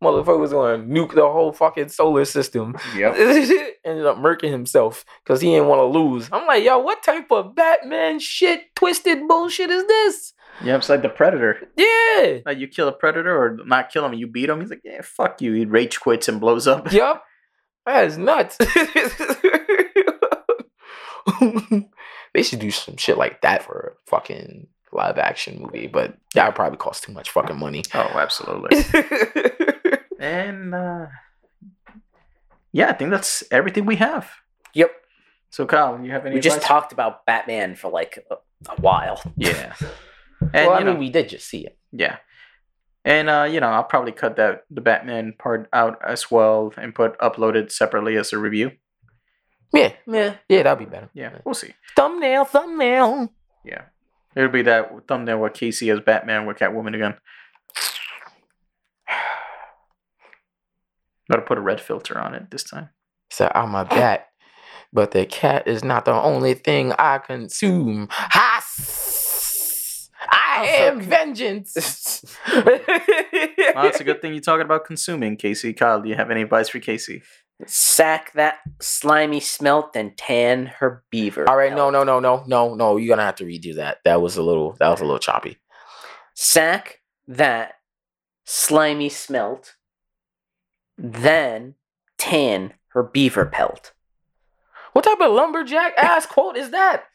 Motherfucker was going to nuke the whole fucking solar system.
Yep.
Ended up murking himself because he didn't want to lose. I'm like, yo, what type of Batman shit, twisted bullshit is this?
Yeah, it's like the Predator.
Yeah.
Like you kill a predator or not kill him, you beat him. He's like, yeah, fuck you. He rage quits and blows up.
Yup. That is nuts. they should do some shit like that for a fucking live action movie, but that would probably cost too much fucking money.
Oh, absolutely. and uh, yeah, I think that's everything we have.
Yep.
So, Kyle, you have any?
We just
advice?
talked about Batman for like a, a while.
Yeah. And
well, I mean,
know,
we did just see it.
yeah. And uh, you know, I'll probably cut that the Batman part out as well and put uploaded separately as a review.
Yeah, yeah, yeah. That'd be better.
Yeah, we'll see.
Thumbnail, thumbnail.
Yeah, it'll be that thumbnail with Casey as Batman with Catwoman again. Gotta put a red filter on it this time.
So I'm a bat, but the cat is not the only thing I consume. Ha! I am vengeance.
Well, it's a good thing you're talking about consuming, Casey. Kyle, do you have any advice for Casey?
Sack that slimy smelt and tan her beaver.
All right, no, no, no, no, no, no. You're gonna have to redo that. That was a little. That was a little choppy.
Sack that slimy smelt, then tan her beaver pelt.
What type of lumberjack ass quote is that?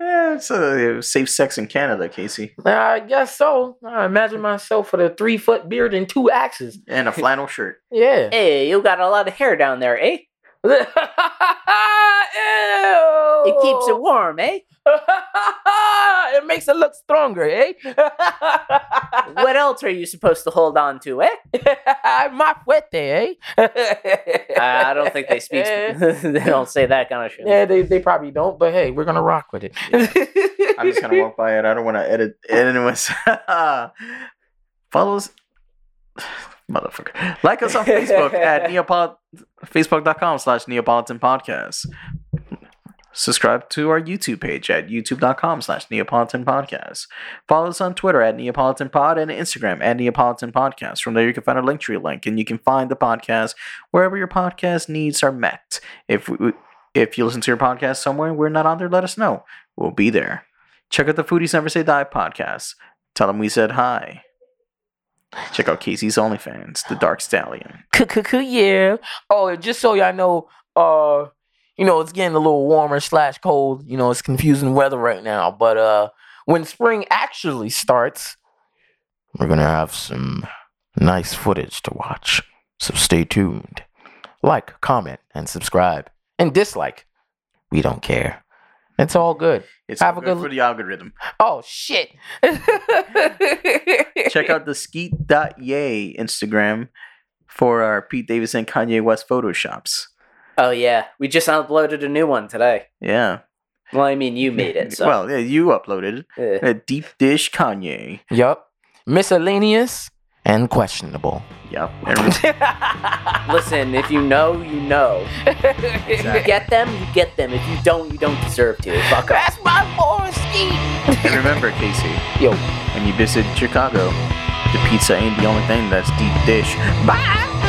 Yeah, it's a safe sex in Canada, Casey,
I guess so. I imagine myself with a three foot beard and two axes.
and a flannel shirt.
Yeah.
Hey, you got a lot of hair down there, eh?
Ew.
It keeps it warm, eh?
it makes it look stronger, eh?
What else are you supposed to hold on to, eh?
My fuerte, eh?
I don't think they speak. they don't say that kind of shit.
Yeah, they, they probably don't, but hey, we're gonna rock with it.
I'm just gonna walk by it. I don't want to edit edit it. Follow us, motherfucker. Like us on Facebook at Neopol Facebook.com slash Neapolitan Podcast. Subscribe to our YouTube page at youtube.com slash Neapolitan Podcast. Follow us on Twitter at Neapolitan Pod and Instagram at Neapolitan Podcast. From there, you can find our Linktree link and you can find the podcast wherever your podcast needs are met. If we, if you listen to your podcast somewhere and we're not on there, let us know. We'll be there. Check out the Foodies Never Say Die podcast. Tell them we said hi. Check out Casey's OnlyFans, The Dark Stallion.
Cuckoo, yeah. Oh, just so y'all know, uh, you know, it's getting a little warmer slash cold. You know, it's confusing weather right now. But uh, when spring actually starts, we're gonna have some nice footage to watch. So stay tuned. Like, comment, and subscribe, and dislike. We don't care. It's all good.
It's
Have
all
a
good
good-
for the algorithm.
Oh shit!
Check out the skeet.yay Instagram for our Pete Davidson Kanye West photoshops.
Oh yeah, we just uploaded a new one today.
Yeah.
Well, I mean, you made it. So.
Well, yeah, you uploaded it.
Eh.
A deep dish Kanye.
Yup. Miscellaneous and questionable.
Yep.
Listen, if you know, you know. If you get them, you get them. If you don't, you don't deserve to. Fuck off.
That's my boy Ski.
And remember, Casey,
Yo.
when you visit Chicago, the pizza ain't the only thing that's deep dish.
Bye.